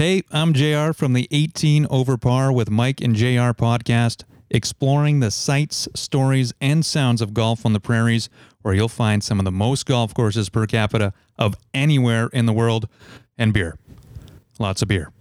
Hey, I'm JR from the 18 Over Par with Mike and JR podcast, exploring the sights, stories, and sounds of golf on the prairies, where you'll find some of the most golf courses per capita of anywhere in the world, and beer. Lots of beer.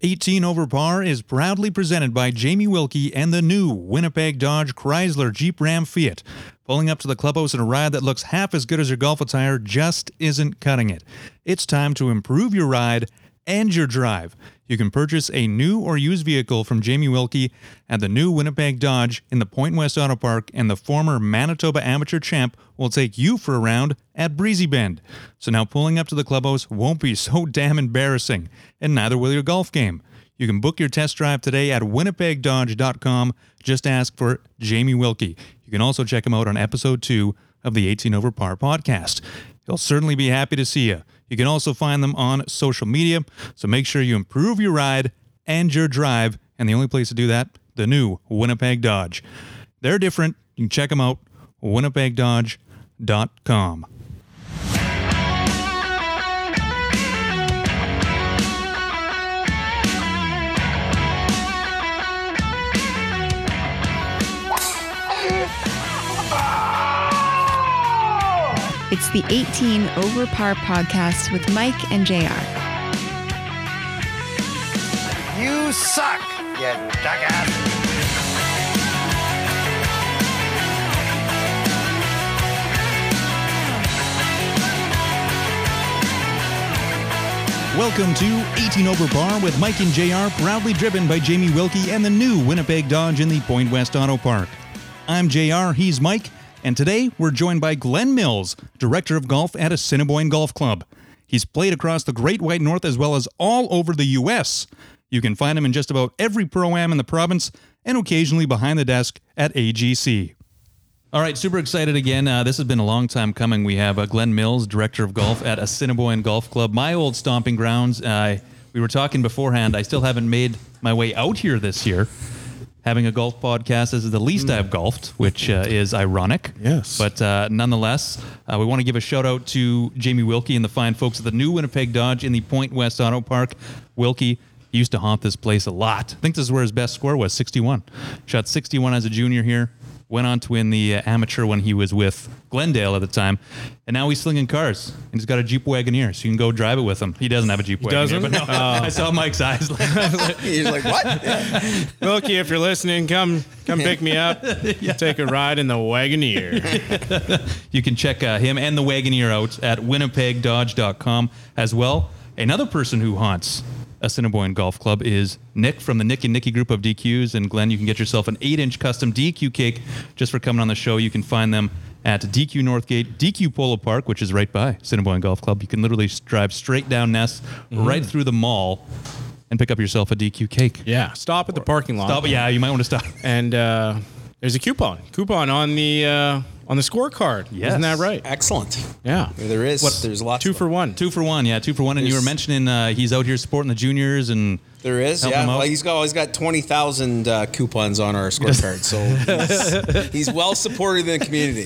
18 Over Par is proudly presented by Jamie Wilkie and the new Winnipeg Dodge Chrysler Jeep Ram Fiat. Pulling up to the clubhouse in a ride that looks half as good as your golf attire just isn't cutting it. It's time to improve your ride and your drive. You can purchase a new or used vehicle from Jamie Wilkie at the new Winnipeg Dodge in the Point West Auto Park, and the former Manitoba amateur champ will take you for a round at Breezy Bend. So now pulling up to the clubhouse won't be so damn embarrassing, and neither will your golf game. You can book your test drive today at winnipegdodge.com. Just ask for Jamie Wilkie. You can also check him out on episode two of the 18 Over Par podcast. He'll certainly be happy to see you. You can also find them on social media, so make sure you improve your ride and your drive. And the only place to do that, the new Winnipeg Dodge. They're different. You can check them out, winnipegdodge.com. It's the 18 Over Par podcast with Mike and JR. You suck, you jackass. Welcome to 18 Over Par with Mike and JR, proudly driven by Jamie Wilkie and the new Winnipeg Dodge in the Point West Auto Park. I'm JR, he's Mike, and today we're joined by Glenn Mills, Director of Golf at Assiniboine Golf Club. He's played across the Great White North as well as all over the U.S. You can find him in just about every pro-am in the province and occasionally behind the desk at AGC. All right, super excited again. Uh, this has been a long time coming. We have uh, Glenn Mills, director of golf at Assiniboine Golf Club, my old stomping grounds. Uh, we were talking beforehand. I still haven't made my way out here this year. Having a golf podcast is the least I've golfed, which uh, is ironic. Yes. But uh, nonetheless, uh, we want to give a shout out to Jamie Wilkie and the fine folks at the new Winnipeg Dodge in the Point West Auto Park. Wilkie used to haunt this place a lot. I think this is where his best score was 61. Shot 61 as a junior here. Went on to win the uh, amateur when he was with Glendale at the time, and now he's slinging cars. And he's got a Jeep Wagoneer, so you can go drive it with him. He doesn't have a Jeep Wagoneer, doesn't? but no, I saw Mike's eyes. He's like, what? Yeah. Wilkie, if you're listening, come come pick me up. Take a ride in the Wagoneer. you can check uh, him and the Wagoneer out at winnipegdodge.com as well. Another person who haunts Assiniboine Golf Club is Nick from the Nick and Nicky group of DQs. And Glenn, you can get yourself an eight inch custom DQ cake just for coming on the show. You can find them at DQ Northgate, DQ Polo Park, which is right by Assiniboine Golf Club. You can literally drive straight down Ness, right through the mall, and pick up yourself a DQ cake. Yeah, stop at the parking lot. Stop, yeah, you might want to stop. And uh, there's a coupon. Coupon on the uh, on the scorecard. Yes. Isn't that right? Excellent. Yeah. There is. There's lots. Two for one. Two for one, yeah, two for one. And you were mentioning uh, he's out here supporting the juniors and There is. Help yeah. him out. Well, he's got he's got twenty thousand uh, coupons on our scorecard, so he's, he's well supported in the community.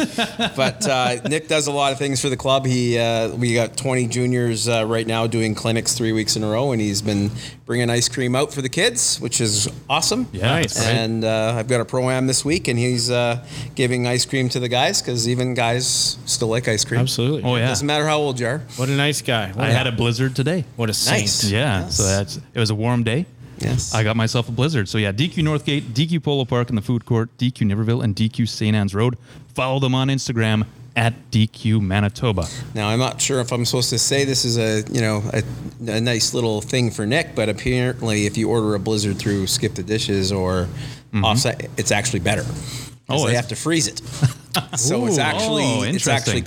But uh, Nick does a lot of things for the club. He uh, we got twenty juniors uh, right now doing clinics three weeks in a row, and he's been bringing ice cream out for the kids, which is awesome. Yeah, Nice. And uh, I've got a pro am this week, and he's uh, giving ice cream to the guys because even guys still like ice cream. Absolutely. Oh yeah, Doesn't matter how old you are. What a nice guy. What I a, had a blizzard today. what a saint. Nice. Yeah, Yes. so that's it was a warm day. Yes. I got myself a blizzard. So yeah, DQ Northgate, DQ Polo Park in the food court, DQ Niverville, and DQ St. Anne's Road. Follow them on Instagram at DQ Manitoba. Now I'm not sure if I'm supposed to say this is a you know a, a nice little thing for Nick, but apparently if you order a Blizzard through Skip the Dishes or mm-hmm. Offsite, it's actually better. Oh, they have to freeze it, so it's actually oh, it's actually interesting.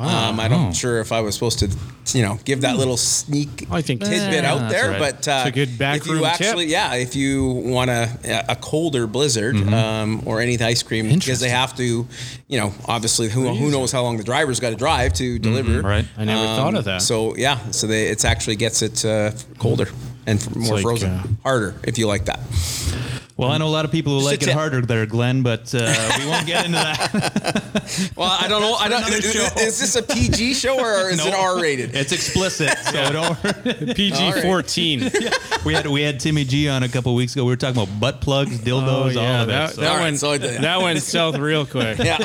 Colder. Um, I'm not sure if I was supposed to, you know, give that little sneak I think tidbit Yeah, out there, right. but uh, It's a good back if you room tip. actually, yeah, if you want a a colder Blizzard um, or any ice cream, because they have to, you know, obviously who who knows how long the driver's got to drive to deliver, right. I never thought of that. so yeah, so they it's actually gets it uh, colder and more like, frozen, uh, harder if you like that. Well, I know a lot of people who like it harder there, Glenn, but uh, we won't get into that. Well, I don't know. I don't. Is, is this a PG show or is it R rated? It's explicit, so don't. PG 14. we had we had Timmy G on a couple weeks ago. We were talking about butt plugs, dildos, all of Oh, that, it. So that, All right, went, so I- that went south real quick. Yeah.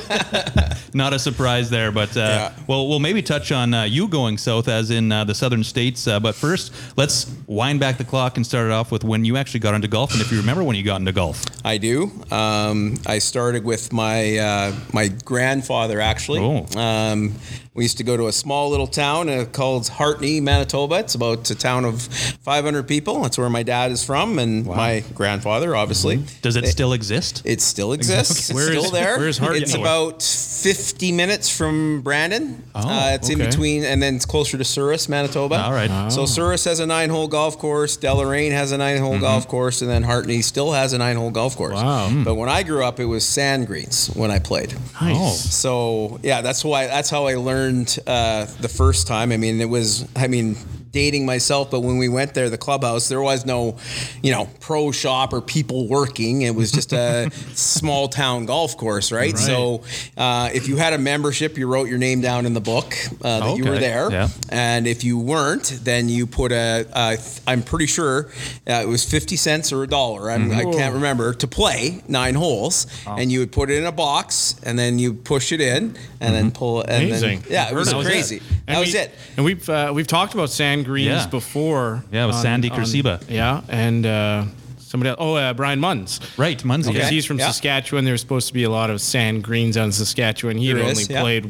not a surprise there, but uh, Yeah. well, we'll maybe touch on uh, you going south, as in uh, the southern states. Uh, but first, let's wind back the clock and start it off with when you actually got into golf, and if you remember when you got into golf. I do. Um, I started with my uh, my grandfather actually. Oh. Um, we used to go to a small little town uh, called Hartney, Manitoba. It's about a town of 500 people. That's where my dad is from, and my grandfather, obviously. Does it still exist? It still exists. Where it's is- still there. where's Hartney? It's about 50 minutes from Brandon. Oh, uh, it's in between, and then it's closer to Souris, Manitoba. All right. So Souris has a nine-hole golf course. Deloraine has a nine-hole golf course, and then Hartney still has a nine-hole golf course. Wow. Hmm. But when I grew up, it was sand greens when I played. Nice. So yeah, that's why that's how I learned uh, the first time. I mean, it was I mean dating myself, but when we went there, the clubhouse, there was no, you know, pro shop or people working. It was just a small town golf course, right? So uh, if you had a membership, you wrote your name down in the book uh, that you were there, Yeah. and if you weren't, then you put a. a I'm pretty sure uh, it was fifty cents or a dollar. I'm, I can't remember to play nine holes, and you would put it in a box, and then you push it in, and then pull it. And Amazing. Then, yeah, it was was crazy. And That was we- it. And we've uh, we've talked about sand greens Yeah. before. Yeah, with Sandy Kursiba. Yeah, and uh, somebody else. Oh, uh, Brian Munns. Right, Munzie. Because yeah. he's from Yeah. Saskatchewan. There's supposed to be a lot of sand greens on Saskatchewan. He had only is, yeah. played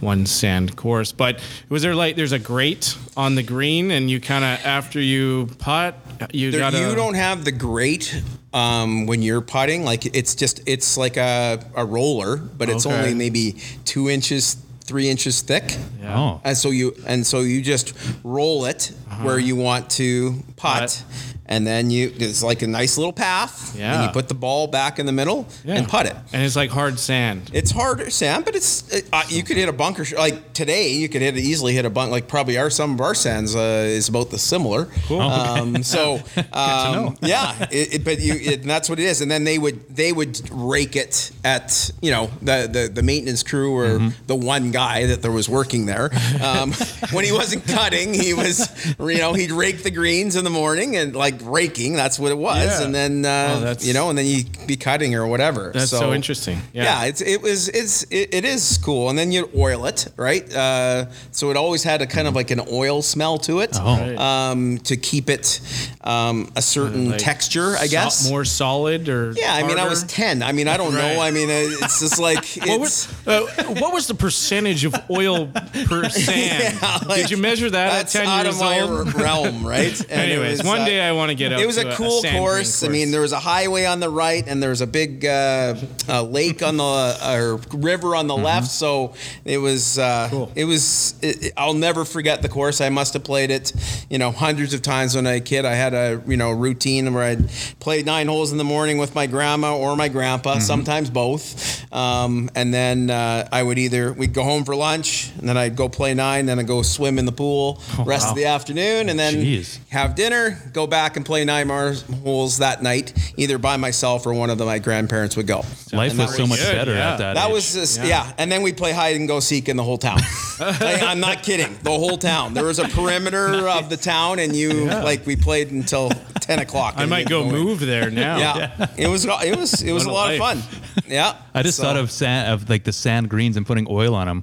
one sand course. But was there like there's a grate on the green, and you kind of after you putt, you got you don't have the grate um, when you're putting. Like it's just it's like a, a roller, but it's Okay. only maybe two inches, three inches thick. Oh. And so you and so you just roll it Uh-huh. where you want to putt, Putt. And then you it's like a nice little path. And Yeah. you put the ball back in the middle Yeah. and putt it. and it's like hard sand. It's harder, sand, but it's it, uh, you could hit a bunker sh- like today. You could hit easily hit a bunk like probably our some of our sands uh, is about the similar. Cool. Um, so um, yeah, it, it- but you it, and that's what it is. And then they would they would rake it at you know the the, the maintenance crew or Mm-hmm. the one guy that there was working there. Um, when he wasn't cutting, he was you know he'd rake the greens in the morning and like raking. That's what it was. Yeah. And then Oh, uh, that's- you know and then you be cutting or whatever. That's so, interesting. Yeah, Yeah. it's it was it's it, it is cool, and then you oil it, right? Uh, so it always had a kind of like an oil smell to it, Oh. Um, to keep it um, a certain Like texture, I so- guess. more solid or yeah, I mean, I was ten. I mean, I don't know. I mean, it's just like What was, uh, what was the percentage of oil per sand? Yeah, like, Did you measure that at that's 10 out years of my old? realm, right? And Anyways, was, one uh, day I want to get out It was to a cool sand green course. I mean, there was a highway on the right, and there was a big uh, uh, lake on the or river on the left. So it was uh, Cool. it was. It, I'll never forget the course. I must have played it, you know, hundreds of times when I was a kid. I had a you know routine where I'd play nine holes in the morning with my grandma or my grandpa, sometimes both. Um, and then uh, I would either we'd go home for lunch, and then I'd go play nine, then I'd go swim in the pool rest wow. of the afternoon, and then Jeez. have dinner, go back and play nine more holes that night, either by myself or one of the, my grandparents would go. Life And was so much good, better yeah. at that. That age. was just, Yeah. yeah. And then we play hide and go seek in the whole town. Like, I'm not kidding. The whole town. There was a perimeter of the town, and you like we played until ten o'clock. I might go in. move there now. Yeah. it was it was it was a What a lot of fun. Yeah, I just So- thought of sand, of like the sand greens and putting oil on them.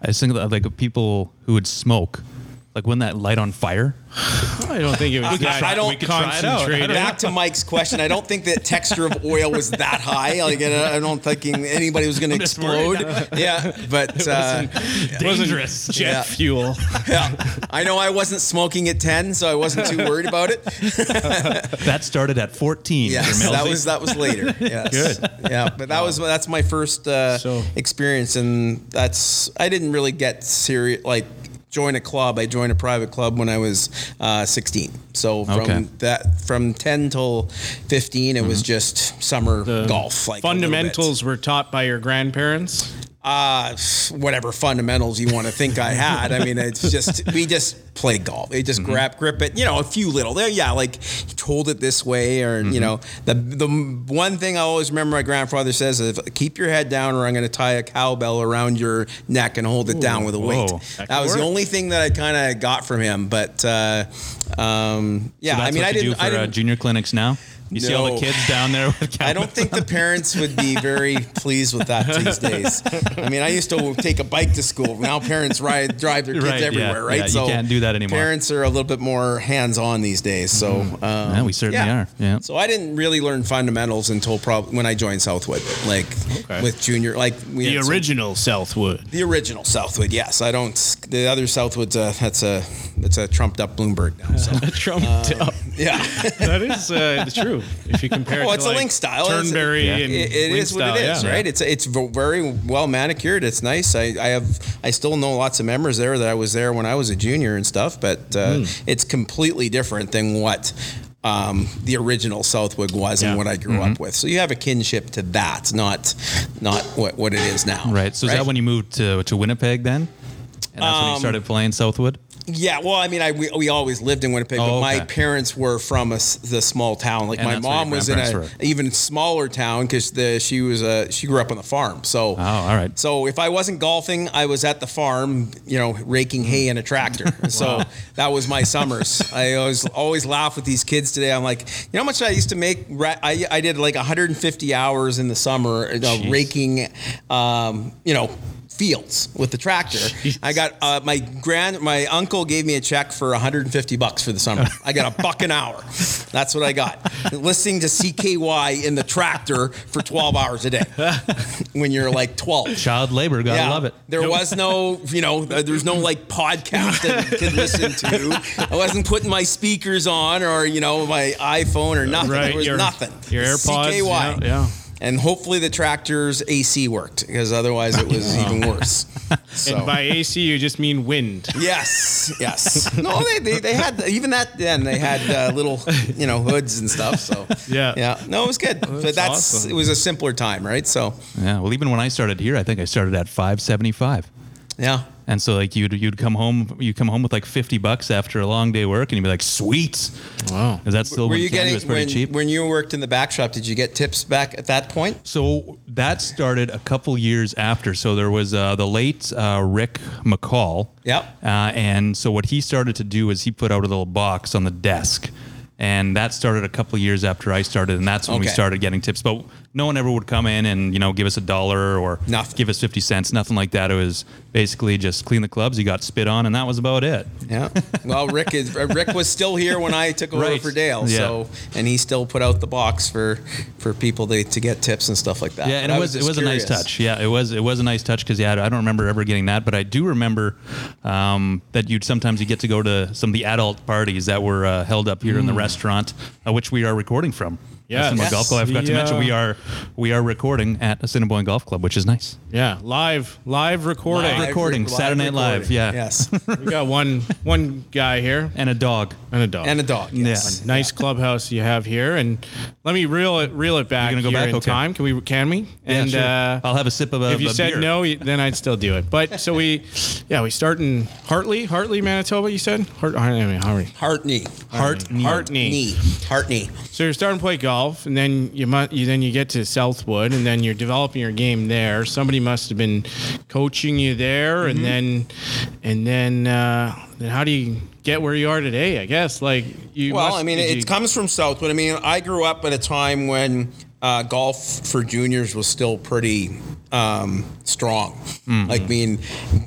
I was thinking of like people who would smoke, like when that light on fire. I don't think it was that I don't- we could try it out. I don't Back to Mike's question, I don't think the texture of oil was that high. Like, I don't think anybody was going to just worried. explode. Yeah, but uh, Dangerous. Jet Yeah. fuel. yeah, I know I wasn't smoking at ten, so I wasn't too worried about it. That started at 14. Yes, for that Melzi. was that was later. Yes. Good. Yeah, but that was that's my first uh, So- experience, and that's I didn't really get serious like join a club. I joined a private club when I was uh, 16. So from Okay. that from 10 till 15, it was just summer The golf. Like a little bit. Fundamentals were taught by your grandparents. Uh, whatever fundamentals you want to think I had. I mean, it's just we just play golf. They just grab, grip it, you know, a few little. There, yeah, like hold it this way, or you know, the the one thing I always remember my grandfather says is, "Keep your head down, or I'm going to tie a cowbell around your neck and hold it down with a weight." whoa. That That was the only thing that I kind of got from him. But uh, um, yeah, So I mean, what I you didn't. do for I uh, didn't junior clinics now. You see all the kids down there with I don't think the parents would be very pleased with that these days. I mean, I used to take a bike to school. Now parents ride drive their kids Right, yeah, everywhere, right? yeah, you can't do that anymore. Parents are a little bit more hands on these days. So um, Yeah, we certainly are. Yeah. So I didn't really learn fundamentals until probably when I joined Southwood, like Okay. with junior, like we The had some- original Southwood. the original Southwood. Yes, I don't. The other Southwood's a that's a that's a trumped up Bloomberg now. So Trumped up. yeah. That is uh, true. If you compare Well, it it's to a like link style. It's- Turnberry and It, it link is what style, it is, yeah. right? It's it's very well manicured. It's nice. I, I have I still know lots of members there that I was there when I was a junior and stuff, but uh, Hmm. it's completely different than what. Um, the original Southwood was Yeah. and what I grew Mm-hmm. up with. So you have a kinship to that, not not what, what it is now. Right. So is that when you moved to, to Winnipeg then? And that's when you Um, started playing Southwood? Yeah, well, I mean, I we, we always lived in Winnipeg, Oh, but my okay. parents were from a the small town. Like And my that's where your mom was in a were. even smaller town because the she was a she grew up on the farm. So Oh, all right. So if I wasn't golfing, I was at the farm, you know, raking hay in a tractor. So that was my summers. I always always laugh with these kids today. I'm like, you know how much I used to make? I, I did like 150 hours in the summer, you know, raking, um, you know. Fields with the tractor. I got uh, my grand, my uncle gave me a check for 150 bucks for the summer. I got a buck an hour. That's what I got. Listening to CKY in the tractor for 12 hours a day when you're like 12. Child labor, gotta love it. There was no, you know, uh, there's no like podcast that you could listen to. I wasn't putting my speakers on or, you know, my iPhone or nothing. Right, there was your- nothing. your AirPods, CKY. yeah, yeah. And hopefully the tractor's AC worked because otherwise it was even worse. So. And by AC, you just mean wind. Yes, yes. No, they, they, they had even that then they had uh, little you know hoods and stuff. So Yeah. yeah. No, it was good. but that's awesome. it was a simpler time, right? So Yeah. Well, even when I started here, I think I started at 575. yeah. And so like you'd you'd come home you come home with like 50 bucks after a long day work and you'd be like, "Sweet." Wow. Is that still Were when you candy getting was pretty when, cheap? when you worked in the back shop? Did you get tips back at that point? So that started a couple years after. So there was uh, the late uh, Rick McCall. Yep. Uh, and so what he started to do is he put out a little box on the desk. And that started a couple years after I started, and that's when we started getting tips. But no one ever would come in and you know give us a dollar or Nothing. give us fifty cents, nothing like that. It was basically just clean the clubs, you got spit on, and that was about it. Yeah. Well, Rick is uh, Rick was still here when I took over Right. for Dale. Yeah. So and he still put out the box for for people to, to get tips and stuff like that. Yeah, and But it was, it just was a nice touch. Yeah, it was it was a nice touch because yeah, I don't remember ever getting that, but I do remember um, that you'd sometimes you get to go to some of the adult parties that were uh, held up here in the restaurant, uh, which we are recording from. Yes. Assiniboine Yes. Golf Club. I forgot to mention uh, we are we are recording at Assiniboine Golf Club, which is nice. Yeah, live, live recording. Live recording, Saturday Night Live, yeah. Yes. We got one, one guy here And a dog. and a dog. and a dog. Yes. nice clubhouse you have here, and let me reel it, reel it back gonna go here back? in Okay. time. Can we? Can we? and sure. uh, I'll have a sip of a if you a said beer. no, then I'd still do it. But so we, yeah, we start in Hartley, Hartley, Manitoba. You said Hart, I mean, Hartley. Hartney, knee. Hartney, knee. Hartney. Knee. Heart. So you're starting to play golf, and then you must, you then you get to Southwood, and then you're developing your game there. Somebody must have been coaching you there, Mm-hmm. and then, and then, uh, then how do you get where you are today? I guess like you. Well, must- I mean, it you- comes from Southwood. I mean, I grew up at a time when uh, golf for juniors was still pretty um, strong. Mm-hmm. Like, mean,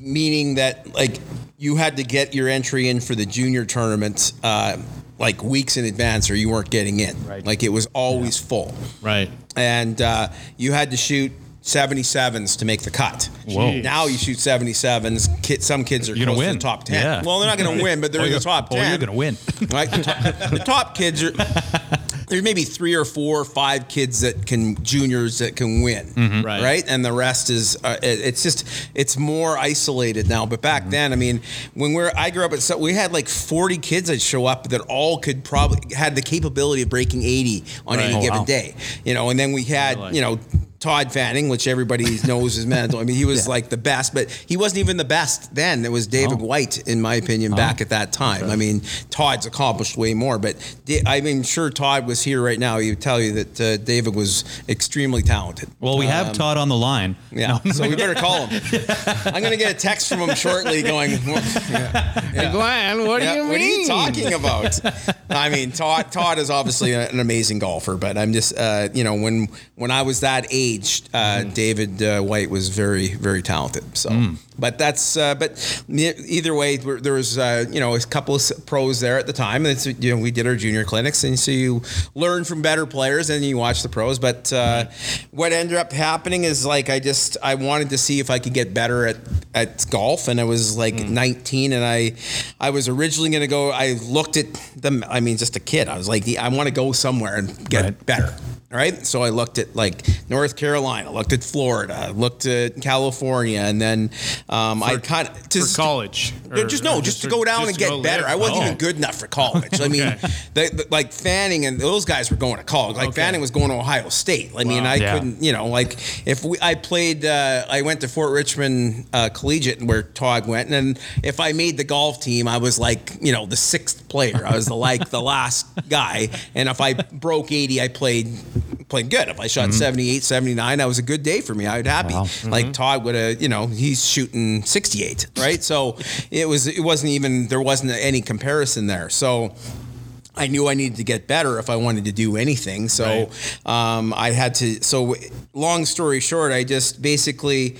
meaning that like you had to get your entry in for the junior tournament uh, like weeks in advance, or you weren't getting in. Right. Like it was always full, right. and uh, you had to shoot. 77s to make the cut. Whoa. Now you shoot 77s. Kid, some kids are You're gonna close to win. the top 10. Yeah. Well, they're not going to win, but they're Oh, in the you're- top oh, 10. you're gonna win. Like the top, the top kids are. There's maybe three or four or five kids that can juniors that can win, Mm-hmm. Right. right? And the rest is uh, it- it's just it's more isolated now. But back Mm-hmm. then, I mean, when we're I grew up at so we had like 40 kids that show up that all could probably had the capability of breaking 80 on Right. any Oh, given wow. day, you know. And then we had Really? you know Todd Fanning, which everybody knows is mental. I mean, he was like the best, but he wasn't even the best then. It was David Oh. White, in my opinion, back at that time. I mean, Todd's accomplished way more, but I mean, sure, Todd was here right now. He would tell you that uh, David was extremely talented. Well, we have Um, Todd on the line. Yeah, so we better call him. I'm going to get a text from him shortly going, Hey, Glenn, what Yeah, do you mean? What are you talking about? I mean, Todd, Todd is obviously an amazing golfer, but I'm just, uh, you know, when when I was that age, uh, Mm. David uh, White was very, very talented. So, but that's, uh, but either way, there there was, uh, you know, a couple of pros there at the time, and it's, you know, we did our junior clinics, and so you learn from better players, and you watch the pros. But uh, what ended up happening is like I just I wanted to see if I could get better at at golf, and I was like Mm. 19, and I I was originally going to go. I looked at them. I mean, just a kid. I was like, I want to go somewhere and get Right. better. Right. So I looked at like North Carolina, looked at Florida, looked at California, and then um, I kind of For college. Or- just no, or just, to go down and get better. live? I wasn't Oh. even good enough for college. I mean, Okay. the, the- like Fanning and those guys were going to college. Like Okay. Fanning was going to Ohio State. I mean, Wow. I Yeah. couldn't, you know, like if we, I played, uh, I went to Fort Richmond uh, Collegiate where Todd went, and if I made the golf team, I was like, you know, the sixth player. I was the like the last guy, and if I broke eighty, I played played good. If I shot 78, 79, that was a good day for me. I was happy. Wow. Like Todd would have, you know, he's shooting 68, right? So it was, it wasn't even, there wasn't any comparison there. So I knew I needed to get better if I wanted to do anything. So um, I had to. So long story short, I just basically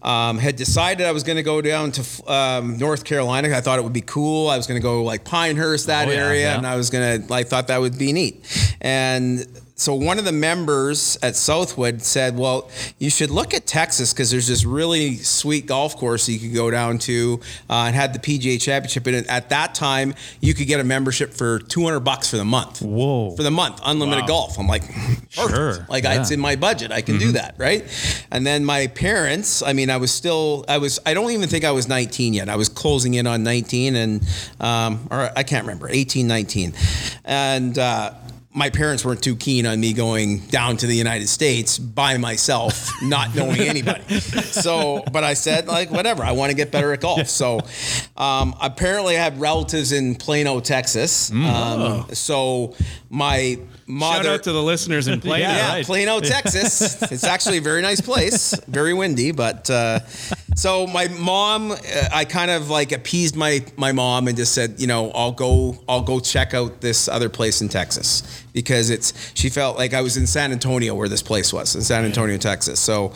um, had decided I was going to go down to um, North Carolina. I thought it would be cool. I was going to go like Pinehurst, that Oh, yeah, area, yeah. and I was going to. I thought that would be neat. And so one of the members at Southwood said, "Well, you should look at Texas because there's this really sweet golf course you could go down to uh, and had the PGA Championship. And at that time, you could get a membership for 200 bucks for the month. Whoa. For the month, unlimited Wow. golf. I'm like. Sure, Like yeah. Mm-hmm. it's in my budget. I can do that, right? And then my parents. I mean, I was still. I was. I don't even think I was 19 yet. I was closing in on 19, and um, or I can't remember 18, 19, and. Uh, my parents weren't too keen on me going down to the United States by myself, not knowing anybody. So, but I said, like, whatever, I want to get better at golf. So, um, apparently, I have relatives in Plano, Texas. Um, so, my mother. Shout out to the listeners in Plano. Yeah, right. Plano, Texas. it's actually a very nice place, very windy. But uh, so my mom, uh, I kind of like appeased my my mom and just said, you know, I'll go, I'll go check out this other place in Texas because it's. She felt like I was in San Antonio where this place was in San Antonio, Texas. So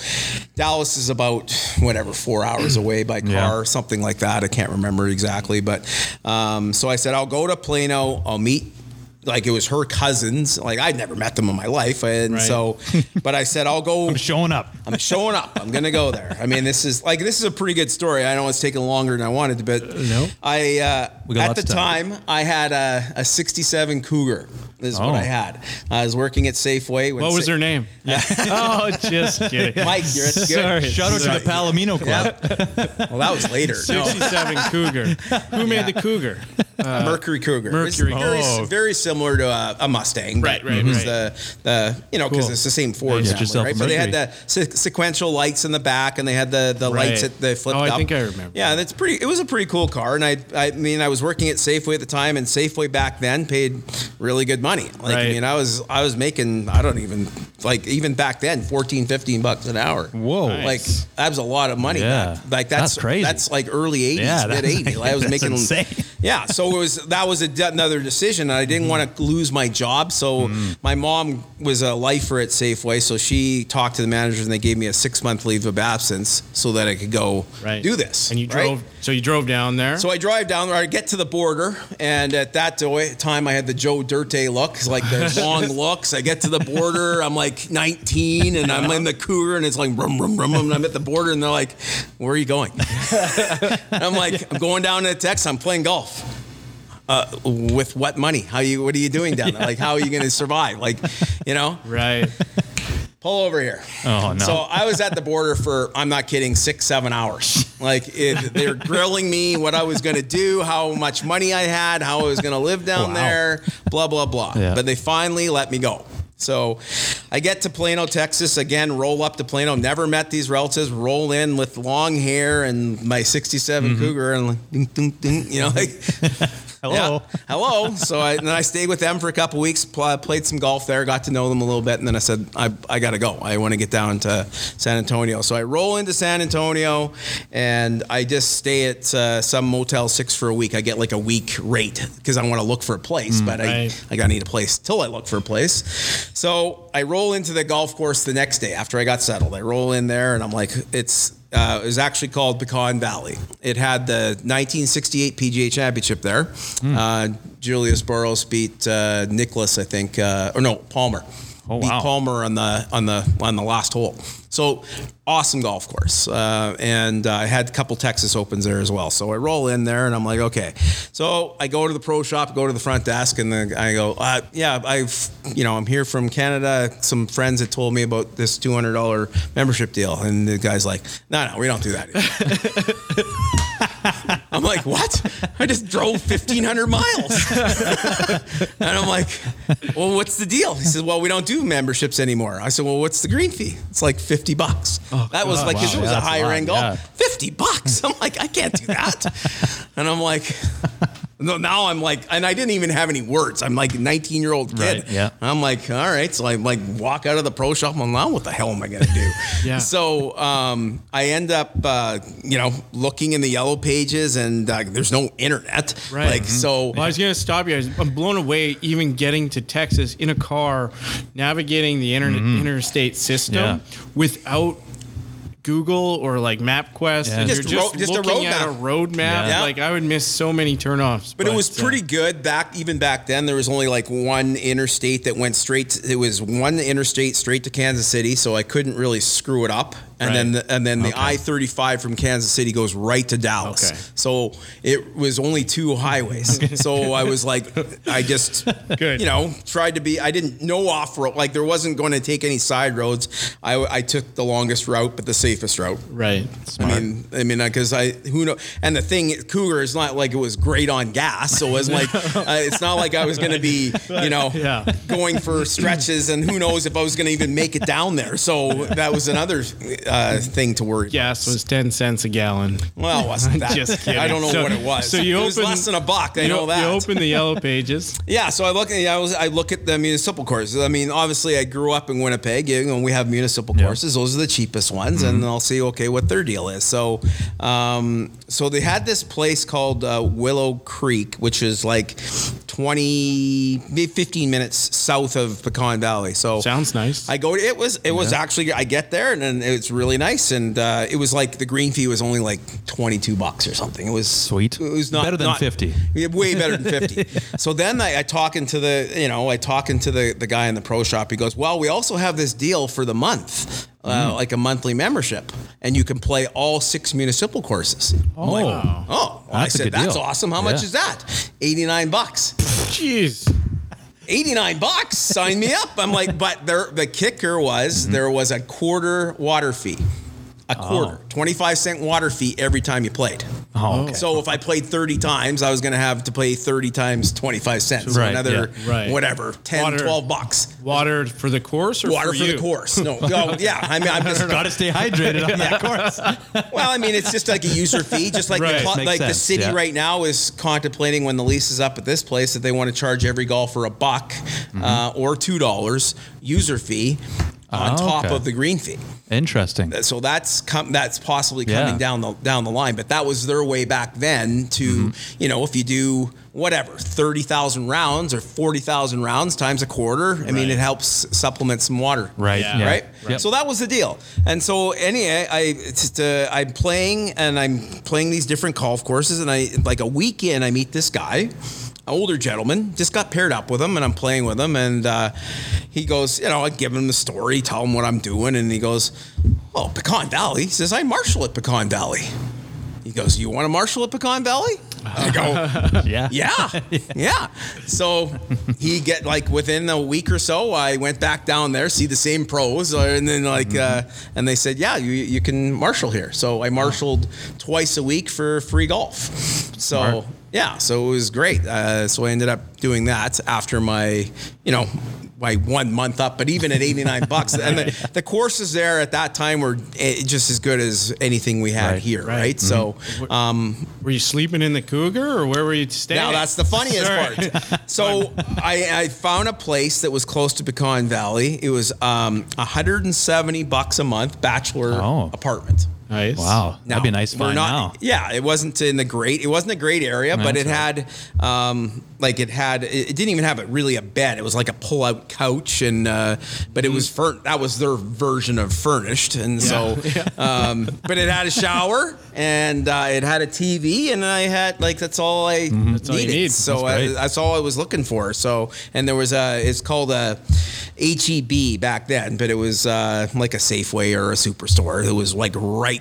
Dallas is about whatever four hours away by car, Yeah. or something like that. I can't remember exactly, but um, so I said I'll go to Plano. I'll meet like it was her cousins. Like I'd never met them in my life, and Right. so, but I said I'll go. I'm showing up. I'm showing up. I'm gonna go there. I mean, this is like this is a pretty good story. I know it's taking longer than I wanted, but no. I uh, at the time. I had a, a '67 Cougar. This is Oh. what I had. I was working at Safeway. when What was Sa- her name? oh, just kidding. Mike, you're at- Sorry. Shout out to the Palomino Club. Well, that was later. No. 67 Cougar. Who made the Cougar? A Mercury Cougar. Mercury very, Oh. very similar to a, a Mustang. Right, right, it was right. the the you know because Cool. it's the same Ford Get family, right? So they had the se- sequential lights in the back, and they had the the Right. lights that they flipped Oh, I up. think I remember. Yeah, that's pretty. It was a pretty cool car, and I I mean I was working at Safeway at the time, and Safeway back then paid really good money. Like I mean I was I was making I don't even like even back then 14, 15 bucks an hour. Whoa. Nice. Like that was a lot of money. Yeah. back- like that's, That's crazy. That's like early '80s, Yeah, mid that- '80s. I was that's making insane. yeah, so it was that was a, another decision. I didn't want to lose my job, so mm-hmm. my mom was a lifer at Safeway, so she talked to the managers and they gave me a six month leave of absence so that I could go Right. do this. And you right? drove, so you drove down there. So I drive down there. I get to the border, and at that time, I had the Joe Dirt look, like the long looks. I get to the border. I'm like 19, and I'm in the Cougar, and it's like rum rum rum. And I'm at the border, and they're like, "Where are you going?" I'm like, "I'm going down to Texas. I'm playing golf." Uh, with what money? How you? What are you doing down there? Like, how are you going to survive? Like, you know, right. pull over here. Oh, no. So I was at the border for, I'm not kidding, six, seven hours. Like it, they're grilling me what I was going to do, how much money I had, how I was going to live down Wow. there, blah, blah, blah. Yeah. But they finally let me go. So I get to Plano, Texas again. Roll up to Plano. Never met these relatives. Roll in with long hair and my '67 Mm-hmm. Cougar, and like, ding, ding, ding, you know, like Hello. yeah, hello. So I, then I stayed with them for a couple weeks, pl- played some golf there, got to know them a little bit, and then I said, I, I got to go. I want to get down to San Antonio. So I roll into San Antonio, and I just stay at uh, some Motel 6 for a week. I get like a week rate because I want to look for a place, but I. I got to need a place till I look for a place. So I roll into the golf course the next day after I got settled. I roll in there, and I'm like, it's uh, it was actually called Pecan Valley. It had the 1968 PGA Championship there. Uh, Julius Boros beat uh, Nicklaus, I think, uh, or no Palmer. Oh, beat wow. Palmer on the on the on the last hole. So awesome golf course, uh, and uh, I had a couple Texas Opens there as well. So I roll in there, and I'm like, okay. So I go to the pro shop, go to the front desk, and the, I go, uh, yeah, I've you know I'm here from Canada. Some friends had told me about this two hundred dollar membership deal, and the guy's like, no, no, we don't do that. I'm like, what? I just drove 1,500 miles. and I'm like, well, what's the deal? He says, well, we don't do memberships anymore. I said, well, what's the green fee? It's like 50 bucks. that was like, Wow, it was a higher lot, end golf. yeah. 50 bucks. I'm like, I can't do that. and I'm like, no, now I'm like, and I didn't even have any words. I'm like a 19 year old kid. Right, yeah. I'm like, all right. So I like walk out of the pro shop. I'm like, what the hell am I going to do? Yeah. So um, I end up, uh, you know, looking in the yellow pages and uh, there's no internet. Right. Like, so. Well, I was going to stop you. I was, I'm blown away even getting to Texas in a car, navigating the internet interstate system Yeah. without Google or like MapQuest. Yeah. And Just you're ro- just, just a looking road at map. a road map. Yeah. Like I would miss so many turnoffs. But it was pretty good back even back then. There was only like one interstate that went straight. To, it was one interstate straight to Kansas City, so I couldn't really screw it up. And then the, and then the I thirty five from Kansas City goes right to Dallas. Okay. So it was only two highways. so I was like, I just Good. you know tried to be. I didn't know off road like there wasn't going to take any side roads. I I took the longest route, but the safest route. right. I mean, I mean, because I who know, and the thing, Cougar is not like it was great on gas, so it was like uh, it's not like I was going to be, you know, Yeah. going for stretches, and who knows if I was going to even make it down there. So that was another uh, thing to worry. Gas was ten cents a gallon. Well, it wasn't that? Just kidding. I don't know So- what it was. so you it was open- less than a buck. I you, know that. You open the yellow pages. Yeah, so I look. I was. I look at the municipal courses. I mean, obviously, I grew up in Winnipeg, you know, and we have municipal courses. Those are the cheapest ones, and I'll see okay what their deal is. So, um, so they had this place called uh, Willow Creek, which is like 20, 15 minutes south of Pecan Valley. So Sounds nice. I go. It was. It was actually. I get there and then it's really nice, and uh, it was like the green fee was only like 22 bucks or something. It was Sweet. It was not Better than not- 50. yeah, way better than 50. so then I, I talking to the, you know, I talking to the, the guy in the pro shop. He goes, well, we also have this deal for the month, uh, like a monthly membership, and you can play all six municipal courses. I'm like, oh, well, I That's said, that's deal. awesome. How much is that? 89 bucks. Jeez. 89 bucks. Sign me up. I'm like, but there, the kicker was mm-hmm. there was a quarter water fee. A quarter, 25 cent water fee every time you played. Oh, okay. So if I played 30 times, I was going to have to pay 30 times 25 cents. So Right, another, yeah. Right. whatever, 10, Water. 12 bucks. Water for the course or Water for, you? the course. No, no, yeah. I mean, I'm just, Got to stay hydrated on that course. well, I mean, it's just like a user fee, just like Right. the, like the city yeah. right now is contemplating when the lease is up at this place that they want to charge every golfer a buck Mm-hmm. uh, or two dollars user fee on Oh, top okay. of the green fee. Interesting. So that's com- that's possibly Yeah. coming down the down the line, but that was their way back then to Mm-hmm. you know if you do whatever thirty thousand rounds or forty thousand rounds times a quarter, I mean it helps supplement some water, Right. Yeah. Yeah. right? Yep. So that was the deal. And so anyway, I it's just, uh, I'm playing and I'm playing these different golf courses, and I like a week in, I meet this guy. Older gentleman, just got paired up with him, and I'm playing with him. And uh, he goes, you know, I give him the story, tell him what I'm doing, and he goes, "Oh, Pecan Valley." He says, "I marshal at Pecan Valley." He goes, "You want to marshal at Pecan Valley?" I go, Yeah. yeah, yeah. So he get like within a week or so, I went back down there, see the same pros, uh, and then like, uh, and they said, yeah, you you can marshal here. So I marshaled twice a week for free golf. So yeah, so it was great. Uh, so I ended up doing that after my, you know, my one month up. But even at eighty nine bucks, and the, the courses there at that time were eh, just as good as anything we had Right. here, Right. right? So. Um, Were you sleeping in the Cougar or where were you staying? now that's the funniest part. So I, I found a place that was close to Pecan Valley. It was um, 170 bucks a month, bachelor Oh. apartment. Nice. Wow, that'd be nice we're find not- now. Yeah, it wasn't in the great. It wasn't a great area, but That's it had, um, like, it had. It it didn't even have a, really a bed. It was like a pull-out couch, and uh, but it was fur- That was their version of furnished, and so, um, but it had a shower and uh, it had a TV, and I had like that's all I That's all you needed. need. So That's I, that's all I was looking for. So and there was a. It's called a HEB back then, but it was uh, like a Safeway or a Superstore. It was like right.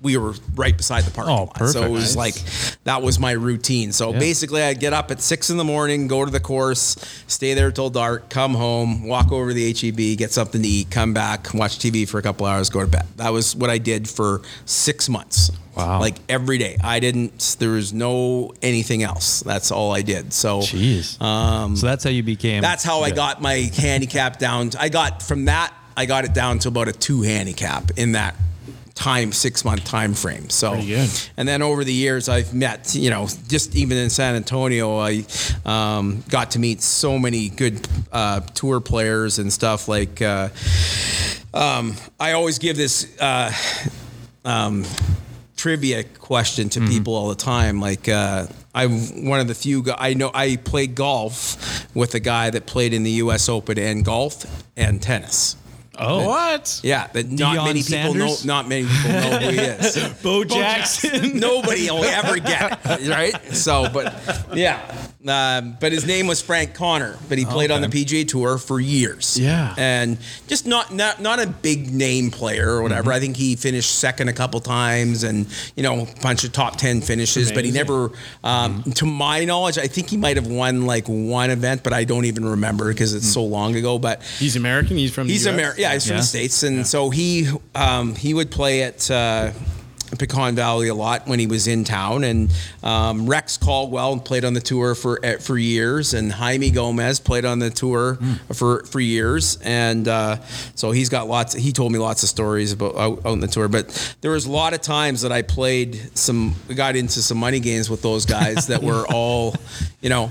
We were right beside the parking Oh, lot. So it perfect. was like that was my routine. So Yeah. basically, I'd get up at six in the morning, go to the course, stay there till dark, come home, walk over to the HEB, get something to eat, come back, watch TV for a couple hours, go to bed. That was what I did for six months. Wow. Like every day. I didn't. There was no anything else. That's all I did. So. Jeez. Um, so that's how you became. that's how I got my handicap down. I got from that. I got it down to about a two handicap in that time six month time frame. So, and then over the years, I've met you know just even in San Antonio, I um, got to meet so many good uh, tour players and stuff. Like uh, um, I always give this. Uh, um, trivia question to people all the time. Like uh, I'm one of the few. I know I played golf with a guy that played in the U.S. Open and golf and tennis. Oh, What? Yeah, but not Deion many people Sanders? know. Not many people know who he is. Bo Jackson. Nobody will ever get it, right? So, but yeah, um, but his name was Frank Conner, but he played on the Okay. PGA Tour for years. Yeah. and just not not not a big name player or whatever. Mm-hmm. I think he finished second a couple times, and you know, a bunch of top ten finishes. But he never, um, Mm-hmm. to my knowledge, I think he might have won like one event, but I don't even remember because it's so long ago. But He's American. He's from. He's the US? American. Yeah, he's from Yeah. the states, and so he um, he would play at uh, Pecan Valley a lot when he was in town. And um, Rex Caldwell played on the tour for eh, for years, and Jaime Gomez played on the tour for for years. And uh, so he's got lots. He told me lots of stories about out, out on the tour. But there was a lot of times that I played some, got into some money games with those guys that were all, you know.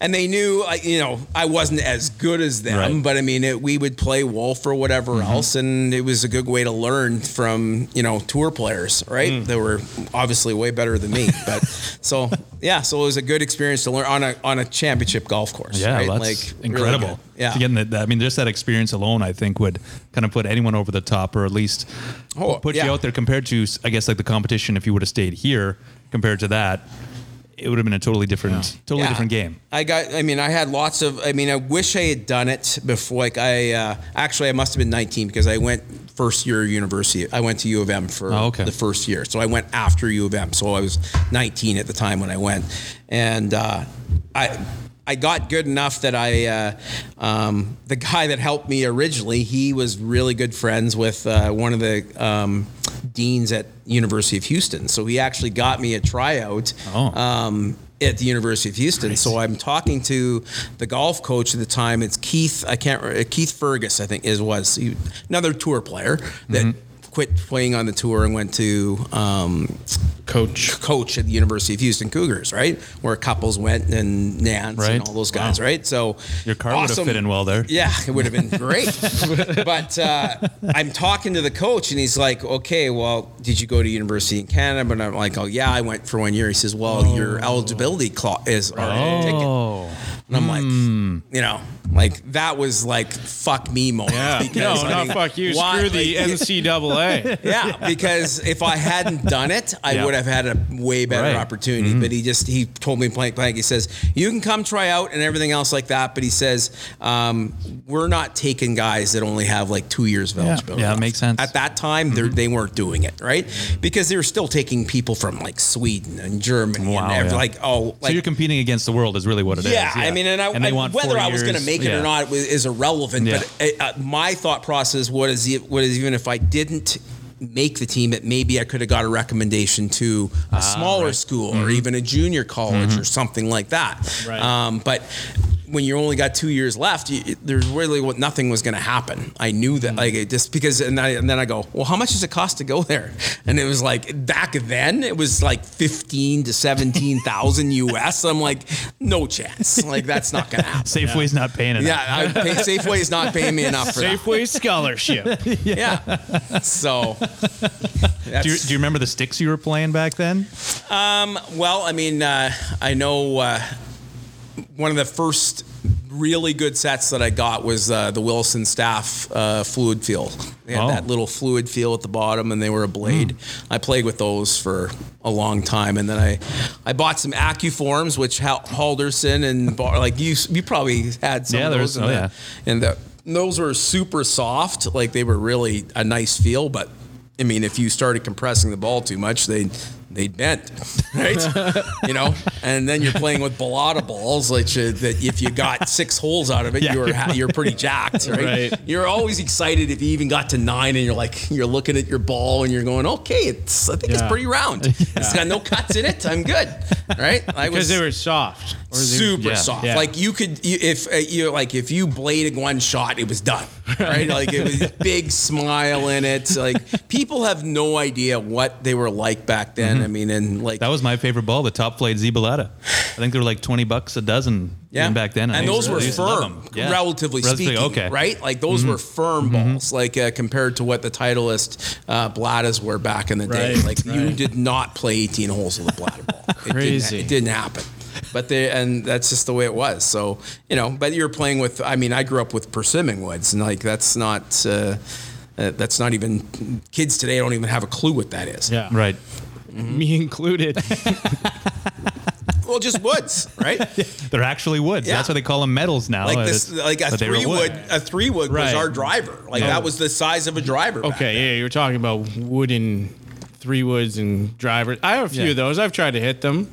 And they knew, I- you know, I wasn't as good as them, Right. but I mean, it, we would play Wolf or whatever Mm-hmm. else, and it was a good way to learn from you know tour players, right? Mm. They were obviously way better than me, but so yeah, so it was a good experience to learn on a on a championship golf course. Yeah, right? that's really incredible. good. yeah, that, I mean, just that experience alone, I think, would kind of put anyone over the top, or at least Oh, put yeah. you out there compared to, I guess, like the competition. If you would have stayed here compared to that, it would have been a totally different, totally Yeah. different game. I got. I mean, I had lots of. I mean, I wish I had done it before. Like I uh, actually, I must have been 19 because I went first year of university. I went to U of M for Oh, okay. the first year, so I went after U of M. So I was 19 at the time when I went, and uh, I. I got good enough that I, uh, um, the guy that helped me originally, he was really good friends with uh, one of the um, deans at University of Houston. So he actually got me a tryout Oh. um, at the University of Houston. So I'm talking to the golf coach at the time. It's Keith. I can't. Keith Fergus, I think, is was he, another tour player that Mm-hmm. Quit playing on the tour and went to um, Coach. coach at the University of Houston Cougars, right? Where Couples went and Nantz Right. and all those guys, right? So Your car would have fit in well there. Yeah, it would have been great. but uh, I'm talking to the coach, and he's like, "Okay, well, did you go to university in Canada?" But I'm like, "Oh yeah, I went for one year." He says, "Well, your eligibility clause is already ticket." Oh, And I'm like, you know, like that was like fuck me moment. Yeah. because, no, I not mean, fuck you. why- Screw the like, NCAA. yeah, because if I hadn't done it, I Yeah. would have had a way better Right. opportunity. Mm-hmm. But he just he told me blank blank. He says you can come try out and everything else like that. But he says um, we're not taking guys that only have like two years of Yeah. eligibility. Yeah, it left. makes sense. At that time, they're they weren't doing it right because they were still taking people from like Sweden and Germany Wow, and every, yeah. like oh so you're competing against the world is really what it is. yeah, I mean, and, I, they I- whether I was going to make it yeah. or not is irrelevant. Yeah. But uh, uh, my thought process was, was even if I didn't make the team, it maybe I could have got a recommendation to a smaller school or even a junior college or something like that. Right. Um, but when you only got two years left, you, there's really what nothing was going to happen. I knew that, like, it just because, and, I, and then I go, well, how much does it cost to go there? And it was like back then, it was like fifteen to seventeen thousand US. I'm like, no chance. Like that's not going to happen. Safeway's not paying enough. Yeah, I pay, Safeway is not paying me enough for that. Safeway scholarship. Yeah. So. Do you, do you remember the sticks you were playing back then? Um. Well, I mean, uh, I know uh, one of the first really good sets that I got was uh, the Wilson Staff uh, fluid feel. They had Oh. that little fluid feel at the bottom, and they were a blade. I played with those for a long time, and then I I bought some Accuforms, which Halderson and Bar, like you you probably had some Yeah, of those. and oh, the- yeah. and the, those were super soft. Like they were really a nice feel, but I mean, if you started compressing the ball too much, they they'd bend, right? you know, and then you're playing with balata balls, like uh, that. If you got six holes out of it, Yeah, you're you're you're pretty jacked, right? Right. You're always excited if you even got to nine, and you're like you're looking at your ball and you're going, okay, it's I think it's pretty round. It's got no cuts in it. I'm good, right? I Because they were soft. Or they- super yeah, soft. yeah. Like you could, you, if uh, you like, if you bladed one shot, it was done. Right? like it was big smile in it. Like people have no idea what they were like back then. I mean, and like That was my favorite ball, the top flight Zibaletta. I think they were like 20 bucks a dozen yeah, back then. I and those were I used to love firm. Yeah. relatively Relatively- speaking. okay. Mm-hmm. Right? Like those were firm balls, like uh, compared to what the Titleist uh, Balatas were back in the day. Right, like you did not play 18 holes with a Balata ball. It didn't- Crazy. it didn't happen. But they and that's just the way it was. So you know, but you're playing with. I mean, I grew up with persimmon woods, and like that's not. Uh, uh, that's not even kids today don't even have a clue what that is. Yeah. Right. Me included. Well, just woods, right? They're actually woods. Yeah. That's why they call them metals now. Like this, like a but three wood. A three wood was our driver. Like Yeah. that was the size of a driver. Okay, yeah, you're talking about wooden three woods and drivers. I have a few Yeah. of those. I've tried to hit them.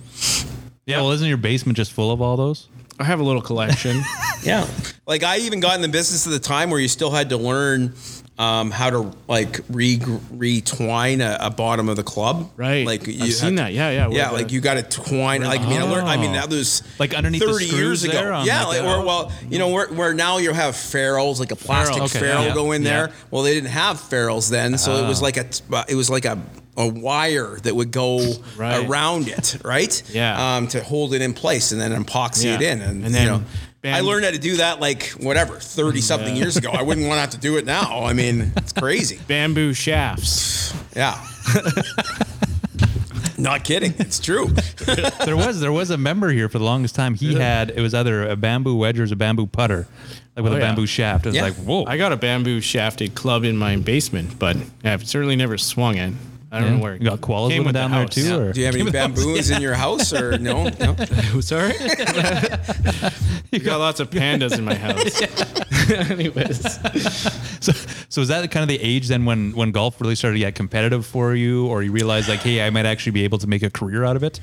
Yeah, well, isn't your basement just full of all those? I have a little collection. Yeah. Like I even got in the business at the time where you still had to learn um, how to like re retwine a, a bottom of the club. Right. Like I've you seen had- that. Yeah, yeah. Yeah, Where like the- you got to twine. Like I mean, I learned. I mean, that was Like underneath the thirty years ago. there on yeah, like like, or well, you know, where, where now you have ferrules, like a plastic Okay, ferrule yeah. go in there. Well, they didn't have ferrules then, so it was like a it was like a a wire that would go Right. around it, right? Yeah. Um, to hold it in place and then epoxy it in, and, And then you know. bam- I learned how to do that like whatever, 30 something years ago. I wouldn't want to have to do it now. I mean, it's crazy. bamboo shafts. Yeah. Not kidding. It's true. there was there was a member here for the longest time. He had it was either a bamboo wedge or a bamboo putter, like with Oh, a yeah. bamboo shaft. It was Yeah. like whoa. I got a bamboo shafted club in my basement, but I've certainly never swung it. I don't know where You got koalas came living with the down there house. too, or Do you have any bamboos in your house or no? no? Sorry. you got lots of pandas in my house. Anyways, so, so is that kind of the age then when when golf really started to get competitive for you, or you realized like, hey, I might actually be able to make a career out of it?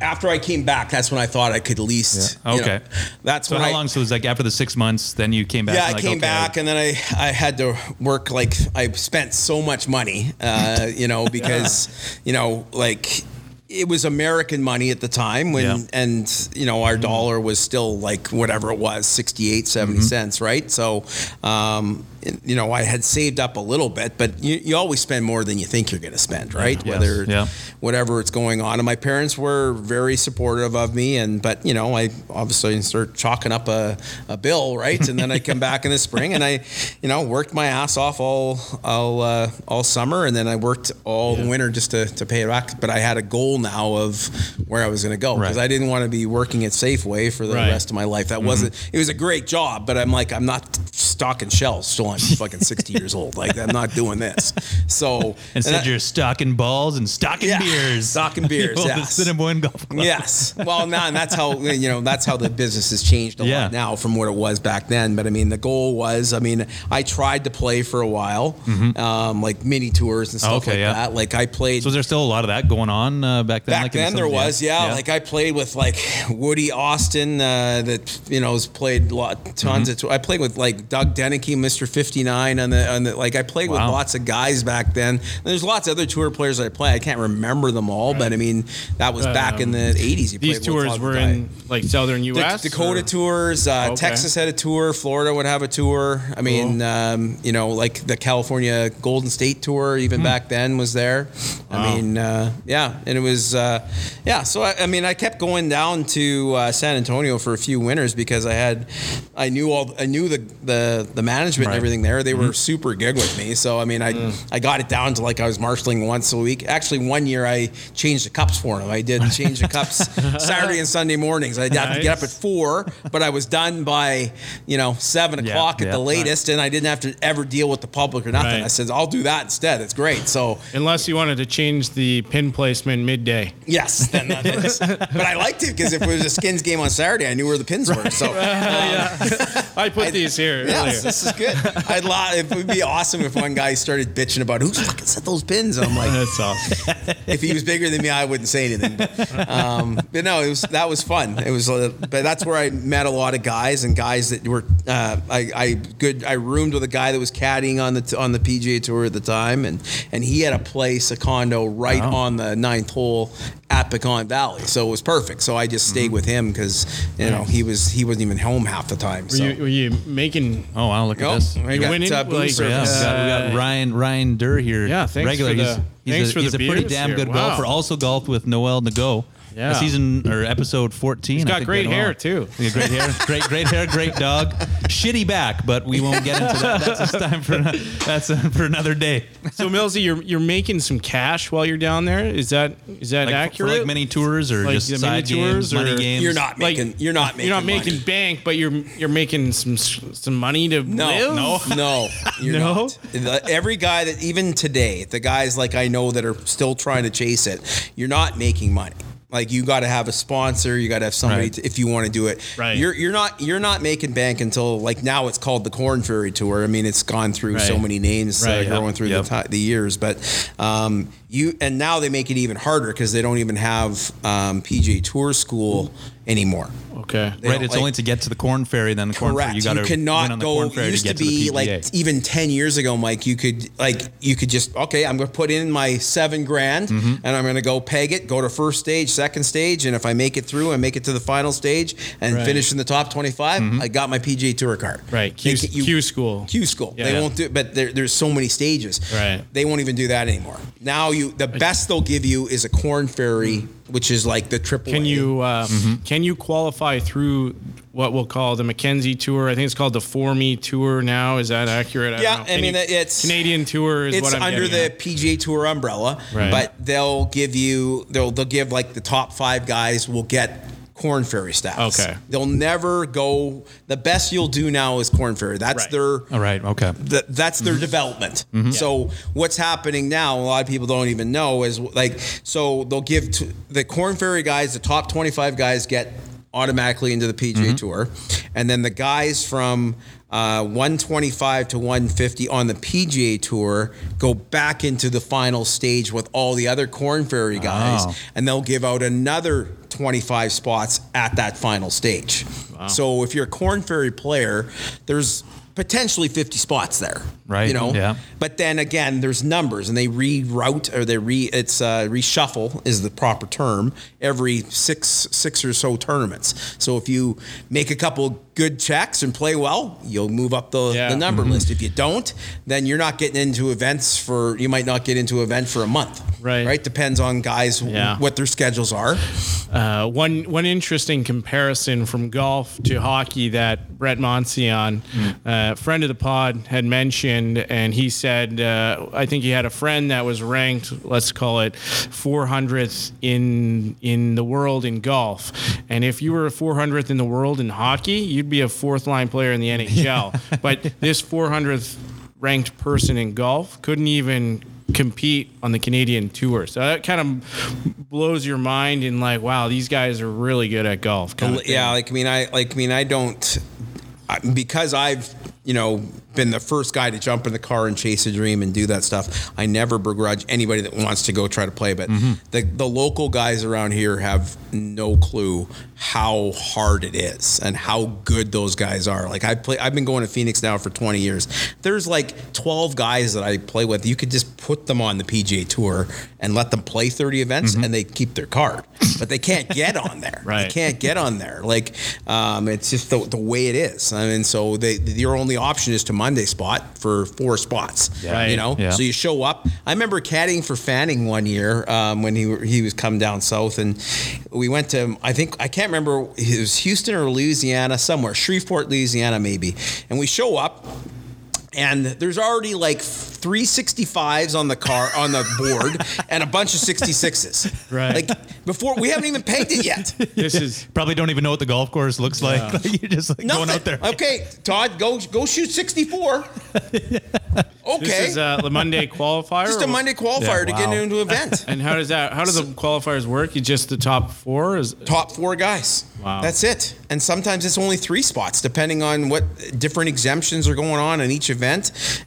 After I came back, that's when I thought I could at least. Yeah. you know, Okay. that's So when how I, long? So it was like after the six months, then you came back. Yeah, I like, came okay, back and then I, I had to work like I spent so much money, uh, you know, because you know like it was American money at the time when Yeah. and you know our dollar was still like whatever it was 68 70 Mm-hmm. cents right so um, you know I had saved up a little bit but you, you always spend more than you think you're going to spend right Yes. whether Yeah. whatever it's going on and my parents were very supportive of me and but you know I obviously start chalking up a, a bill right and then I come back in the spring and I you know worked my ass off all all uh, all summer and then I worked all the winter just to, to pay it back but I had a goal now of where I was going to go because Right. I didn't want to be working at Safeway for the Right. rest of my life Mm-hmm. that wasn't it was a great job but I'm like I'm not stocking shelves till I'm fucking 60 years old like I'm not doing this so Instead, and I- you're stocking balls and stocking Yeah, beers. stocking beers, Well, the yes. Cinnamon Golf Club. yes. Well, now and that's how you know that's how the business has changed a Yeah. lot now from what it was back then. But I mean, the goal was, I mean, I tried to play for a while, um, like mini tours and stuff Mm-hmm. Okay, like yeah. that. Like I played. So is there still a lot of that going on uh, back then? Back like then some- there was, yeah. Like I played with like Woody Austin, uh, that you know has played a lot, tons Mm-hmm. of. I played with like Doug Dunakey, Mr. 59 on the on the like I played with lots of guys back then. There's lots of other tour players I play. I can't remember them all, but I mean that was back in the 80s. You Um, These tours were in like southern U.S. Dakota or- tours. Uh, Okay. Texas had a tour. Florida would have a tour. I mean, um, you know, like the California Golden State tour, even back then, was there. I mean, uh, yeah, and it was, uh, yeah. So I, I mean, I kept going down to uh, San Antonio for a few winters because I had, I knew all, I knew the the, the management Right. and everything there. They were mm-hmm. super good with me. So I mean, I mm. I got it down to like I was marshalling once a week. Actually, one year I changed the cups for them. I did change the cups Saturday and Sunday mornings. I'd have to get up at four, but I was done by you know seven Yeah, o'clock at yeah. the latest, and I didn't have to ever deal with the public or nothing. Right. I said I'll do that instead. It's great. So Unless you wanted to change the pin placement midday. yes, then that but I liked it because if it was a skins game on Saturday, I knew where the pins were. So um, I put these here Yes, earlier. this is good. I'd lo- it would be awesome if one guy started bitching about who's fucking set those pins. And I'm like, That's awesome. if he was bigger than me, I wouldn't say anything. But, um, but no, it was that was fun. It was, uh, but that's where I met a lot of guys and guys that were. Uh, I, I good. I roomed with a guy that was caddying on the on the PGA Tour at the time, and and he had a place, a condo right Wow. on the ninth hole at Pecan Valley, so it was perfect. So I just stayed with him because you know he was he wasn't even home half the time. Were So. you, were you making? Oh wow, look at this. I You got winning? uh, booze Like, service. Yeah, we got, we got Uh, Ryan Ryan Durr here. Yeah, thanks regular. for the- he's he's thanks a, for he's the a pretty beers damn here. good Wow. golfer. Also golfed with Noel Nago. Yeah. season or episode fourteen. He's I got think great hair well. too. Yeah, great hair, great great hair, great dog. Shitty back, but we won't get into that. That's just time for that's uh, for another day. So Millsy, you're you're making some cash while you're down there. Is that is that Like, accurate? For like mini tours or Like just the side mini games, tours money games. You're not Like, making. you're not making. You're not making money. bank, but you're you're making some some money to No, live. no, no. You're No? not. The- Every guy that even today, the guys like I know that are still trying to chase it, you're not making money. Like you got to have a sponsor, you got to have somebody Right. to, if you want to do it. Right. You're you're not you're not making bank until like now it's called the Corn Ferry Tour. I mean, it's gone through so many names uh, Right, yeah. going through Yep. the ti the years, but um, you and now they make it even harder because they don't even have um, PGA Tour school anymore. Okay. They right, it's like- only to get to the Corn Ferry, then the Corn Correct. Ferry. You, You got to cannot go. Corn Ferry It used to to, be to like even ten years ago, Mike. You could like you could just okay. I'm going to put in my seven grand, Mm-hmm. and I'm going to go peg it, go to first stage, second stage, and if I make it through and make it to the final stage and Right. finish in the top 25, Mm-hmm. I got my PGA Tour card. Right. Q, ca- you- Q school. Q school. Yeah. They won't do, it, but there, there's so many stages. Right. They won't even do that anymore. Now you, the best they'll give you is a Corn Ferry, which is like the triple. Can A. you uh, Mm-hmm. can you qualify through what we'll call the Mackenzie Tour? I think it's called the For Me Tour now. Is that accurate? I don't Yeah, know. I mean, you- it's- Canadian Tour is it's what I'm under getting the at. PGA Tour umbrella, Right. but they'll give you they'll they'll give like the top five guys will get Corn Ferry status. Okay. they'll never go. The best you'll do now is Corn Ferry. That's Right. their All right, okay. th- that's Mm-hmm. their development. So what's happening now? A lot of people don't even know is like so they'll give to the Corn Ferry guys, the top twenty five guys get automatically into the PGA Mm-hmm. Tour, and then the guys from uh, 125 to 150 on the PGA Tour go back into the final stage with all the other Corn Ferry guys, Oh. and they'll give out another 25 spots at that final stage. So if you're a Corn Ferry player, there's potentially 50 spots there. Right, You know? yeah. But then again, there's numbers and they reroute or they re it's uh, reshuffle is the proper term every six six or so tournaments. So if you make a couple good checks and play well, you'll move up the, Yeah. the number list. If you don't, then you're not getting into events for you might not get into an event for a month. Right. Right. Depends on guys Yeah. what their schedules are. Uh, one one interesting comparison from golf to hockey that Brett Monsian, uh, friend of the pod, had mentioned, and he said, uh, I think he had a friend that was ranked, let's call it 400th in in the world in golf, and if you were a 400th in the world in hockey, you'd be a fourth line player in the NHL. but this 400th ranked person in golf couldn't even compete on the Canadian tour. So that kind of blows your mind in like, wow, these guys are really good at golf. yeah, like I mean, I like I mean, I don't because I've you know been the first guy to jump in the car and chase a dream and do that stuff. I never begrudge anybody that wants to go try to play, but mm-hmm. the the local guys around here have no clue how hard it is and how good those guys are. Like I play, I've been going to Phoenix now for 20 years. There's like 12 guys that I play with. You could just put them on the PGA Tour and let them play 30 events, and they keep their card, but they can't get on there. Right. They can't get on there. Like um, it's just the, the way it is. I mean, so they, your only option is to Monday spot for four spots. Right. You know, Yeah. so you show up. I remember caddying for Fanning one year um, when he he was come down south, and we went to I think I can't remember it was Houston or Louisiana somewhere Shreveport, Louisiana maybe, and we show up. And there's already like 365s on the car on the board and a bunch of 66s. Right. Like before we haven't even pegged it yet. This is Probably don't even know what the golf course looks like. Like, You're just like going out there. Okay, Todd, go go shoot 64. Okay. this is uh, the Monday qualifier. just a Monday qualifier to wow. get into an event. And how does that? How do the qualifiers work? You just the top four? Is Top four guys. Wow. That's it. And sometimes it's only three spots, depending on what different exemptions are going on in each event.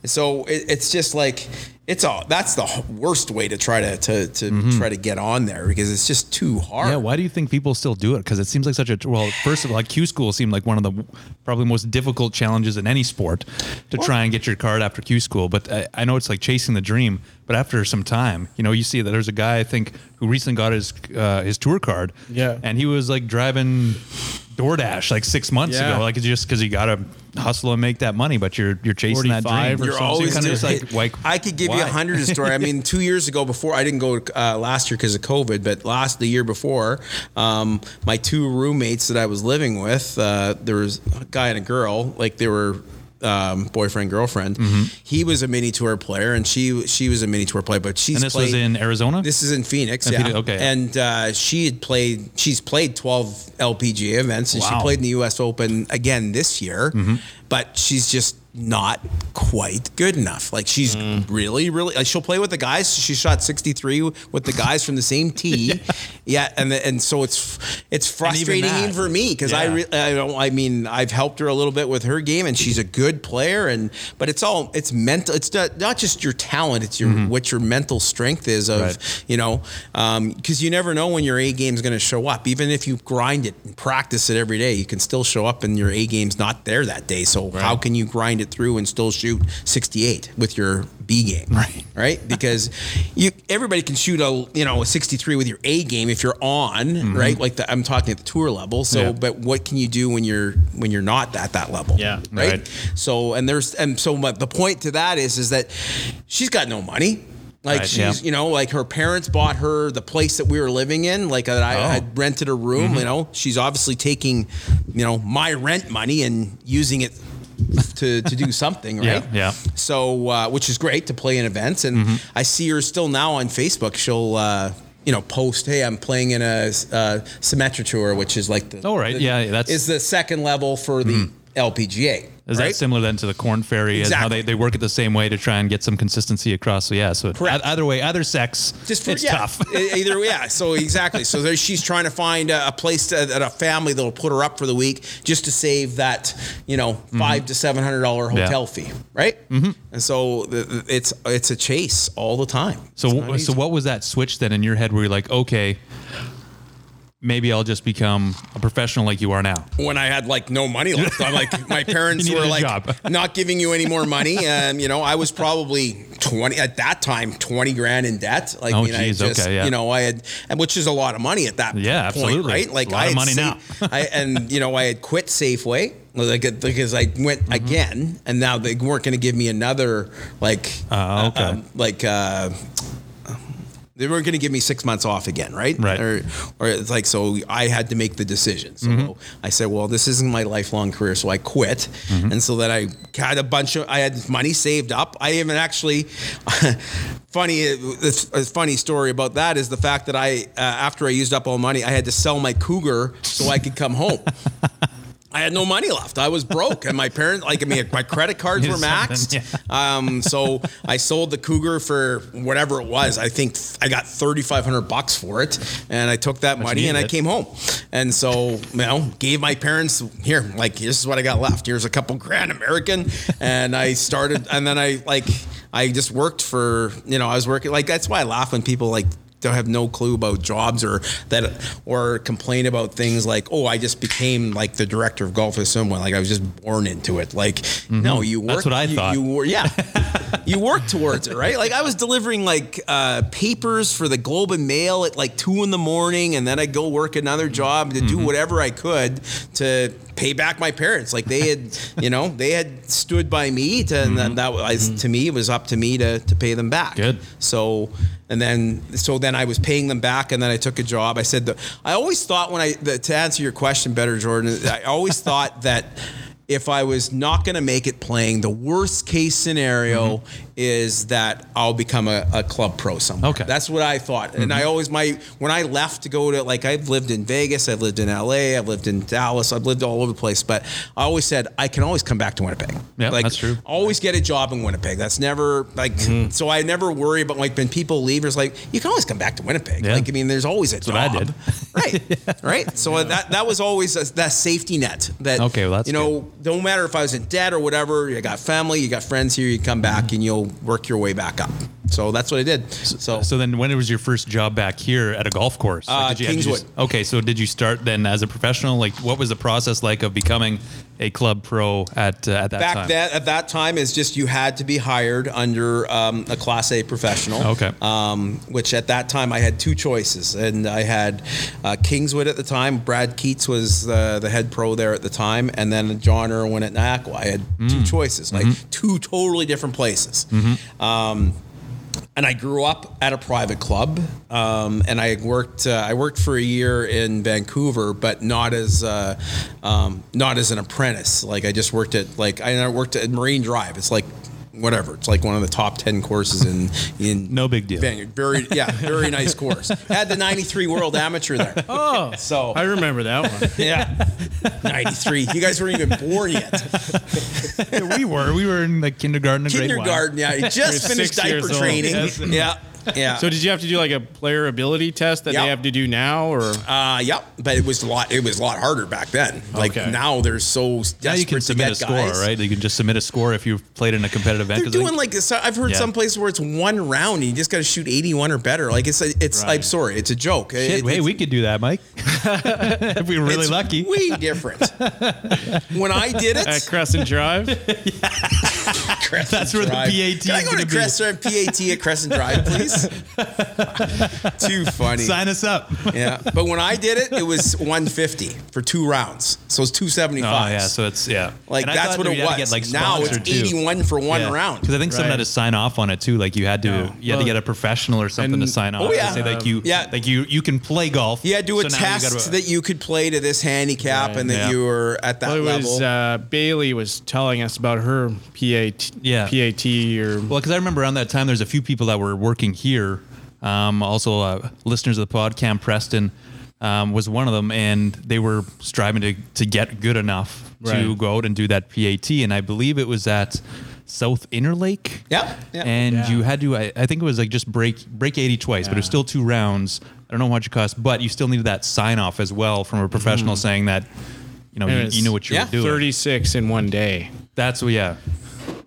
So it, it's just like it's all. That's the worst way to try to to, to try to get on there because it's just too hard. Yeah, why do you think people still do it? Because it seems like such a well. First of all, like Q school seemed like one of the probably most difficult challenges in any sport to try and get your card after Q school. But I, I know it's like chasing the dream. But after some time, you know, you see that there's a guy I think who recently got his uh, his tour card. Yeah. and he was like driving DoorDash like six months Yeah. ago. Like it's just because he got to hustle and make that money, but you're you're chasing that dream. You're always kind of just like, like I could give you a hundred story. I mean, two years ago, before I didn't go uh, last year because of COVID, but last the year before, um, my two roommates that I was living with, uh, there was a guy and a girl, like they were. Um, boyfriend girlfriend. Mm-hmm. He was a mini tour player, and she she was a mini tour player. But she's And this played, was in Arizona. This is in Phoenix, In yeah. Phoenix, okay. And uh, she had played. She's played twelve LPGA events, and she Wow. Mm-hmm. played in the U.S. Open again this year. But she's just not quite good enough. Like she's Mm. really, really. Like she'll play with the guys. She shot sixty three with the guys from the same tee. yeah. and the, and so it's it's frustrating that. even for me because I re- I don't. I mean, I've helped her a little bit with her game, and she's a good player. And but it's all it's mental. It's not, not just your talent. It's your what your mental strength is of Mm-hmm. Right. you know because you never know when your A game is going to show up. Even if you grind it and practice it every day, you can still show up and your A game's not there that day. So how can you grind it through and still shoot 68 with your B game? Right. right. Because you everybody can shoot a you know a 63 with your A game if you're on mm-hmm. right. Like the, I'm talking at the tour level. So Yeah. but what can you do when you're when you're not at that level? Yeah. Right. Right. So and there's and so my, the point to that is is that she's got no money. Like Right, she's, yeah. you know, like her parents bought her the place that we were living in. Like I, Oh. I had rented a room. Mm-hmm. You know, she's obviously taking, you know, my rent money and using it to to do something, right? yeah. So, uh, which is great to play in events, and I see her still now on Facebook. She'll. Uh, you know, post, hey, I'm playing in a uh, Symetra tour, which is like the Oh, right. the- Yeah, that's- is the second level for the LPGA. Is right? that similar then to the Corn Ferry? Is how they, they work it the same way to try and get some consistency across? So yeah, so Correct. either way, either sex, just for it's yeah, tough. Either yeah, so exactly. So there, she's trying to find a, a place to, at a family that'll put her up for the week just to save that you know 5 to seven hundred dollar Yeah. hotel fee, right? Mm-hmm. And so the, the- it's it's a chase all the time. So so easy. what was that switch then in your head where you're like, okay, maybe I'll just become a professional like you are now? when I had like no money left. I'm like my parents were like job. not giving you any more money. And you know, I was probably twenty at that time, twenty grand in debt. Like Oh, I mean, I geez, just okay, yeah. you know, I had which is a lot of money at that Yeah, point, absolutely. right? Like I had money sa- now. I and you know, I had quit Safeway. Like, because I went Mm-hmm. again, and now they weren't going to give me another like, Oh, okay. um, like uh, they weren't going to give me six months off again, right? Right. Or, or it's like so I had to make the decision. So Mm-hmm. I said, well, this isn't my lifelong career, so I quit. Mm-hmm. And so that I had a bunch of I had money saved up. I even actually funny it's a funny story about that is the fact that I uh, after I used up all money, I had to sell my Cougar so I could come home. I had no money left. I was broke, and my parents, like, I mean, my credit cards were maxed. Um, so I sold the Cougar for whatever it was. I think I got thirty five hundred bucks for it, and I took that money and I came home. And so, you know, gave my parents here, like, this is what I got left. Here's a couple grand American, and I started, and then I like, I just worked for, you know, I was working like that's why I laugh when people like don't have no clue about jobs or that or complain about things like oh I just became like the director of golf or someone like I was just born into it. Like no you work That's what I you, thought. you wor- yeah. You work towards it right? Like I was delivering like uh, papers for the Globe and Mail at like two in the morning and then I'd go work another job to do whatever I could to pay back my parents like they had you know they had stood by me to and then that mm-hmm. was mm-hmm. to me it was up to me to to pay them back Good. so and then so then I was paying them back, and then I took a job. I said the, I always thought when I the, to answer your question better, Jordan. I always thought that if I was not going to make it playing, the worst case scenario is that I'll become a, a club pro somewhere. Okay. that's what I thought. And I always my when I left to go to like I've lived in Vegas, I've lived in LA, I've lived in Dallas, I've lived all over the place. But I always said I can always come back to Winnipeg. Yeah, like, that's true. Always get a job in Winnipeg. That's never like Mm-hmm. so. I never worry about like when people leave. It's like you can always come back to Winnipeg. Yeah. Like I mean, there's always a what job. I did. right, right. So that that was always a, that safety net. That Okay, well, that's you know, no matter if I was in debt or whatever, you got family, you got friends here. You come back and you'll work your way back up. So that's what I did. So, So then, when it was your first job back here at a golf course? Uh, did you, did you- Kingswood. okay, so did you start then as a professional? Like, what was the process like of becoming a club pro at uh, at that back time? then at that time is just you had to be hired under um, a class A professional. Okay. Um, which at that time I had two choices, and I had uh, Kingswood at the time. Brad Keats was uh, the head pro there at the time, and then John Irwin at Niakwa. I had Mm. two choices, like Mm-hmm. two totally different places. Um, and I grew up at a private club, um, and I worked. Uh, I worked for a year in Vancouver, but not as uh, um, not as an apprentice. Like I just worked at like I worked at Marine Drive. It's like whatever. It's like one of the top ten courses in in No big deal. Very yeah, very nice course. Had the '93 World Amateur there. Oh, So I remember that one. yeah, '93. You guys weren't even born yet. we were we were in like kindergarten and grade one. Kindergarten. Yeah, you just finished diaper training. Yes. Yeah, yeah. So did you have to do like a player ability test that Yep. they have to do now, or Uh, yep, but it was a lot. It was a lot harder back then. Like Okay. now, they're so desperate Now you can to submit get a score, guys. right? You can just submit a score if you've played in a competitive event. They're 'cause I doing think- like so I've heard Yeah. some places where it's one round and you just got to shoot 81 or better. Like it's a, it's Right. I'm sorry, it's a joke. Shit, It- hey, we could do that, Mike. if we were really it's lucky. Way different. when I did it, at Crescent Drive? Crescent That's where the Drive. PAT Can I is go gonna to be. Crescent PAT at Crescent Drive, please? Too funny. Sign us up. Yeah, but when I did it, it was 150 for two rounds, so it's 275. Oh yeah, so it's yeah. Like And that's what it was. get, like, now it's sponsored, too. 81 for one round. Because I think someone Right. had to sign off on it too. Like you had to, Yeah. you had to get a professional or something And- to sign off. Oh, yeah. To say like you, Yeah. like you, you can play golf. You had to so now you gotta- that you could play to this handicap Right. and that Yeah. you were at that Well, it level. was uh, Bailey was telling us about her PAT, Yeah. PAT or Well, because I remember around that time, there's a few people that were working here. Um, also, uh, listeners of the pod, Cam Preston um, was one of them, and they were striving to, to get good enough to go out and do that PAT. And I believe it was at South Interlake. yeah, yeah. And Yeah. you had to, I, I think it was like just break break 80 twice, but it was still two rounds. I don't know how much it cost, but you still needed that sign off as well from a professional saying that, you know, you, you know what you yeah, were doing. 36 in one day. That's what, yeah.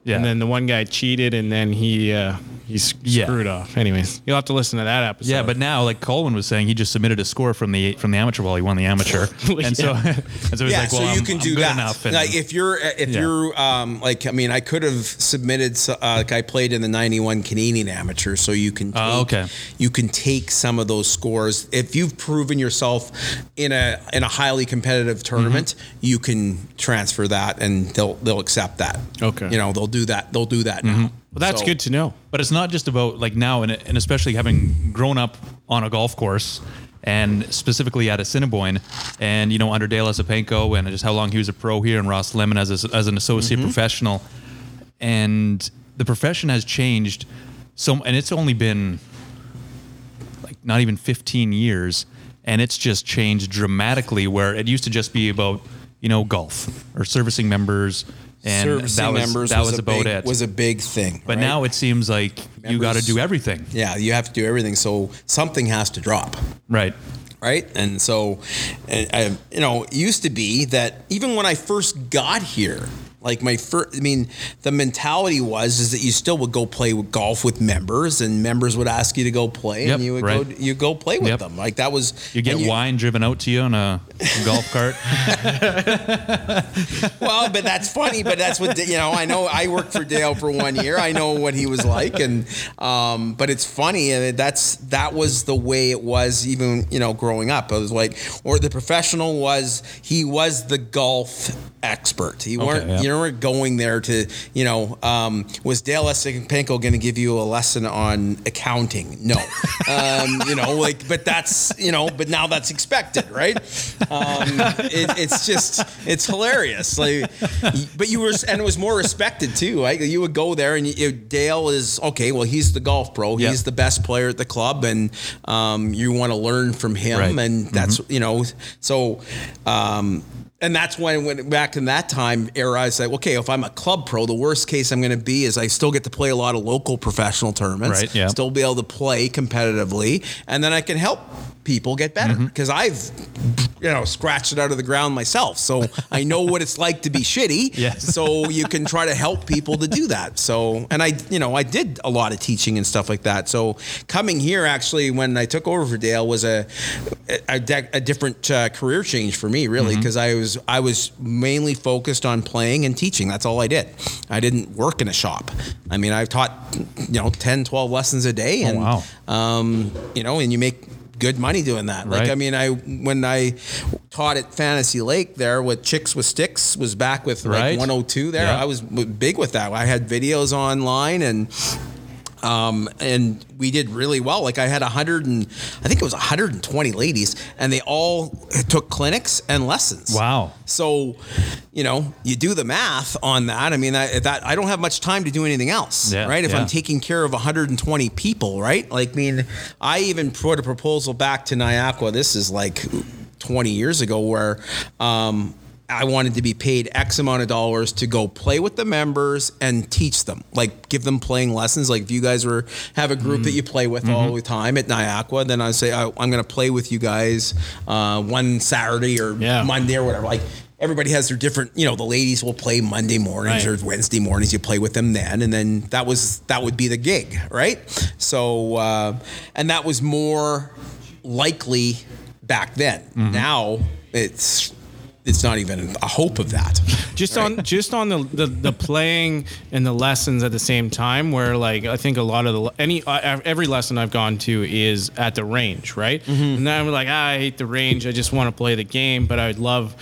Yeah. And then the one guy cheated and then he uh, he s- Yeah. screwed off. Anyways, you'll have to listen to that episode. Yeah, but now, like Colin was saying, he just submitted a score from the from the amateur ball. He won the amateur, and so and so he's yeah, like, well, so you I'm- can I'm do good that. enough. And, like if you're if Yeah. you're um like I mean I could have submitted uh, like I played in the 91 Canadian amateur so you can take, Oh, okay. you can take some of those scores if you've proven yourself in a in a highly competitive tournament Mm-hmm. you can transfer that and they'll they'll accept that. Okay. You know, they'll do that. They'll do that now. Well, that's So- good to know. but it's not just about like now, and, and especially having grown up on a golf course. And specifically at Assiniboine, and you know under Dale Esipenko, and just how long he was a pro here, and Ross Lemon as a, as an associate Mm-hmm. professional, and the profession has changed. So, and it's only been like not even 15 years and it's just changed dramatically where it used to just be about you know, golf or servicing members. And Servicing that was, members that was, a about big, it. Was a big thing. but right? now it seems like you got to do everything. yeah, you have to do everything. So something has to drop. Right. right? And so, and I, you know, it used to be that even when I first got here, like my first, I mean, the mentality was is that you still would go play with golf with members, and members would ask you to go play, Yep, and you would right. go, you go play with Yep. them. Like that was You get and wine driven out to you on a golf cart. well, but that's funny. But that's what you know. I know. I worked for Dale for one year. I know what he was like, and um, but it's funny. and That's that was the way it was. Even you know, growing up, I was like, or the professional was he was the golf expert. He weren't yeah. Weren't going there to you know. Um, was Dale Estepanko going to give you a lesson on accounting? No. um, you know, like, but that's you know, but now that's expected, right? Um, it, it's just it's hilarious. Like, but you were, and it was more respected too. Right? You would go there, and you, Dale is okay. Well, he's the golf pro. He's the best player at the club, and um, you want to learn from him. Right. And that's you know, so. Um, and that's when, when back in that time era, I said, okay, if I'm a club pro, the worst case I'm going to be is I still get to play a lot of local professional tournaments, Right, yeah. still be able to play competitively, and then I can help people get better Mm-hmm. because I've, you know, scratched it out of the ground myself, so I know what it's like to be shitty. Yes. So you can try to help people to do that. So, and I, you know, I did a lot of teaching and stuff like that. So coming here, actually, when I took over for Dale, was a a, de- a different uh, career change for me, really, because I was I was mainly focused on playing and teaching. That's all I did. I didn't work in a shop. I mean, I've taught, you know, 10, 12 lessons a day, and wow. um, you know, and you make good money doing that. Like, I mean, I when I taught at Fantasy Lake there with Chicks with Sticks was back with like Right. 102 there. Yeah. I was big with that. I had videos online and um, and we did really well. Like I had a hundred and I think it was 120 ladies, and they all took clinics and lessons. Wow. So, you know, you do the math on that. I mean, I, that I don't have much time to do anything else, Yeah, right? If yeah. I'm taking care of 120 people, right? Like, I mean, I even put a proposal back to Niakwa. This is like 20 years ago, where um, I wanted to be paid X amount of dollars to go play with the members and teach them, like give them playing lessons. Like if you guys were have a group that you play with Mm-hmm. all the time at Niakwa, then I say I, I'm going to play with you guys uh, one Saturday or Yeah. Monday or whatever. Like everybody has their different. You know, the ladies will play Monday mornings Right. or Wednesday mornings. You play with them then, and then that was that would be the gig, right? So uh, and that was more likely back then. Now it's it's not even a hope of that. just on just on the, the the playing and the lessons at the same time where like i think a lot of the any uh, every lesson i've gone to is at the range right? And then i'm like ah, i hate the range. I just want to play the game. But i would love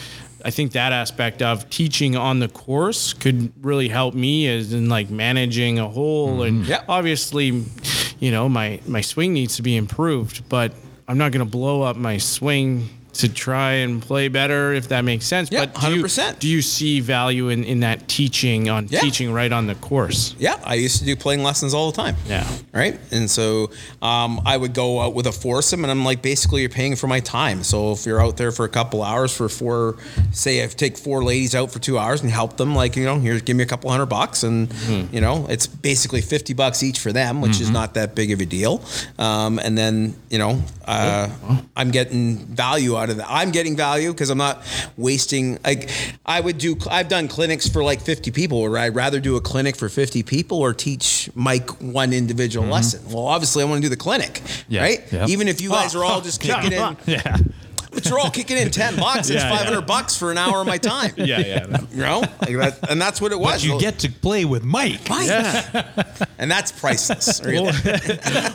I think that aspect of teaching on the course could really help me as in like managing a hole and Yeah. obviously you know my my swing needs to be improved but I'm not going to blow up my swing to try and play better if that makes sense Yeah, but do you, 100%. do you see value in, in that teaching on Yeah. teaching right on the course Yeah, I used to do playing lessons all the time. Yeah. Right. And so um, I would go out with a foursome, and I'm like, basically, you're paying for my time. So if you're out there for a couple hours for four, say I take four ladies out for two hours and help them, like, you know, here, give me a couple hundred bucks. And, you know, it's basically 50 bucks each for them, which is not that big of a deal. Um, and then, you know, uh, I'm getting value out of that. I'm getting value because I'm not wasting, like, I would do, I've done clinics for like 50 people. Would I'd rather do a clinic for 50 people or teach Mike one individual mm-hmm. lesson? Well, obviously, I want to do the clinic, Yeah, right? Even if you guys are all oh, just kicking in, yeah but you're all kicking in 10 bucks, it's Yeah, yeah. 500 bucks for an hour of my time. yeah yeah You know, like that, and that's what it was. But you get to play with Mike. Mike. and that's priceless. we'll,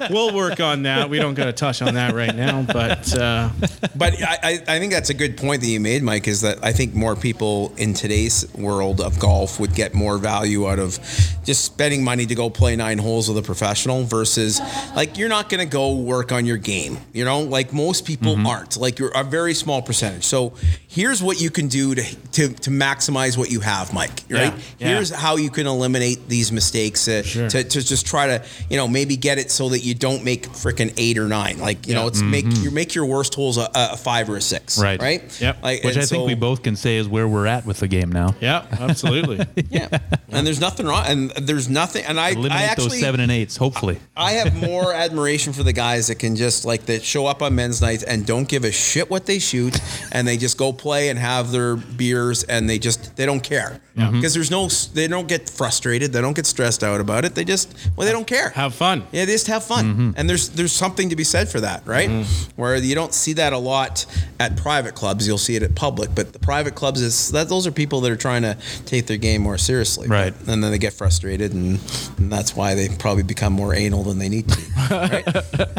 we'll work on that we don't got to touch on that right now but uh, But I, I, I think that's a good point that you made, Mike, is that I think more people in today's world of golf would get more value out of just spending money to go play nine holes with a professional versus like you're not going to go work on your game. You know, like most people aren't. Like you're a very small percentage. So here's what you can do to to, to maximize what you have, Mike. Right? Yeah, yeah. Here's how you can eliminate these mistakes uh, Sure. to, to just try to you know maybe get it so that you don't make freaking eight or nine. Like you know, Yeah. it's make you make your worst holes a, a five or a six. Right. Right. Yep. Like, Which and I think we both can say is where we're at with the game now. Yeah, absolutely. Yeah. And there's nothing wrong. And there's nothing. And I, Eliminate I actually those seven and eights, hopefully. I have more admiration for the guys that can just like that show up on men's nights and don't give a shit what they shoot, and they just go play and have their beers and they just they don't care because there's no they don't get frustrated, they don't get stressed out about it. They just well they don't care. Have fun. Yeah, they just have fun, and there's there's something to be said for that, right? Where you don't see that a lot at private clubs, you'll see it at public, but the private clubs is that those are people that are trying to take their game more seriously, Right. And then they get frustrated, and, and that's why they probably become more anal than they need to, right?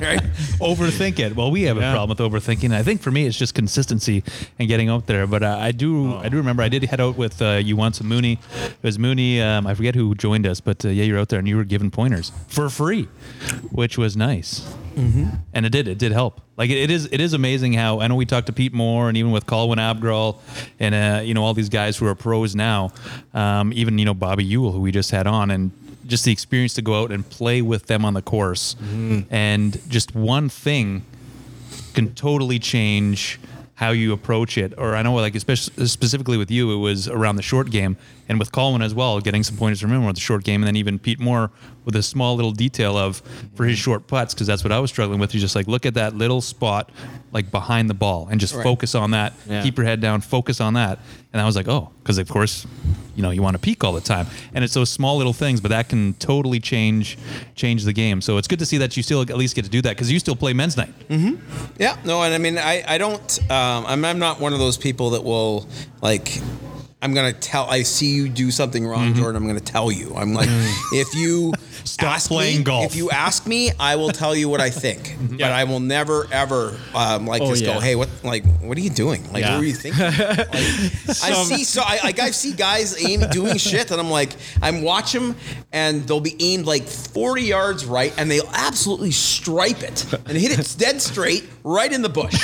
right? overthink it. Well, we have a problem with overthinking. I think for me, it's just consistency and getting out there. But uh, I do, I do remember I did head out with uh, you once, Mooney. It was Mooney. Um, I forget who joined us, but uh, yeah, you're out there and you were given pointers for free, which was nice. Mm-hmm. And it did, it did help. Like it, it is, it is amazing how I know we talked to Pete Moore and even with Colwyn Abgral and uh, you know all these guys who are pros now, um, even you know Bobby Ewell who we just had on and just the experience to go out and play with them on the course and just one thing can totally change how you approach it. Or I know, like especially specifically with you, it was around the short game, and with Colwyn as well, getting some pointers from him with the short game, and then even Pete Moore with a small little detail of for his short putts, because that's what I was struggling with. He's just like look at that little spot like behind the ball and just Right. focus on that. Yeah. Keep your head down, focus on that. And I was like, oh, because of course, you know, you want to peak all the time, and it's those small little things, but that can totally change change the game. So it's good to see that you still at least get to do that because you still play men's night. Yeah, no, and I mean, I, I don't, um, I'm, I'm not one of those people that will like. I'm gonna tell. I see you do something wrong, Jordan. I'm gonna tell you. I'm like, if you Stop ask playing me, golf. If you ask me, I will tell you what I think. But I will never ever um, like Oh, just yeah. go, hey, what like what are you doing? Like Yeah. what were you thinking? Like, I see so I like I see guys aim doing shit, and I'm like, I'm watch them, and they'll be aimed like 40 yards right, and they'll absolutely stripe it and hit it dead straight right in the bush,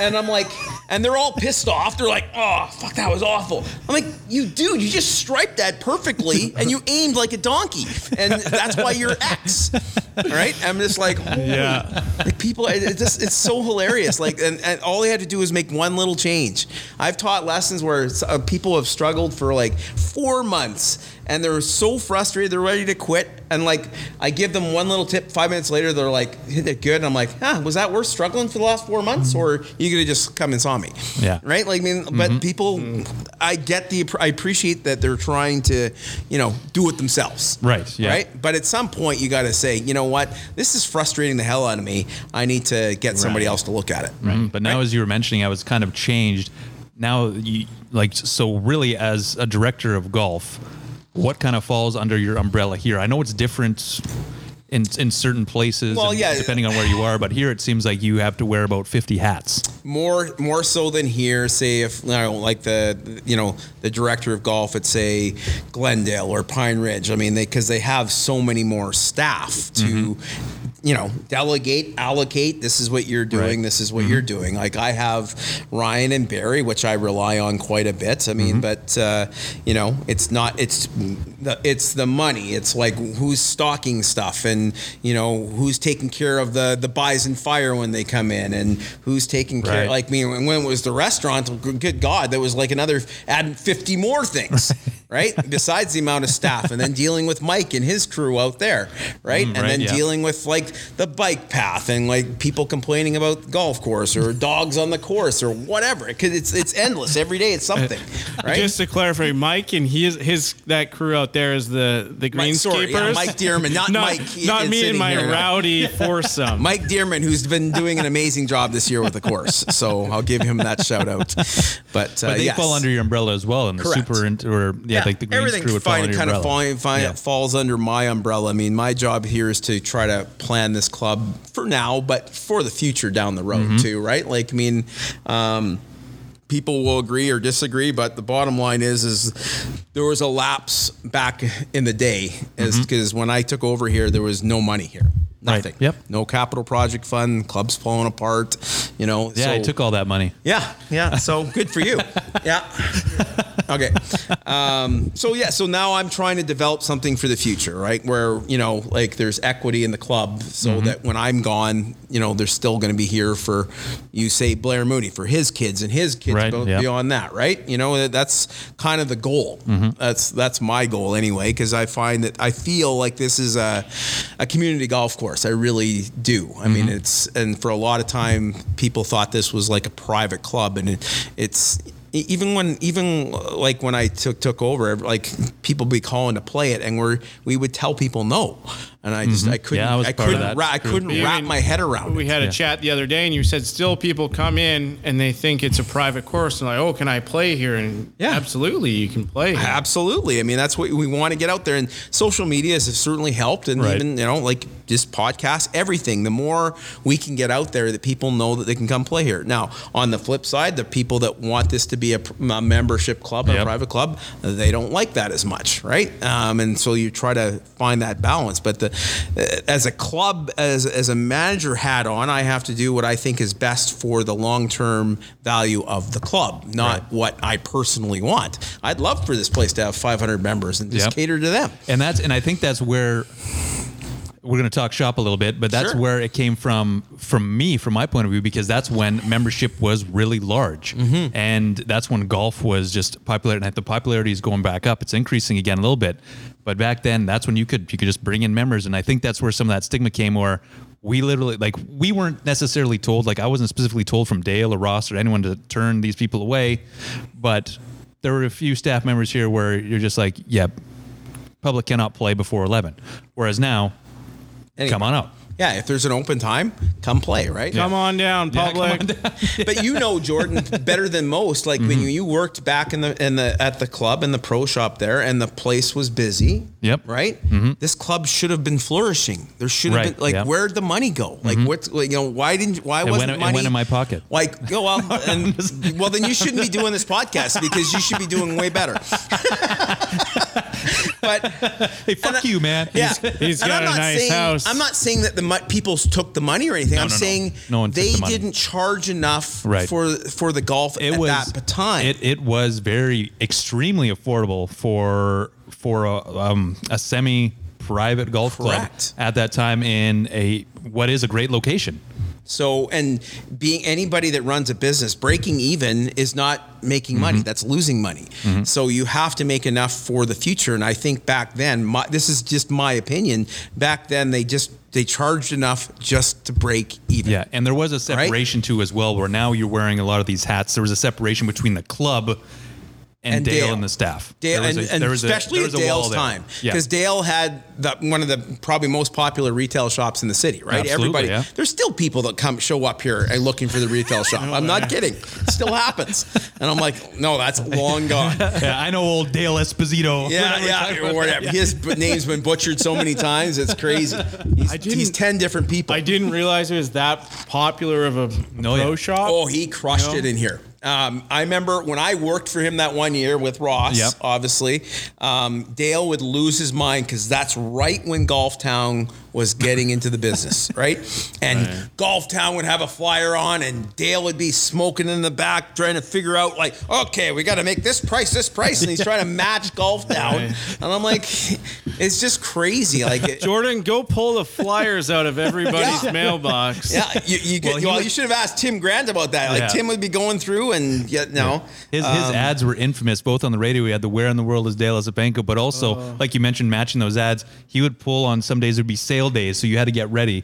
and I'm like, and they're all pissed off. They're like, oh fuck, that was awful. I'm like, you dude, you just striped that perfectly, and you aimed like a donkey, and that's why you're X. Right, I'm just like, Yeah. like people, it, just it's so hilarious. Like, and, and all they had to do is make one little change. I've taught lessons where uh, people have struggled for like four months, and they're so frustrated, they're ready to quit. And like, I give them one little tip. Five minutes later, they're like, "Hit it good." And I'm like, "Huh? Was that worth struggling for the last four months, or you could have just come and saw me?" Yeah. Right. Like, I mean, but people, I get the, I appreciate that they're trying to, you know, do it themselves. Right, yeah. Right. But at some point, you got to say, you know what? This is frustrating the hell out of me. I need to get somebody Right. else to look at it. Mm, But now, as you were mentioning, I was kind of changed. Now, you like so really as a director of golf, what kind of falls under your umbrella here? I know it's different in in certain places, Well, yeah. depending on where you are. But here, it seems like you have to wear about fifty hats. More, more so than here. Say if you know, like the, you know, the director of golf at say Glendale or Pine Ridge. I mean, they because they have so many more staff to. Mm-hmm. You know, delegate, allocate. This is what you're doing. Right. This is what you're doing. Like I have Ryan and Barry, which I rely on quite a bit. I mean, but uh, you know, it's not. It's the it's the money. It's like who's stocking stuff, and you know who's taking care of the the buys and fire when they come in, and who's taking care. Right. Like me when it was the restaurant. Good God, there was like another add fifty more things, right? Besides the amount of staff, and then dealing with Mike and his crew out there, right? and right, then yeah. dealing with like the bike path and like people complaining about the golf course or dogs on the course or whatever. Because it's it's endless. Every day it's something, right? Just to clarify, Mike and he is his that crew out there is the the Mike- greenskeepers. yeah, Mike Dearman, not Mike, not me and my here. rowdy foursome. Mike Dearman, who's been doing an amazing job this year with the course, so I'll give him that shout out. But, uh, But they yes. fall under your umbrella as well, and the Correct. super int- or yeah, like the greens everything crew would fine, under your kind of falling, fine, Yeah. falls under my umbrella. I mean, my job here is to try to plan this club for now, but for the future down the road Mm-hmm. too, right? Like, I mean, um, people will agree or disagree, but the bottom line is, is there was a lapse back in the day, Mm-hmm. is because when I took over here, there was no money here. Nothing. Yep. No capital project fund. Club's falling apart. You know. Yeah, I took all that money. Yeah, yeah. So good for you. Yeah. Okay. Um, so yeah. So now I'm trying to develop something for the future, right? Where you know, like there's equity in the club, so Mm-hmm. that when I'm gone, you know, they're still going to be here for, you say Blair Mooney for his kids and his kids Right, yeah. beyond that, right? You know, that's kind of the goal. Mm-hmm. That's that's my goal anyway, because I find that I feel like this is a a community golf course. I really do. I mean, Mm-hmm. it's and for a lot of time, people thought this was like a private club, and it, it's even when even uh, like when I took took over, like people be calling to play it, and we're we would tell people no, and I just I couldn't Mm-hmm. Yeah, I was part of couldn't ra- I couldn't You wrap mean- my head around We it. had a Yeah. chat the other day, and you said still people come in and they think it's a private course, and like, oh, can I play here? And Yeah. absolutely, you can play. Here. Absolutely. I mean, that's what we want to get out there, and social media has certainly helped, and Right. even you know, like just podcasts, everything. The more we can get out there, that people know that they can come play here. Now, on the flip side, the people that want this to be a, a membership club, a private club, they don't like that as much, right? Um, and so you try to find that balance. But the as a club, as as a manager hat on, I have to do what I think is best for the long term value of the club, not Right. what I personally want. I'd love for this place to have 500 members and just Yep. cater to them. And that's and I think that's where we're going to talk shop a little bit, but that's Sure. where it came from from me, from my point of view, because that's when membership was really large, Mm-hmm. and that's when golf was just popular. And the popularity is going back up; it's increasing again a little bit. But back then, that's when you could you could just bring in members, and I think that's where some of that stigma came, where we literally like we weren't necessarily told, like I wasn't specifically told from Dale or Ross or anyone to turn these people away, but there were a few staff members here where you're just like, yeah, public cannot play before 11. Whereas now, Anyway. come on out. Yeah, if there's an open time, come play, right? Come on down, Yeah, public. on down. but you know Jordan better than most. Like Mm-hmm. when you, worked back in the in the at the club in the pro shop there, and the place was busy. Yep. Right. This club should have been flourishing. There should have Right, been like yeah. where'd the money go? Like what's like, you know why didn't why wasn't went- it money went in my pocket. Like oh well and well then you shouldn't be doing this podcast because you should be doing way better. but Hey, fuck you, man. yeah, he's And got a nice saying, house. I'm not saying that the mo- people took the money or anything. I'm no, no. saying No they the didn't charge enough Right. for for the golf It at was that time. It, it was very extremely affordable for for a, um, a semi private golf Correct. club at that time in a what is a great location. So, and being anybody that runs a business, breaking even is not making money. Mm-hmm. That's losing money. So you have to make enough for the future. And I think back then, my, this is just my opinion. Back then, they just they charged enough just to break even. Yeah, and there was a separation too as well, where now you're wearing a lot of these hats. There was a separation between the club and, And Dale, Dale. and the staff. Dale, There was and, a- and there was a- especially there at was a Dale's there. time, Yeah. because Dale had the, one of the probably most popular retail shops in the city, right? Absolutely, Everybody, yeah. there's still people that come show up here and looking for the retail shop. I'm not kidding, it still happens, and I'm like, no, that's long gone. yeah, I know old Dale Esposito. Yeah, yeah, or whatever. His name's been butchered so many times, it's crazy. He's, he's ten different people. I didn't realize it was that popular of a No, pro yeah. shop. Oh, he crushed You know? it in here. Um, I remember when I worked for him that one year with Ross, Yep. obviously, um, Dale would lose his mind because that's right when Golf Town was getting into the business, right? And Golf Town would have a flyer on, and Dale would be smoking in the back, trying to figure out, like, okay, we got to make this price, this price. And he's trying to match Golf Town. Right. And I'm like, it's just crazy. Like, it- Jordan, go pull the flyers out of everybody's Yeah. mailbox. yeah, you, you, Well, he well, would- you should have asked Tim Grant about that. Like, Yeah. Tim would be going through, and yet, no. His, his Um, ads were infamous, both on the radio. He had the "Where in the World is Dale Zapenko," but also, Oh. like you mentioned, matching those ads. He would pull on some days. There'd be sale days, so you had to get ready.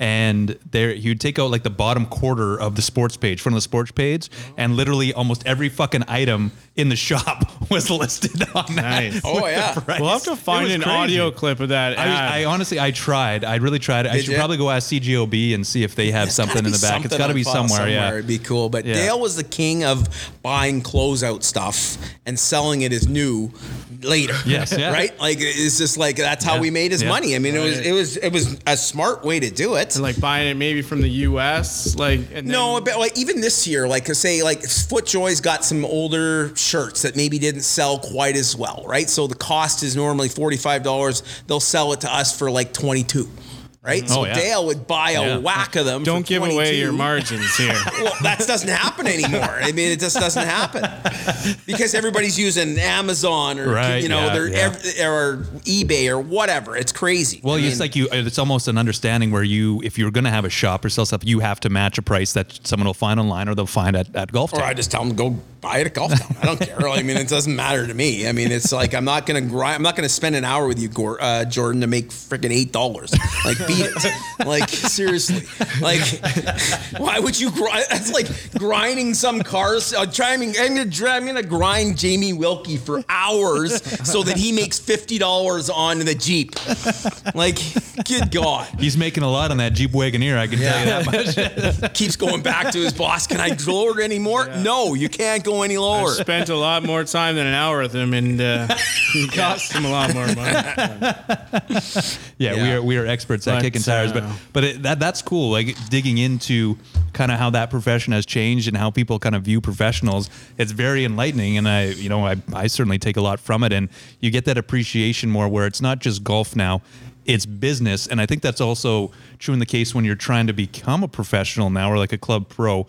And there, he would take out like the bottom quarter of the sports page, front of the sports page, mm-hmm. and literally almost every fucking item in the shop was listed on that. Nice. Oh, yeah. We'll have to find an crazy. audio clip of that. I, I honestly, I tried. I really tried. I should ya? probably go ask CJOB and see if they have It's something in the back. It's got to be file somewhere. Yeah. It'd be cool. But Yeah. Dale was the king of buying closeout stuff and selling it as new later. Yes, yeah. Right? Like it's just like that's how Yeah, we made his yeah. money. I mean, it was it was it was a smart way to do it. And, like buying it maybe from the U.S. Like and no, then- but like even this year, like say like FootJoy's got some older shirts that maybe didn't sell quite as well, right? So the cost is normally forty five dollars. They'll sell it to us for like twenty two. Right? Mm-hmm. So Oh, yeah. Dale would buy a Yeah. whack of them. Don't for give away 22. your margins here. Well, that doesn't happen anymore. I mean, it just doesn't happen because everybody's using Amazon or Right, you know yeah, they're yeah. ev- or eBay or whatever. It's crazy. Well, I it's like you. It's almost an understanding where you, if you're going to have a shop or sell stuff, you have to match a price that someone will find online or they'll find at, at golf. or Town. I just tell them go buy it at golf town. I don't care. I mean, it doesn't matter to me. I mean, it's like I'm not gonna grind. I'm not gonna spend an hour with you, Gor- uh, Jordan, to make freaking eight dollars. Like, beat it. Like, seriously. Like, why would you grind? That's like grinding some cars. Uh, trying, I'm gonna, I'm gonna grind Jamie Wilkie for hours so that he makes fifty dollars on the Jeep. Like, good God. He's making a lot on that Jeep Wagoneer. I can tell you that much. Keeps going back to his boss. Can I it anymore? No, you can't go any lower. Spent a lot more time than an hour with him, and uh, it cost him a lot more money. Yeah, we are we are experts at But, kicking tires, but uh, but it, that that's cool. Like digging into kind of how that profession has changed and how people kind of view professionals. It's very enlightening, and I you know I I certainly take a lot from it, and you get that appreciation more where it's not just golf now. It's business, and I think that's also true in the case when you're trying to become a professional now or like a club pro.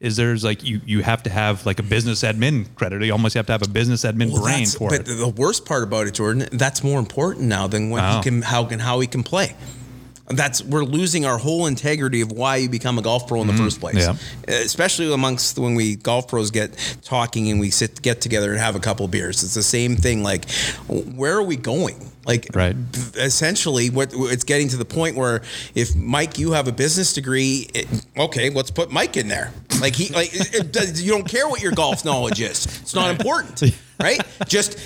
Is there's like you you have to have like a business admin credit. You almost have to have a business admin Well, brain for but it. the worst part about it, Jordan, that's more important now than what Wow. he oh. can, how can, how he can play. That's we're losing our whole integrity of why you become a golf pro in the mm-hmm. first place. yeah. Especially amongst when we golf pros get talking and we sit get together and have a couple beers. It's the same thing. Like, where are we going? Like, Right. essentially, what it's getting to the point where if Mike, you have a business degree, it, okay, let's put Mike in there. Like he, like it, it does- you don't care what your golf knowledge is. It's not important, right? Just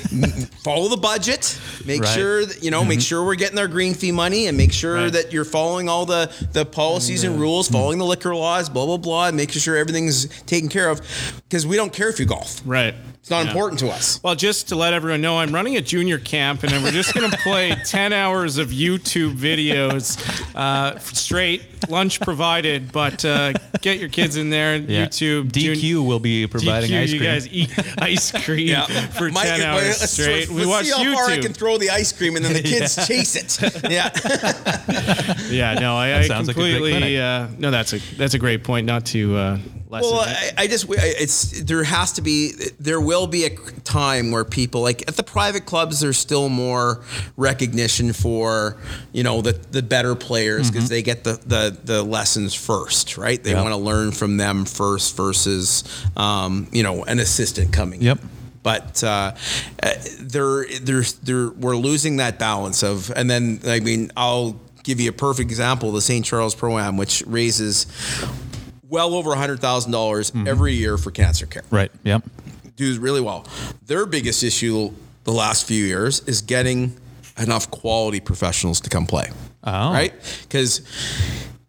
follow the budget. Make Right. sure that you know. Make sure we're getting our green fee money, and make sure Right. that you're following all the the policies and rules, following the liquor laws, blah blah blah, and making sure everything's taken care of. Because we don't care if you golf. Right. It's not Yeah. important to us. Well, just to let everyone know, I'm running a junior camp, and then we're just going to play 10 hours of YouTube videos uh, straight, lunch provided. But uh, get your kids in there. Yeah. YouTube. DQ jun- will be providing DQ, ice you guys eat ice cream for 10 Mike, hours let's- straight. We let's watch see how far I can throw the ice cream, and then the kids chase it. Yeah. Yeah, no, I, I sounds like completely. uh, no, that's a that's a great point. Not to uh. Well. I, I just it's there has to be there will be a time where people like at the private clubs there's still more recognition for you know the the better players because they get the, the the lessons first, right? They Yeah. want to learn from them first versus um, you know an assistant coming. in. But uh, uh, they're, they're, they're, we're losing that balance of, and then I mean, I'll give you a perfect example: the St. Charles Pro Am, which raises well over hundred thousand dollars every year for cancer care. Right. Yep. Do really well. Their biggest issue the last few years is getting enough quality professionals to come play. Oh. Right? Because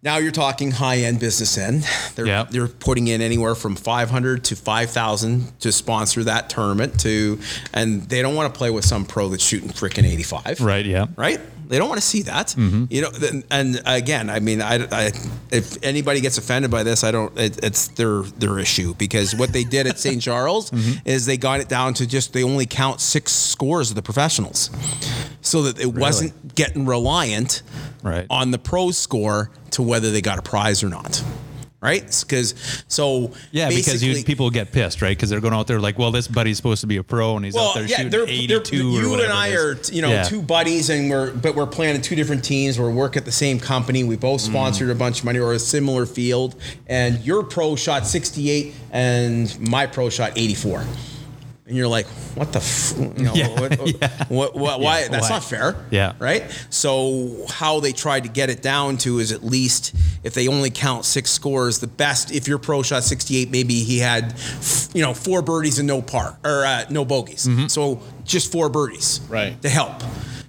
now you're talking high end business end. They're Yeah. they're putting in anywhere from 500 to 5,000 to sponsor that tournament to and they don't want to play with some pro that's shooting freaking 85 Right. Yeah. right? They don't want to see that. Mm-hmm. You know, and again, I mean, I, I, if anybody gets offended by this, I don't. It, it's their their issue because what they did at St. Charles Mm-hmm. is they got it down to just they only count six scores of the professionals, so that it wasn't getting reliant Right. on the pro score to whether they got a prize or not. Right? Because so Yeah, because you, people get pissed, right? Because they're going out there like, well, this buddy's supposed to be a pro, and he's out there shooting they're- 82 they're- you and I are, you know, Yeah. two buddies, and we're but we're playing in two different teams. We work at the same company. We both Mm. sponsored a bunch of money or a similar field. And your pro shot 68, and my pro shot 84. And you're like, what the, f-? you know, Yeah, what, what, what, why? That's why? not fair. Yeah. Right. So how they tried to get it down to is at least if they only count six scores, the best. If your pro shot 68, maybe he had, you know, four birdies and no par or uh, no bogeys. Mm-hmm. So just four birdies. Right. To help.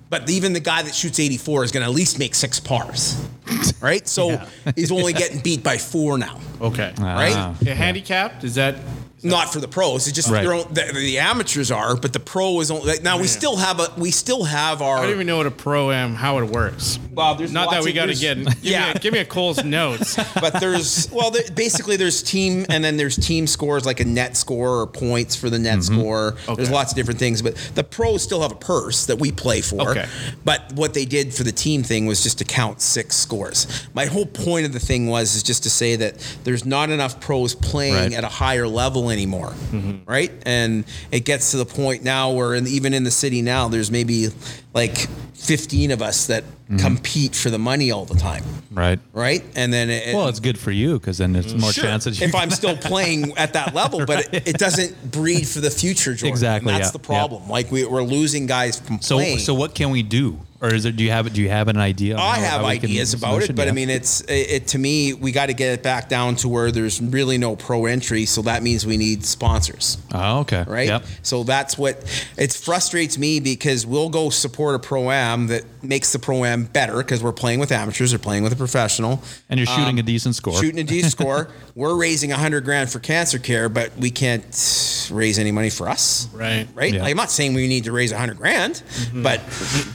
But even the guy that shoots 84 is going to at least make six pars. Right. So he's only getting beat by four now. okay. Ah. Right? Yeah, handicapped is that Not for the pros. It's just Right. their own, the, the amateurs are, but the pro is only. Like, now we still have a we still have our. I don't even know what a pro am, how it works. Well, there's Not that we got to get. Give Yeah. Me a, give me a Cole's notes. but there's well there, basically there's team and then there's team scores like a net score or points for the net mm-hmm. score there's lots of different things but the pros still have a purse that we play for Okay. but what they did for the team thing was just to count six scores my whole point of the thing was is just to say that there's not enough pros playing Right. at a higher level anymore mm-hmm. right and it gets to the point now where in, even in the city now there's maybe like 15 of us that mm-hmm. compete for the money all the time Right. right and then it, Well, it's good for you because then there's more Sure, chances. If I'm still playing at that level, but it, it doesn't breed for the future, Jordan. Exactly, And that's yeah, the problem. Like we, we're losing guys from so, playing. so what can we do? Or is it? Do you have? Do you have an idea? I how- have how we can- ideas about it, but I mean, it's it, it to me. We got to get it back down to where there's really no pro entry. So that means we need sponsors. Oh, okay. right? Yep. So that's what it frustrates me because we'll go support a pro am that makes the pro am better because we're playing with amateurs or playing with a professional. And you're shooting Um, a decent score. Shooting a decent score. We're raising a hundred grand for cancer care, but we can't raise any money for us. Right. Right. Yeah. Like, I'm not saying we need to raise a hundred grand, but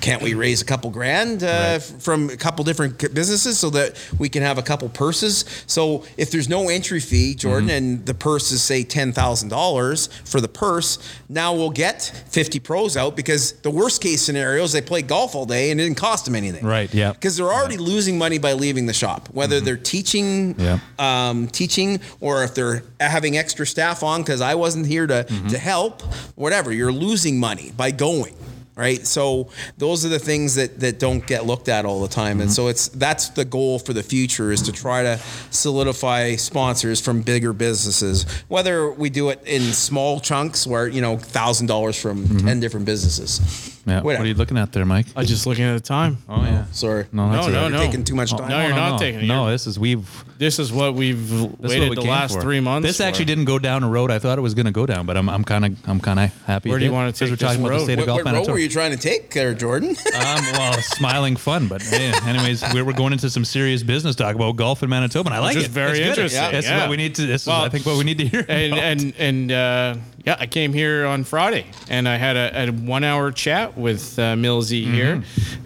can't we raise a couple grand uh, Right. from a couple different businesses so that we can have a couple purses? So if there's no entry fee, Jordan, Mm-hmm. and the purse is say ten thousand dollars for the purse, now we'll get fifty pros out because the worst case scenario is they play golf all day and it didn't cost them anything. Right, yeah. Because they're already losing money by leaving the shop, whether they're teaching, Yeah. um, teaching, or if they're having extra staff on because I wasn't here to to help. Whatever, you're losing money by going. Right, so those are the things that, that don't get looked at all the time, and mm-hmm. so it's that's the goal for the future is to try to solidify sponsors from bigger businesses. Whether we do it in small chunks, where you know thousand dollars from mm-hmm. ten different businesses. Yeah. What are you looking at there, Mike? I'm just looking at the time. Oh yeah. Sorry, No, that's No, no, all right. no. taking too much time. No, you're not taking it. No, You're- this is we've. This is what we've This is waited what we the came last for. three months. This for. actually didn't go down a road I thought it was going to go down, but I'm I'm kind of I'm kind of happy. Where it do you did, wanna 'cause take we're this talking about the road? state of What, golf what road Manitoba. were you trying to take there, Jordan? Um, well, smiling fun, but yeah, anyways, we we're going into some serious business talk about golf in Manitoba, and I like is it. very It's good. interesting, This is yeah. what we need to. This Well, is, I think, what we need to hear. and about. and and uh, yeah, I came here on Friday, and I had a, a one-hour chat with uh, Millsy here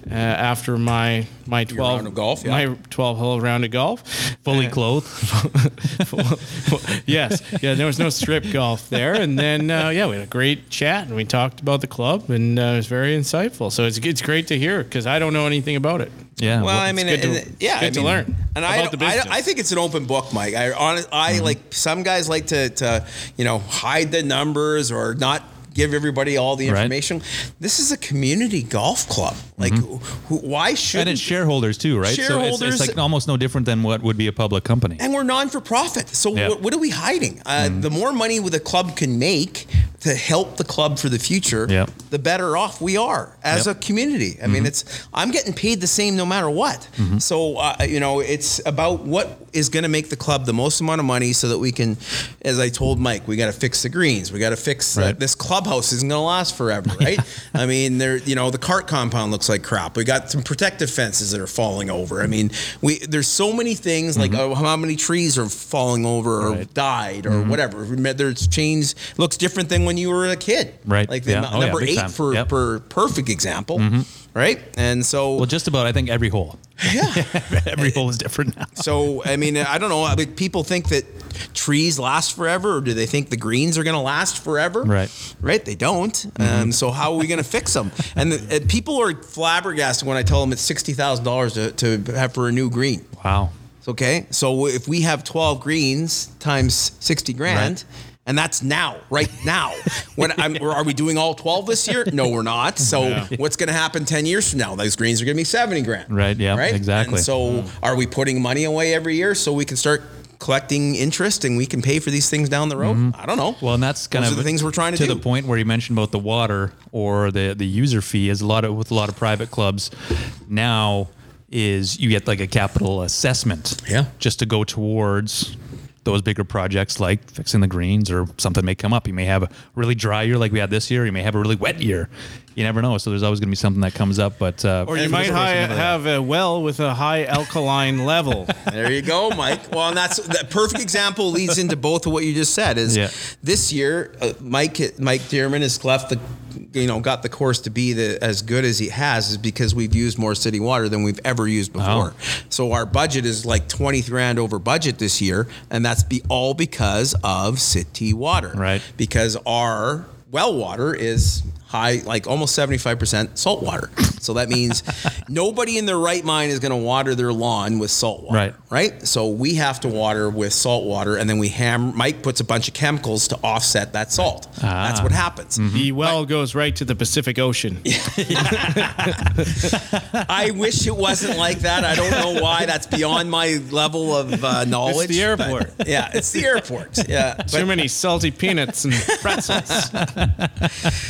uh, after my my twelve round of golf, yeah. my twelve hole round of golf. fully Uh, clothed. yes, yeah, there was no strip golf there, and then uh, yeah, we had a great chat, and we talked about the club, and uh, it was very insightful. So it's it's great to hear because I don't know anything about it. Yeah. Well, I mean, good to- yeah, it's good I to learn And I, about the I. I think it's an open book, Mike. I, honest, I Mm-hmm. like some guys like to, to, you know, hide the numbers or not give everybody all the Right. Mm-hmm. information. This is a community golf club. Like, who, who, why should and it's shareholders too, right? so it's, Shareholders- it's like almost no different than what would be a public company. and we're non for profit. So what, what are we hiding? Uh, Mm-hmm. The more money the club can make to help the club for the future, Yeah. the better off we are as Yep. Mm-hmm. a community. I mean, it's I'm getting paid the same no matter what. So uh, you know, it's about what is going to make the club the most amount of money so that we can, as I told Mike, we got to fix the greens. We got to fix uh, Right. this clubhouse isn't going to last forever, right? I mean, there you know the cart compound looks like crap. We got some protective fences that are falling over. I mean, we there's so many things like oh, how many trees are falling over or Mm-hmm. Right. died or whatever. Remember, there's changed looks different than when you were a kid, Right. Like the Yeah. n- Oh, yeah, number eight time. for Yep. Mm-hmm. per perfect example, right? And so well, just about I think every hole. yeah. every hole is different now. So I mean, I don't know. I mean, people think that trees last forever, or do they think the greens are going to last forever? Right. Mm-hmm. Right. They don't. Um, so how are we going to fix them? And, the, people are flabbergasted when I tell them it's sixty thousand dollars to to have for a new green. Wow. Okay. So if we have twelve greens times sixty grand. Right. And that's now, right now. When I'm, are we doing all 12 this year? No, we're not. So what's going to happen 10 years from now? Those greens are going to be 70 grand. Right, yeah, exactly. And so are we putting money away every year so we can start collecting interest and we can pay for these things down the road? I don't know. Mm-hmm. Well, and that's kind Those of the things we're trying to to do. the point where you mentioned about the water or the the user fee is a lot of with a lot of private clubs now is you get like a capital assessment Yeah. just to go towards those bigger projects like fixing the greens or something may come up. You may have a really dry year like we had this year. You may have a really wet year. You never know. So there's always going to be something that comes up. But uh, Or you might this hi- person, have a well with a high alkaline level. There you go, Mike. Well, and that's the perfect example leads into both of what you just said. Is Yeah. this year uh, Mike Mike Dearman has left the you know got the course to be the as good as he has is because we've used more city water than we've ever used before. So our budget is like twenty grand over budget this year, and that's be all because of city water. Right. Because our well water is high, like almost 75% salt water. So that means nobody in their right mind is going to water their lawn with salt water. Right. Right. So we have to water with salt water, and then we ham. Mike puts a bunch of chemicals to offset that salt. That's what happens. The well goes right to the Pacific Ocean. I wish it wasn't like that. I don't know why. That's beyond my level of uh, knowledge. the but- airport. yeah, it's the airport. Yeah. Too But many salty peanuts and pretzels.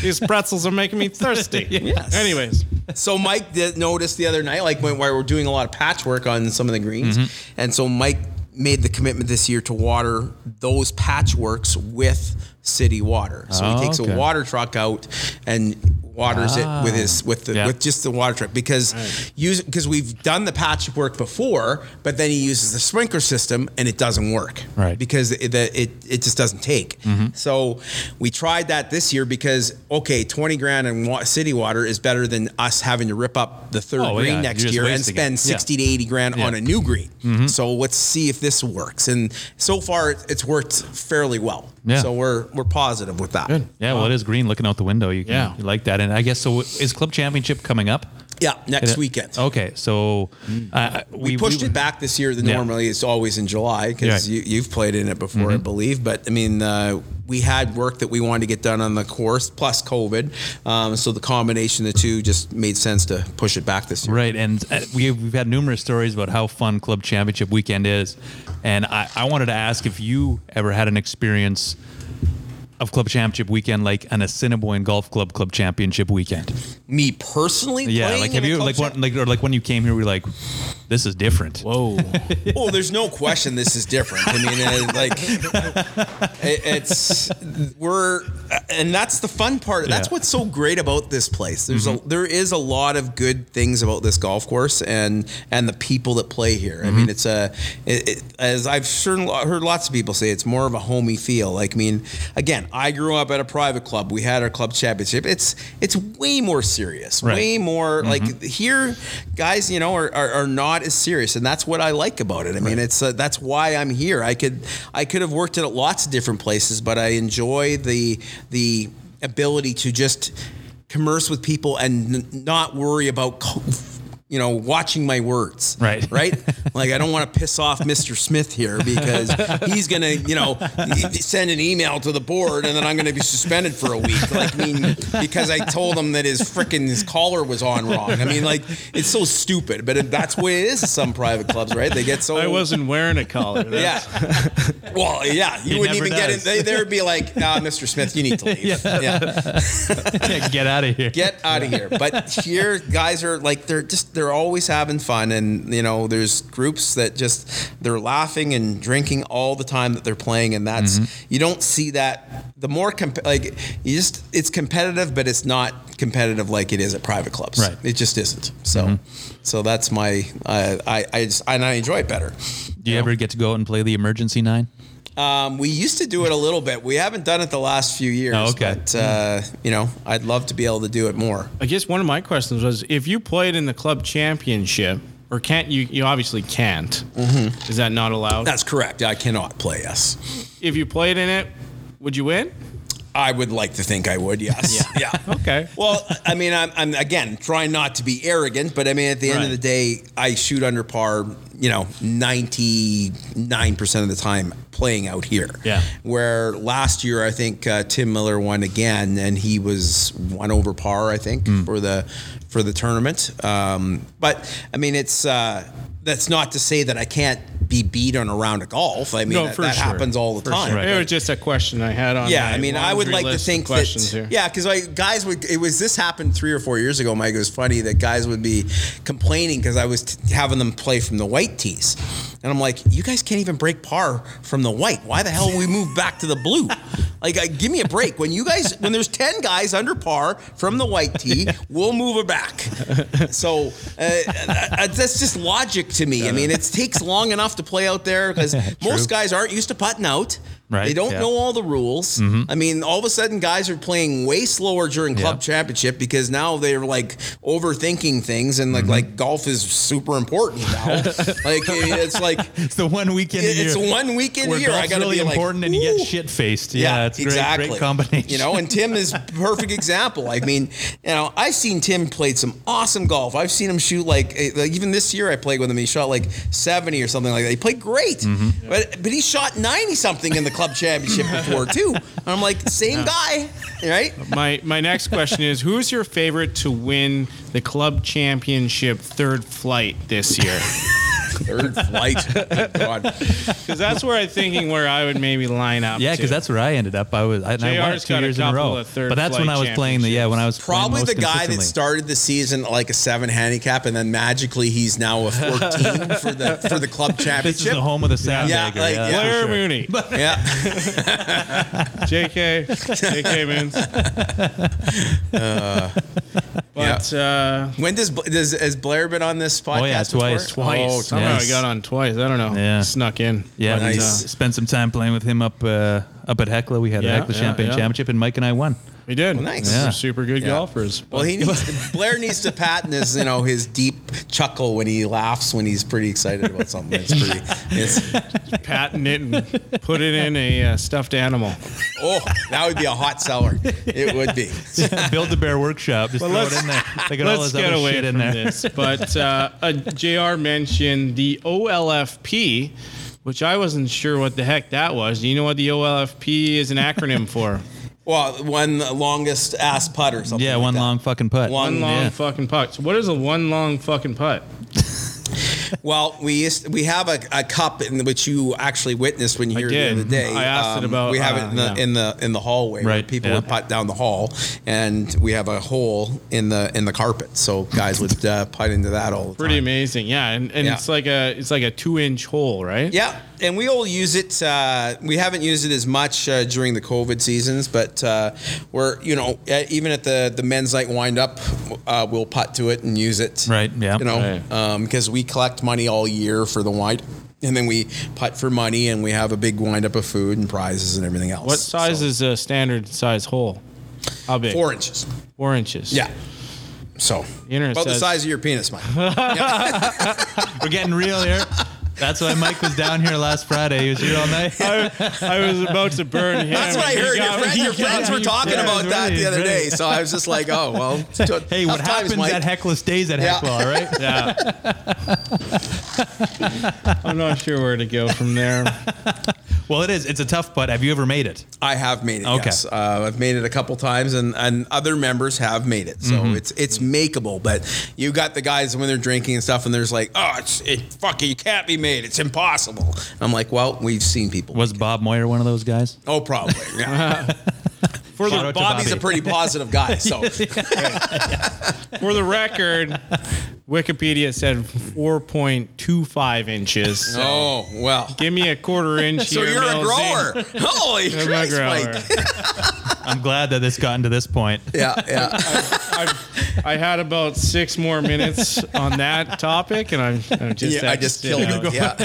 These pretzels are making me thirsty. Yes. Anyways, so Mike did notice the other night, like when while we're doing a lot of patchwork on some of the greens, mm-hmm. and so Mike made the commitment this year to water those patchworks with city water. So Oh, he takes okay. a water truck out and waters it with his with the with just the water truck because use because we've done the patchwork before, but then he uses the sprinkler system and it doesn't work. Right. Because it it, it just doesn't take. Mm-hmm. So we tried that this year because okay, twenty grand in wa- city water is better than us having to rip up the third Oh, green yeah, next year and wasting it. spend Yeah. sixty to eighty grand Yeah. Mm-hmm. on a new green. So let's see if this works. And so far, it's worked fairly well. Yeah. So we're we're positive with that. Good. yeah, well, it is green looking out the window. You, can, Yeah. you like that. And I guess so. Is Club Championship coming up? Yeah, next weekend. Okay, so uh, we, pushed it back this year. The Yeah. normally it's always in July because. Mm-hmm. you, you've played in it before, I believe. But I mean, uh, we had work that we wanted to get done on the course plus COVID, um, so the combination of the two just made sense to push it back this year. Right, and uh, we, we've had numerous stories about how fun Club Championship weekend is. And I, I wanted to ask if you ever had an experience of Club Championship weekend like an Assiniboine Golf Club Club Championship weekend. Me personally, Yeah, playing like have in you like champ- what like or like when you came here we were like this is different. whoa. Oh, there's no question this is different. I mean, uh, like it, it's we're and that's the fun part. That's Yeah. Mm-hmm. what's so great about this place. There's a there is a lot of good things about this golf course and and the people that play here. I Mm-hmm. mean, it's a it, it, as I've certain, heard lots of people say, it's more of a homey feel. Like, I mean, again, I grew up at a private club. We had our club championship. It's it's way more serious, Right. way more Mm-hmm. like here, guys. You know, are, are, are not as serious, and that's what I like about it. I mean, it's uh, that's why I'm here. I could I could have worked at lots of different places, but I enjoy the the ability to just commerce with people and n- not worry about. Co- You know, watching my words. Right. Right. Like, I don't want to piss off Mr. Smith here because he's going to, you know, send an email to the board and then I'm going to be suspended for a week. Like, I mean, because I told him that his freaking his collar was on wrong. I mean, like, it's so stupid, but that's the way it is some private clubs, right? They get so. I wasn't wearing a collar. Yeah. well, yeah. You He wouldn't never even get in. does. They, they would be like, Mr. Smith, you need to leave. yeah. Get out of here. Get out of here. But here, guys are like, they're just, they're always having fun. And, you know, there's groups that just, they're laughing and drinking all the time that they're playing. And that's, Mm-hmm. you don't see that. The more, comp- like, you just, it's competitive, but it's not competitive like it is at private clubs. Right. It just isn't. So, so that's my, uh, I, I just, and I enjoy it better. Do you ever get to go out and play the emergency nine? Um, we used to do it a little bit. We haven't done it the last few years. Oh, okay. But, uh, you know, I'd love to be able to do it more. I guess one of my questions was if you played in the club championship, or can't you? You obviously can't. Is that not allowed? That's correct. I cannot play yes. if you played in it, would you win? I would like to think I would. Yes. Yeah. yeah. Okay. Well, I mean, I'm, I'm again trying not to be arrogant, but I mean, at the end of the day, I shoot under par. You know, ninety nine percent of the time playing out here. Yeah. Where last year, I think uh, Tim Miller won again, and he was one over par. I think for the for the tournament. Um, but I mean, it's uh, that's not to say that I can't be beat on a round of golf. I mean, No, that, for that sure. happens all the time. It was just a question I had on. Yeah, my I mean, I would like to think questions that. here. Yeah, because like guys would. It was this happened three or four years ago. Mike, it was funny that guys would be complaining because I was t- having them play from the white tees, and I'm like, you guys can't even break par from the white. Why the hell we move back to the blue? Like, uh, give me a break. When you guys, when there's ten guys under par from the white tee, we'll move it back. So uh, uh, that's just logic to me. I mean, it takes long enough to play out there because most guys aren't used to putting out. Right, They don't yeah. know all the rules. I mean, all of a sudden, guys are playing way slower during club Yeah. championship because now they're like overthinking things, and like like golf is super important now. like it's like It's the one weekend a it's one weekend where year. I got to really be like important and you get shit faced. Yeah, it's a great, exactly. great combination. You know, and Tim is perfect example. I mean, you know, I've seen Tim played some awesome golf. I've seen him shoot like, eh, like even this year I played with him. He shot like seventy or something like that. He played great, Mm-hmm. but but he shot ninety something in the club championship before too. And I'm like, same guy, right? My my next question is: Who's your favorite to win the club championship third flight this year? Third flight. Because that's where I'm thinking where I would maybe line up. Yeah, because that's where I ended up. I was I, I won it two got a years in a row. But that's when I was playing the yeah when I was playing Probably most the guy that started the season like a seven handicap, and then magically he's now a 14 for the for the club This is the home of the sandbagger. Yeah, like, yeah, yeah. that's for Blair sure. Mooney, Yeah. JK, JK Moons. but uh, When does does has Blair been on this podcast? Oh, yeah, twice. before? twice. Oh, Somehow yes. I got on twice. I don't know. Yeah. Snuck in. Yeah, But, Nice. uh, spent some time playing with him up uh, up at Hecla. We had Yeah, a Hecla yeah, Champagne yeah. Championship, and Mike and I won. We did. Well, nice. Yeah. super good Yeah. golfers. Well, he needs Blair needs to patent his you know his deep chuckle when he laughs when he's pretty excited about something. It's pretty. It's, patent it and put it in a uh, stuffed animal. oh, that would be a hot seller. It would be. Build the Bear Workshop. Just throw it in there. They got all Let's this get other away shit in from there. this. But uh, uh, Jr. mentioned the OLFP, which I wasn't sure what the heck that was. Do you know what the OLFP is an acronym for? Well, one longest ass putt or something. Yeah, like one that. long fucking putt. One One long Yeah. fucking putt. So what is a one long fucking putt? Well, we used, we have a, a cup in which you actually witnessed when you I were did. the other day. Um, I asked it about, We have uh, it in the yeah. in the in the hallway. where Right, people yeah. would putt down the hall, and we have a hole in the in the carpet, so guys would uh, putt into that all the Pretty time. amazing. Yeah, and, and Yeah. it's like a it's like a two inch hole, right? Yeah, and we all use it. Uh, we haven't used it as much uh, during the COVID seasons, but uh, we're you know uh, even at the the men's night wind up, uh, we'll putt to it and use it. Right, yeah. You know, Right. because we collect money all year for the wind. And then we putt for money, and we have a big wind up of food and prizes and everything else. What size So, is a standard size hole? How big? four inches? Four inches. Yeah. So The internet about the size of your penis, Mike. We're getting real here. That's why Mike was down here last Friday. He was here all night. I, I was about to burn him. That's what I He heard. Your, friend, he your friends were talking Yeah, about it's that the other right. day, so I was just like, oh well. hey, what tough times, happens Mike. at Hecla stays at Yeah. Hecla, all right? Yeah. I'm not sure where to go from there. Well, it is. It's a tough putt. Have you ever made it? I have made it. Okay. Yes, uh, I've made it a couple times, and, and other members have made it. So Mm-hmm. it's it's makeable. But you got the guys when they're drinking and stuff, and there's like, oh, it's it, fuck it, you can't be made. It's impossible. I'm like, well, we've seen people. Was Bob Moyer one of those guys? oh, probably. Yeah. For the Bobby's Bobby. a pretty positive guy. So for the record, Wikipedia said 4.25 inches. So oh well. Give me a quarter inch here. So here. you're a Mills. grower. Holy I'm a Christ, grower. Mike. I'm glad that this gotten to this point. Yeah, yeah. I've, I had about six more minutes on that topic, and I'm, I'm just yeah I just killed it. Yeah.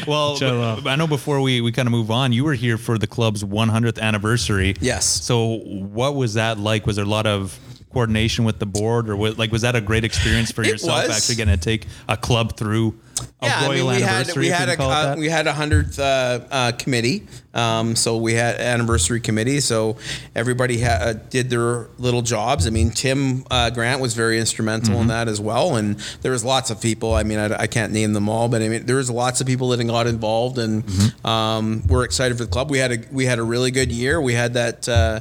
Well, Chill out. I know before we, we kind of move on, you were here for the club's 100th anniversary. Yes. So what was that like? Was there a lot of coordination with the board, or was, like was that a great experience for It yourself was. actually getting to take a club through a yeah, I mean, we had we had a can call it uh, we had a hundredth uh, uh, committee. Um, so we had anniversary committee. So everybody ha- uh, did their little jobs. I mean, Tim uh, Grant was very instrumental Mm-hmm. in that as well, and there was lots of people. I mean, I, I can't name them all, but I mean, there was lots of people that got involved, and Mm-hmm. um, we're excited for the club. We had a we had a really good year. We had that. Uh,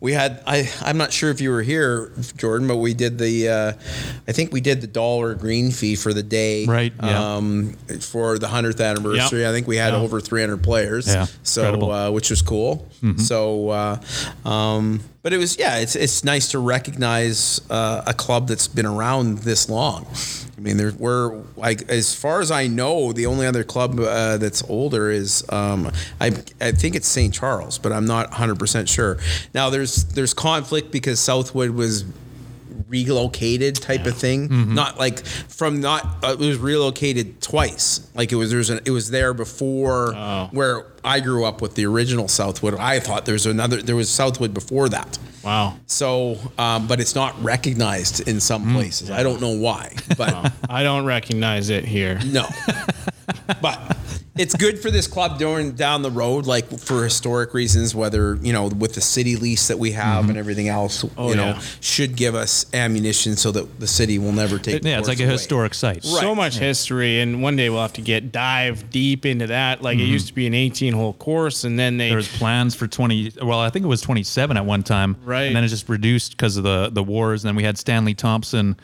we had I I'm not sure if you were here, Jordan, but we did the. Uh, I think we did the dollar green fee for the day. Right, yeah. um, for the hundredth anniversary. I think we had Yeah. over 300 players. Yeah, so uh, which was cool. So, uh, um, but it was yeah, it's it's nice to recognize uh, a club that's been around this long. I mean, there we're like as far as I know, the only other club uh, that's older is um, I I think it's St. Charles, but I'm not 100 percent sure. Now there's there's conflict because Southwood was relocated type of thing. Not like from not uh, it was relocated twice. Like it was there's an, it was there before Oh. where I grew up with the original Southwood I thought there was another there was Southwood before that Wow. so um, but it's not recognized in some places I don't know why but I don't recognize it here. no but it's good for this club down down the road like for historic reasons whether you know with the city lease that we have and everything else you know yeah. should give us ammunition so that the city will never take It, Yeah, it's like a away. historic site. So much history, and one day we'll have to get dive deep into that. Like it Mm-hmm. used to be an 18 hole course, and then they There was plans for 20. Well, I think it was 27 at one time. Right. And then it just reduced because of the the wars. And then we had Stanley Thompson.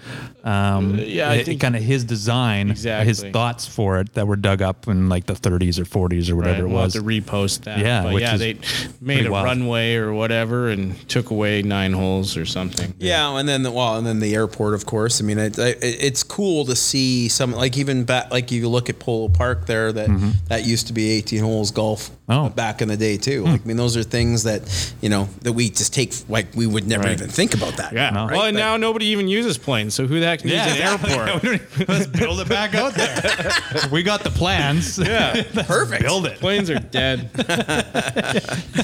Um, yeah, I think- kind of his design, exactly. his thoughts for it that were dug up in like the 30s or 40s or whatever Right, it we'll have was. to repost that. Yeah, but which yeah, is they made a wild. runway or whatever and took away nine holes or something. Yeah, and then the, well, and then the airport, of course. I mean, it, it, it's cool to see some like even back like you look at Polo Park there that that used to be 18 holes golf Oh. back in the day too. Like, I mean, those are things that you know that we just take like we would never Right. even think about that. Yeah. No. Well, and But- now nobody even uses planes, so who the heck needs an exactly. airport? We Let's build it back out there. we got the plans. Yeah. perfect. Build it. Planes are dead.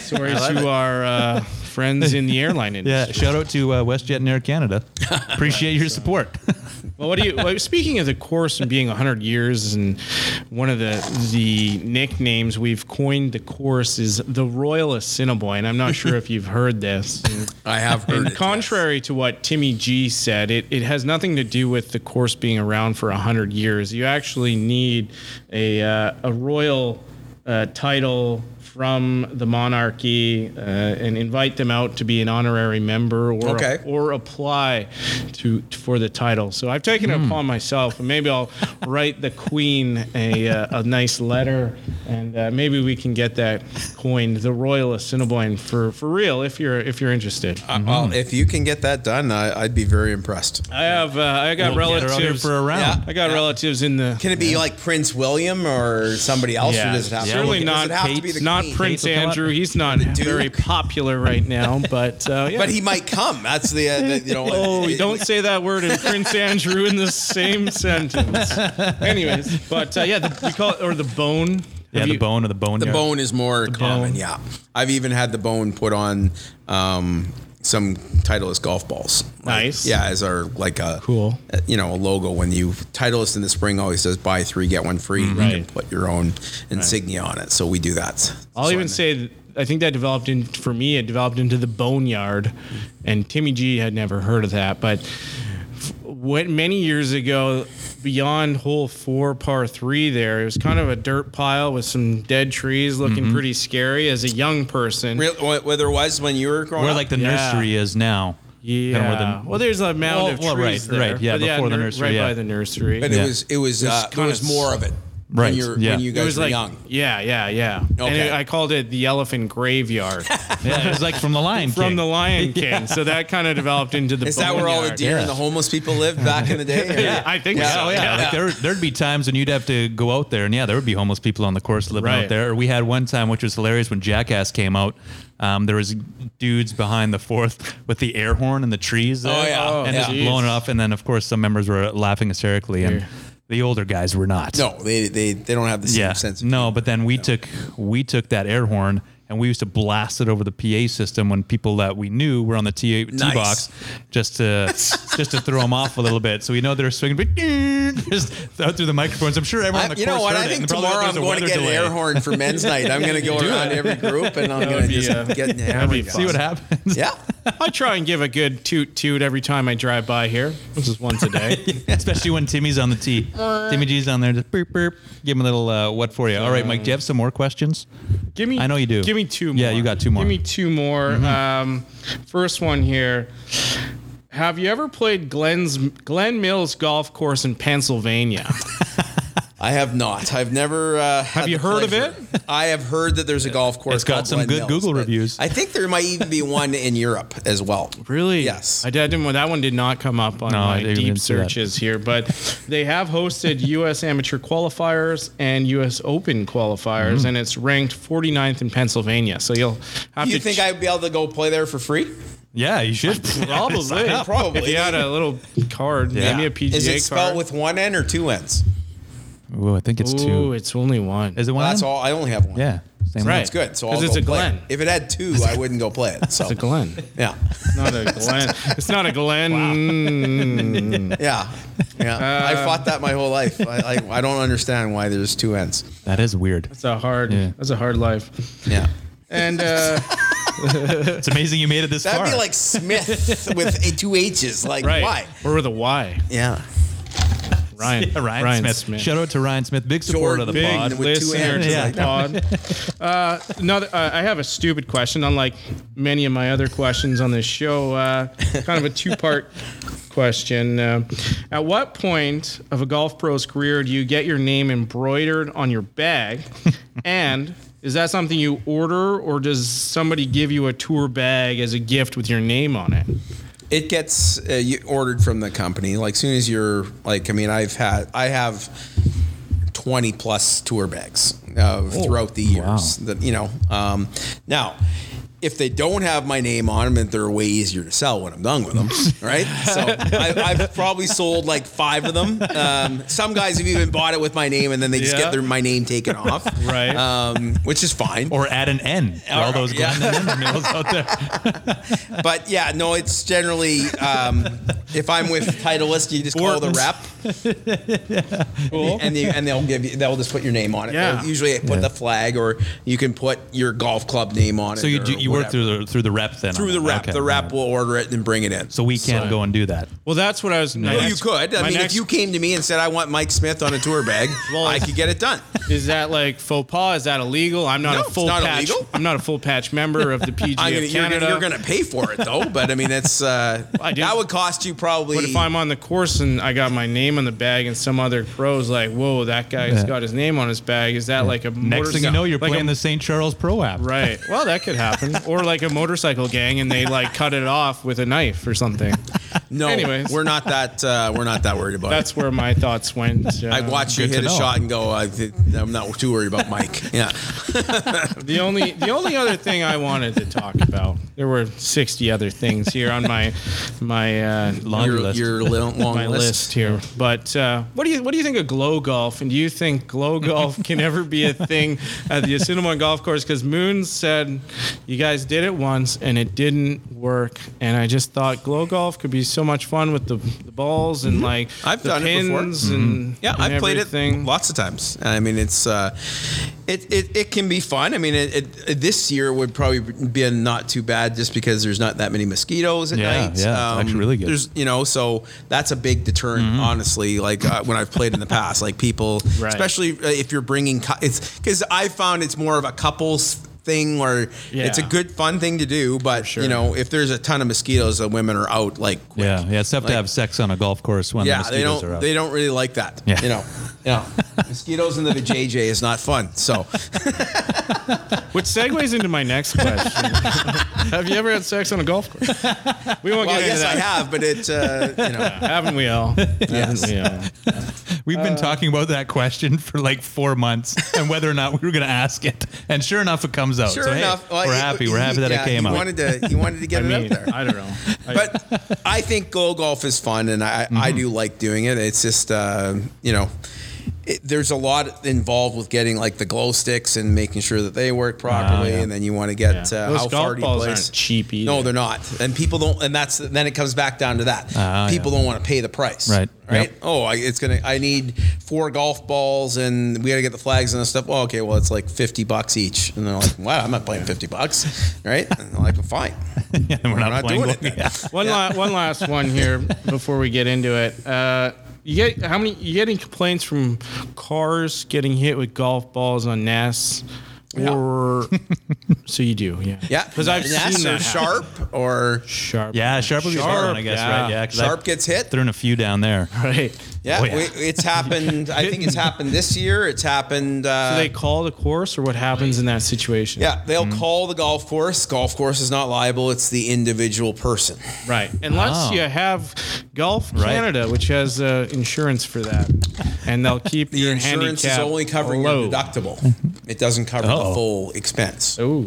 Sorry to our uh, friends in the airline industry. Yeah, shout out to uh, WestJet and Air Canada. Appreciate your support. Well, what do you? Well, speaking of the course and being 100 years, and one of the the nicknames we've coined the course is the Royal Assiniboine. I'm not sure if you've heard this. And, I have heard and it. contrary to what Timmy G said, it, it has nothing to do with the course being around for 100 years. You actually need a uh, a royal uh, title from the monarchy uh, and invite them out to be an honorary member or Okay. or apply to for the title. So I've taken it upon myself, and maybe I'll write the Queen a uh, a nice letter, and uh, maybe we can get that coined, the Royal Assiniboine, for for real. If you're if you're interested, Uh, well, if you can get that done, I, I'd be very impressed. I have uh, I got We'll get her out here relatives for a round. Yeah. I got relatives in the. Can it be like Prince William or somebody else, or does it have certainly to, not. does it have to be the not Queen? Prince Kate will come up. Andrew. He's not very popular right now, but uh, yeah. But he might come. That's the, uh, the you know. Oh, it- don't say that word and Prince Andrew in the same sentence. Anyways, but uh, yeah, the, we call it or the bone. Yeah, Have the you- bone or the bone. The bone is more common, bone. yeah. I've even had the bone put on um, some Titleist golf balls. Like, Nice. yeah, as our like a Cool. you know, a logo. When you Titleist in the spring always says buy three get one free. Mm-hmm. You can Right. put your own insignia on it. So we do that. I'll So even say I think that developed in for me. It developed into the boneyard, mm-hmm. and Timmy G had never heard of that. But f- when many years ago, beyond hole four, par three, there it was kind of a dirt pile with some dead trees, looking Mm-hmm. pretty scary. As a young person, Real, what, what there was when you were growing Where up? like the Yeah. nursery is now. yeah. Kinda where the- well, there's a mound Well, of well, trees right, there. right, yeah, But before the nursery, right yeah. by the nursery. but Yeah. it was it was It was uh, there kinda was more of it. Right, When, you were, yeah. when you It guys was were like, young. yeah, yeah, yeah. And it, I called it the elephant graveyard Yeah, it was like from the Lion King. from the Lion King. So that kind of developed into the. Is that where all the deer Yeah. and the homeless people lived back in the day? Yeah, I think Yeah, so. oh, Yeah, yeah. Like there, there'd be times when you'd have to go out there, and yeah, there would be homeless people on the course living Right. out there. Or we had one time, which was hilarious, when Jackass came out. Um, there was dudes behind the fourth with the air horn and the trees there, Oh, yeah. Oh, and just yeah. blowing it off. And then, of course, some members were laughing hysterically, and Yeah. The older guys were not. No, they, they they don't have the same yeah, sense. Of no. But then we took we took that air horn. And we used to blast it over the PA system when people that we knew were on the T, T Nice. box, just to just to throw them off a little bit. So we know they're swinging, but just out through the microphones. I'm sure everyone on the you know what? heard I it, think tomorrow I'm going to weather get an air horn for men's night. I'm going to go around every group and I'm going to just uh, get the that'd be hammer. See what happens. Yeah. I try and give a good toot toot every time I drive by here, which is once a day. Especially when Timmy's on the tee. Timmy G's on there. Just burp, burp. Give him a little uh, what for you. All right, Mike, do you have some more questions? Give me. I know you do. Give me two. Yeah, you got two more. Mm-hmm. Give me two more. Um, first one here. Have you ever played Glenn's Glen Mills Golf Course in Pennsylvania? I have not. I've never. Uh, have you heard of it? I have heard that there's a golf course. It's got some Glen good Mills, Google reviews. I think there might even be one in Europe as well. Really? Yes. I didn't. That one did not come up on No, my deep even see that. searches here, but they have hosted U.S. amateur qualifiers and U.S. Open qualifiers, Mm-hmm. and it's ranked 49th in Pennsylvania. So you'll have You to. You think ch- I'd be able to go play there for free? Yeah, you should. Probably, Probably. If you had a little card, maybe a PGA Is it card. spelled with one N or two N's? Ooh, I think it's Ooh, two. it's only one. Is it one? Well, that's all. I only have one. Yeah. Same Right. one. That's good. So I'll it's go a play Glen. it. If it had two, I wouldn't go play it. So It's a Glen, yeah, not a Glen. it's not a Glen. yeah, yeah. I fought that my whole life. I, I I don't understand why there's two ends. That is weird. It's a hard. Yeah. That's a hard life. Yeah. And uh, It's amazing you made it this far. That'd far. be like Smith with a- two H's. Like right, why? or with a Y. Yeah. Ryan. Yeah, Ryan, Smith. Shout out to Ryan Smith, big supporter of the Big pod. with two listener N's, to yeah. the pod. Uh, another, uh, I have a stupid question, unlike many of my other questions on this show. Uh, kind of a two-part question. Uh, at what point of a golf pro's career do you get your name embroidered on your bag? and is that something you order, or does somebody give you a tour bag as a gift with your name on it? It gets uh, you ordered from the company. Like soon as you're like, I mean, I've had, I have twenty plus tour bags uh, throughout the years. That you know. Um, now, if they don't have my name on them, then they're way easier to sell when I'm done with them, right? So I, I've probably sold like five of them. Um, some guys have even bought it with my name, and then they just Yeah. get their my name taken off, Right. Um, which is fine. Or add an N for all those yeah. Glenn mills out there. But yeah, no, it's generally um, if I'm with Titleist, you just call the rep, and they, and they'll give you they'll just put your name on it. Yeah. They'll usually put Yeah. the flag, or you can put your golf club name on it. So you do, you work through the through the rep then? through the rep. Okay. The rep will order it and bring it in. So we can't So- go and do that. Well, that's what I was. my Well, you could. I mean, next- if you came to me and said I want Mike Smith on a tour bag, Well, I could get it done. Is that like faux pas? Is that illegal? I'm not No, a it's full not patch. illegal. I'm not a full patch member of the PGA I'm gonna, of you're, Canada. gonna, you're gonna pay for it though, but I mean, it's uh, I did- that would cost you probably. but if I'm on the course and I got my name on the bag and some other pros like, whoa, that guy's Yeah. got his name on his bag, is that like a Next thing you know, you're like playing a, the St. Charles Pro Am. Right. Well, that could happen. Or like a motorcycle gang and they like cut it off with a knife or something. no, anyways. we're not that uh, we're not that worried about it. That's where my thoughts went. Uh, I watch you hit a know. shot and go. I, I'm not too worried about Mike. Yeah, The only the only other thing I wanted to talk about. There were 60 other things here on my my uh, Laundry your, list. your li- long my list. list here. But uh, what do you what do you think of glow golf? And do you think glow golf can ever be a thing at the Assiniboine Golf Course? Because Moon said you guys did it once and it didn't work. And I just thought glow golf could be so much fun with the, the balls and like Mm-hmm. I've the done it before. pins and Yeah, and I've played it lots of times. I mean, it's uh, it, it it can be fun. I mean, it, it, this year would probably be not too bad just because there's not that many mosquitoes at Yeah, night. Um, yeah, it's actually really good. There's you know, so that's a big deterrent. Honestly, like uh, when I've played in the past, like people, Right. especially uh, if you're bringing, it's because I found it's more of a couples thing where it's a good fun thing to do but sure. you know if there's a ton of mosquitoes the women are out like quick. Yeah, yeah. It's tough to have sex on a golf course when the Yeah, mosquitoes they don't. out. They don't really like that. Yeah. You know. Yeah. Mosquitoes in the JJ is not fun. So Which segues into my next question. have you ever had sex on a golf course? We won't well, get into yes, that. I have, but it. Uh, you know. Haven't we all? Yes. Haven't we all? We've Uh, been talking about that question for like four months and whether or not we were going to ask it. And sure enough, it comes out. Sure so, hey, enough, well, we're he- happy. We're he- happy that yeah, it came he out. Wanted to. He wanted to get I it mean, out there. I don't know. I- But I think glow golf is fun, and I, I do like doing it. It's just uh, you know. It, there's a lot involved with getting like the glow sticks and making sure that they work properly, yeah. and then you want to get Yeah. uh, Those how golf far do you balls place. aren't cheap either. No, they're not, and people don't. And that's then it comes back down to that. Ah, people yeah. don't want to pay the price. Right. Right. Yep. Oh, I, it's gonna. I need four golf balls, and we got to get the flags and the stuff. Well, okay. Well, it's like fifty bucks each, and they're like, "Wow, I'm not paying fifty bucks." Right? And I'm like, "Fine." Yeah, we're, not, not playing doing goal- it. Yeah. One, la- one last one here before we get into it. You get how many? You getting complaints from cars getting hit with golf balls on Ness? Or so you do, yeah. Yeah, because I've Ness seen or that happen. sharp or Sharp. Yeah, sharp would be a better one, I guess, yeah. right? Yeah, 'cause sharp I've gets hit. thrown a few down there. Right. Yeah, Oh, yeah. we- it's happened. I think it's happened this year. It's happened. Uh, Do they call the course, or what happens in that situation? yeah, they'll call the golf course. Golf course is not liable. It's the individual person. Right. Unless Oh. you have Golf Right. Canada, which has uh, insurance for that, and they'll keep The your insurance is only covering low. your deductible. It doesn't cover the Uh-oh. full expense. Oh.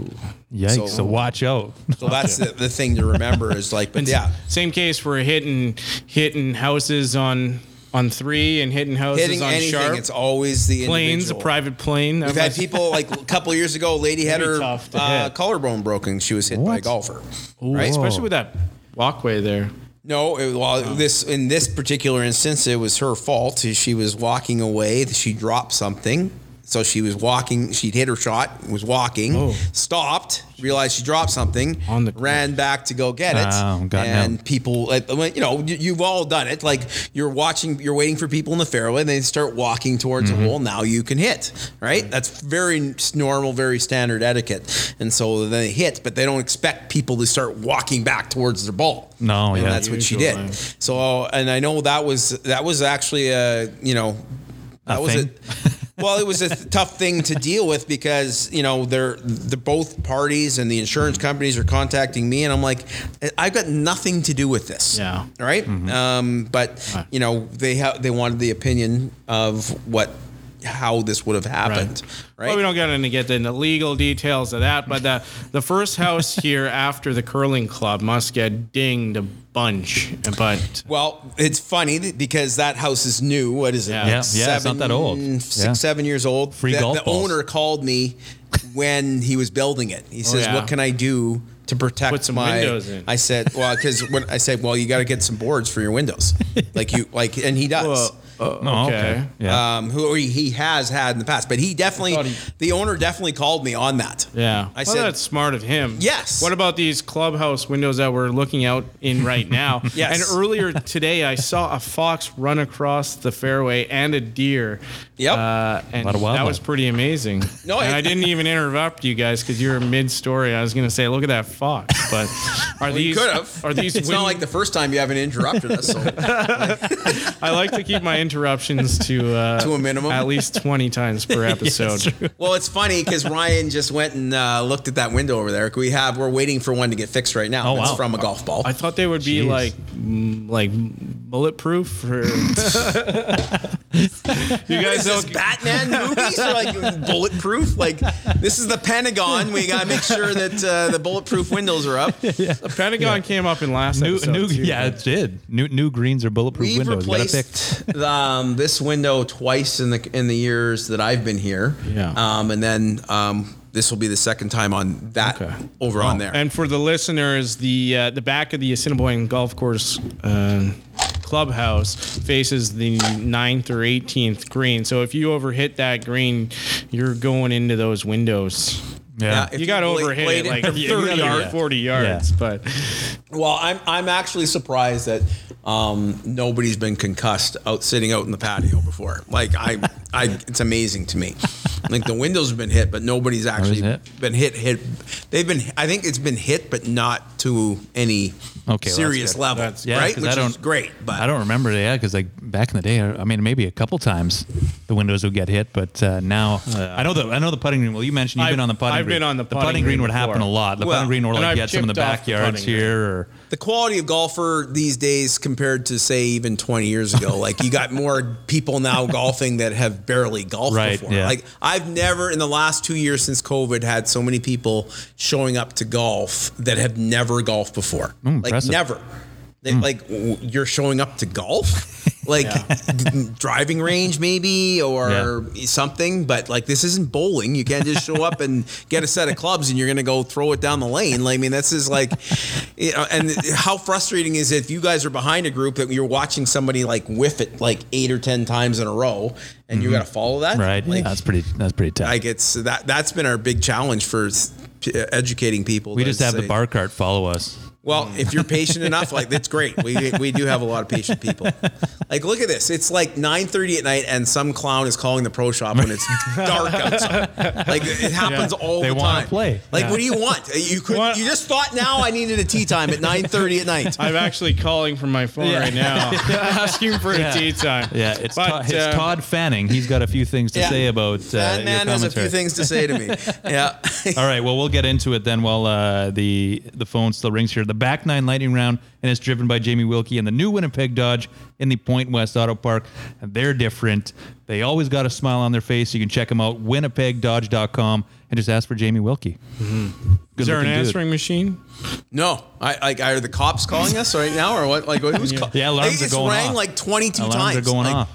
Yikes! So- So, watch out. So that's the, the thing to remember is like, but yeah, Same case for hitting hitting houses on on three and hitting houses hitting on anything, sharp. it's always the planes, a private plane. We've had people like a couple years ago. A lady had her uh, collarbone broken. She was hit by a What? golfer. right? especially with that walkway there. No, it, well, this in this particular instance, it was her fault. She was walking away. She dropped something. So she was walking. She'd hit her shot. Was walking. Oh. Stopped. Realized she dropped something. On the ran back to go get it. Oh, and people, you know, you- you've all done it. Like you're watching, you're waiting for people in the fairway. and They start walking towards Mm-hmm. the hole. Now you can hit. Right. That's very normal, very standard etiquette. And so then they hit, but they don't expect people to start walking back towards their ball. No, And yeah. that's what she did. So, and I know that was that was actually a you know that was thing? well, it was a tough thing to deal with because you know they're the both parties and the insurance companies are contacting me, and I'm like, I've got nothing to do with this. Yeah. All right? Um, but you know they have they wanted the opinion of what how this would have happened. Right. Well, we don't get into get into legal details of that, but the the first house here after the curling club must get dinged a bunch. But Well, it's funny because that house is new. What is it? Yeah. Yeah, yeah, it's not that old. Six, Yeah. seven years old. Free the, golf The balls. owner called me when he was building it. He oh, says, Oh, yeah. "What can I do to protect Put some my?" windows in. I said, "Well, because when I said, well, you got to get some boards for your windows, like you like, and he does." Well, uh, Oh, okay. okay. Yeah. Um, who he, he has had in the past, but he definitely, he- the owner definitely called me on that. Yeah. I well, said- that's smart of him. Yes. What about these clubhouse windows that we're looking out in right now? Yes. And earlier today, I saw a fox run across the fairway and a deer. Yep. Uh, and lot of that wildlife. was pretty amazing. No, and it- I didn't even interrupt you guys because you were mid-story. I was going to say, look at that fox. But are Well, you these could have. are these It's win- not like the first time you haven't interrupted us. So. I like to keep my interruptions to uh, To a minimum? at least 20 times per episode. Well, it's funny because Ryan just went and uh, looked at that window over there. We have we're waiting for one to get fixed right now. Oh, It's wow. from a golf ball. I thought they would be Jeez. like mm, like bulletproof or you guys know Batman movies are like bulletproof? Like this is the Pentagon. We gotta make sure that uh, the bulletproof windows are up. the Pentagon came up in last new, episode. new, too, yeah, but- it did. New, new greens are bulletproof We've windows. You gotta pick. replaced um, this window twice in the in the years that I've been here. Yeah. Um, and then um, this will be the second time on that Okay. over on there. And for the listeners, the uh, the back of the Assiniboine Golf Course uh, clubhouse faces the 9th or 18th green. So if you overhit that green, you're going into those windows. Yeah. if You got to bla- overhit like 30 you gotta- yards, yeah. 40 yards. But Well, I'm I'm actually surprised that um, nobody's been concussed out sitting out in the patio before. Like I, I, it's amazing to me. Like the windows have been hit, but nobody's actually hit? been hit. Hit. They've been. I think it's been hit, but not to any Okay, well, serious that's level, That's- Yeah, right? 'cause Which I is don't- great. But I don't remember, yeah, because like back in the day, I mean, maybe a couple times the windows would get hit, but uh, now I know the I know the putting green. Well, you mentioned you've I've- been on the putting. I've green. been on the the putting putting green green would happen a lot. The Well, putting green, or like I've you some in the chipped the backyards here, or the quality of golfer these days compared to say even 20 years ago like you got more people now golfing that have barely golfed Right, before. yeah. like i've never in the last two years since covid had so many people showing up to golf that have never golfed before. Mm, like impressive. never. They, mm. like w- you're showing up to golf like d- driving range maybe or something but like this isn't bowling you can't just show up and get a set of clubs and you're gonna go throw it down the lane like, i mean this is like you know, and how frustrating is it if you guys are behind a group that you're watching somebody like whiff it like eight or ten times in a row and you got to follow that Mm-hmm. right? like, yeah, that's pretty. That's pretty tough. like it's that that's been our big challenge for educating people we just have the bar cart follow us. Well, if you're patient enough, like that's great. We we do have a lot of patient people. Like, look at this. It's like 9:30 at night, and some clown is calling the pro shop when it's dark outside. Like it happens all They the wanna time. play. Like, Yeah. what do you want? You could. What? You just thought now I needed a tee time at 9:30 at night. I'm actually calling from my phone right now, asking for a tee time. Yeah, it's, But, Todd, it's uh, Todd Fanning. He's got a few things to Yeah. say about uh, That your man has a few things to say to me. Yeah. All right, well, we'll get into it then while uh, the the phone still rings here. The back nine lightning round, and it's driven by Jamie Wilkie and the new Winnipeg Dodge in the Pointe West Auto Park. And they're different. They always got a smile on their face. You can check them out, winnipegdodge.com, and just ask for Jamie Wilkie. Mm-hmm. Is there an looking dude. answering machine? No, I like are the cops calling us right now or what? Like who's calling? Yeah, alarms are it's going rang off. like 22 Alarms times. are going Like, off.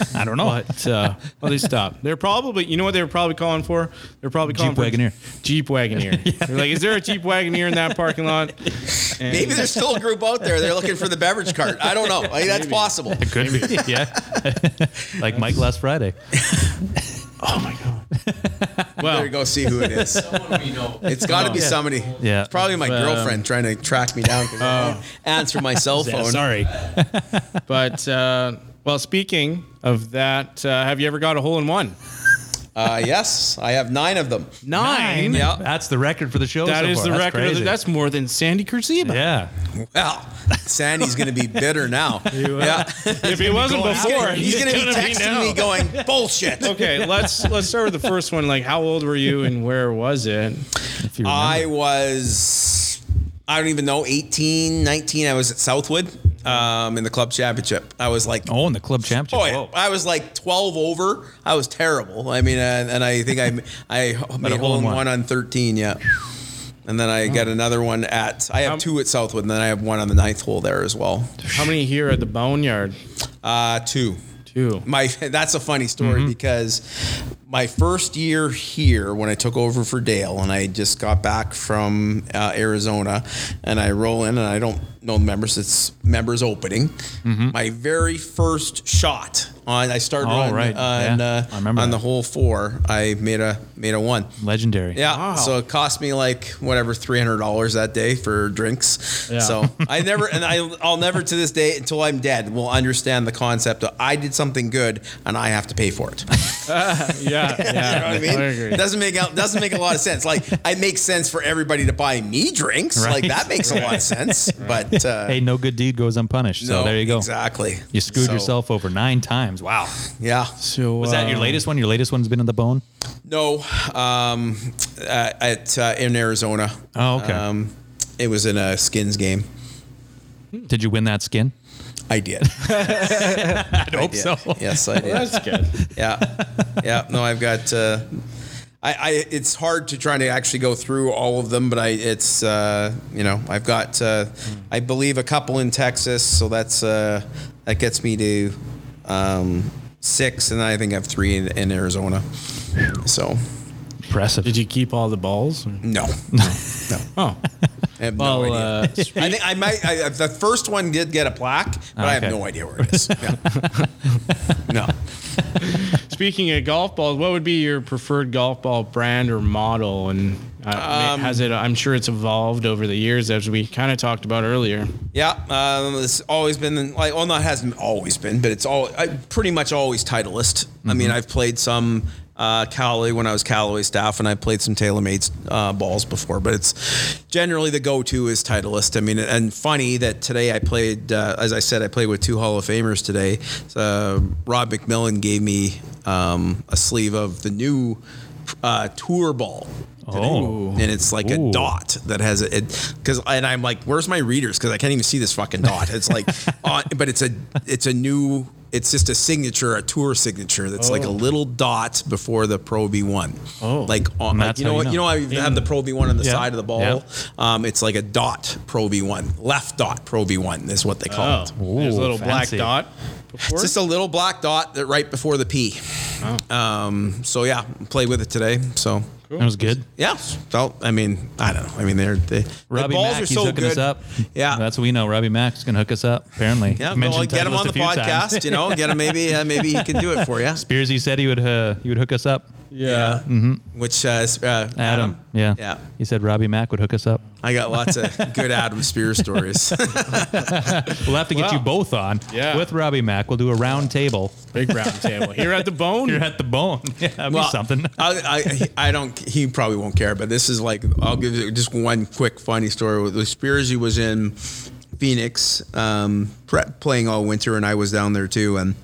I don't know. But uh, well, they stopped. They're probably, you know what they were probably calling for? They're probably calling Jeep for Wagoneer. Jeep Wagoneer. They're like, is there a Jeep Wagoneer in that parking lot? And Maybe there's still a group out there. They're looking for the beverage cart. I don't know. Like, that's possible. It could be, yeah. like Mike last Friday. oh my god. Well, Better go see who it is. It's got to be somebody. Yeah. It's probably my girlfriend trying to track me down. I won't answer my cell Yeah, phone. sorry. but uh, well, speaking of that, uh, have you ever got a hole in one? Uh, yes, I have nine of them. Nine. Yeah. That's the record for the show. That so is far. the That's record. Of the, crazy. that's more than Sandy Kurziba. yeah. Well, Sandy's going to be bitter now. yeah. If he wasn't He's before, gonna- he's going to be gonna texting now. me going, bullshit. Okay, let's let's start with the first one. Like, how old were you and where was it? If you. I was, I don't even know, 18, 19. I was at Southwood um, in the club championship. I was like, oh, in the club championship. Oh yeah, I was like 12 over. I was terrible. I mean, and, and I think I I made a a hole hole in in one. one on 13. Yeah, and then I got another one at. I have Um, two at Southwood, and then I have one on the ninth hole there as well. How many here at the Boneyard? Uh, two. Two. My that's a funny story Mm-hmm. because my first year here when I took over for Dale and I just got back from uh, Arizona and I roll in and I don't know the members it's members opening. My very first shot on I started. Oh, on, right. on, Yeah. uh, I remember on that. the whole four I made a made a one Legendary. yeah Wow. so it cost me like whatever three hundred dollars that day for drinks Yeah. so I never and I I'll never to this day until I'm dead will understand the concept of I did something good and I have to pay for it. Yeah, yeah. You know what I mean? agree. It doesn't make out doesn't make a lot of sense. Like it makes sense for everybody to buy me drinks. Right. Like that makes a lot of sense. But uh, Hey, no good deed goes unpunished. So no, there you go. Exactly. You screwed So, yourself over nine times. Wow. Yeah. So Was that your uh, latest one? Your latest one's been in the bone? No. Um, uh, at uh, in Arizona. Oh, okay. Um, it was in a skins game. Did you win that skin? I did. I hope so. Yes, I did. That's good. yeah, yeah. No, I've got. Uh, I, I. It's hard to try to actually go through all of them, but I. It's. Uh, you know, I've got. Uh, I believe a couple in Texas, so that's. Uh, that gets me to. Um, six, and I think I have three in, in Arizona. So Impressive. Did you keep all the balls? no, no, no. Oh, I have well, no idea. uh, I think I might. I, the first one did get a plaque, but I have no idea where it is. Yeah. no. speaking of golf balls, what would be your preferred golf ball brand or model? And uh, has it? I'm sure it's evolved over the years, as we kind of talked about earlier. Yeah, um, it's always been like, well, not hasn't always been, but it's all I, pretty much always Titleist. I mean, I've played some uh, Callaway when I was Callaway staff, and I played some TaylorMade uh, balls before, but it's generally the go-to is Titleist. I mean, and funny that today I played, uh, as I said, I played with two Hall of Famers today. Uh, Rob McMillan gave me um, a sleeve of the new uh, tour ball Oh. and it's like Ooh. a dot that has a it because and I'm like, where's my readers? Because I can't even see this fucking dot. It's like, on, but it's a it's a new. It's just a signature, a tour signature. That's like a little dot before the Pro V1. Oh. like on, like, you know how you what? know. You know how you have the Pro V1 on the Yeah. side of the ball. Yeah. Um, it's like a dot Pro V1, left dot Pro V1 is what they call Oh, it. there's a little fancy. black dot. Before? It's just a little black dot that right before the P. Oh. Um, so yeah, played with it today. So That was good. yeah, felt. I mean, I don't know. I mean, they're they, Robbie the balls Mack, are he's so hooking good. us up. Yeah. That's what we know. Robbie Mack's going to hook us up, apparently. Yeah, Mentioned well, get him on the few times. podcast. You know, get him maybe uh, maybe he can do it for you. Spears, he said he would uh, he would hook us up. Yeah. which uh, is, uh, Adam. Yeah. Yeah. He said Robbie Mack would hook us up. I got lots of good Adam Spears stories. We'll have to get Wow. you both on. Yeah. With Robbie Mack. We'll do a round table. Big round table. Here at the bone. You're at the bone. Yeah, that'd Well, be something. I, I, I don't. He probably won't care, but this is like I'll give you just one quick funny story. With Spears, he was in Phoenix um, pre- playing all winter, and I was down there too. And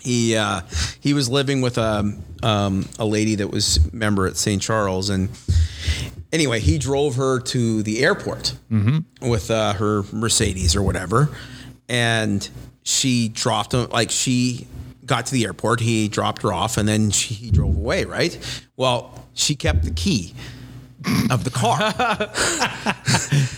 he uh, he was living with a um, a lady that was member at St. Charles, and anyway, he drove her to the airport with uh, her Mercedes or whatever, and she dropped him. Like she got to the airport, he dropped her off, and then she, he drove away. Right. Well, she kept the key of the car.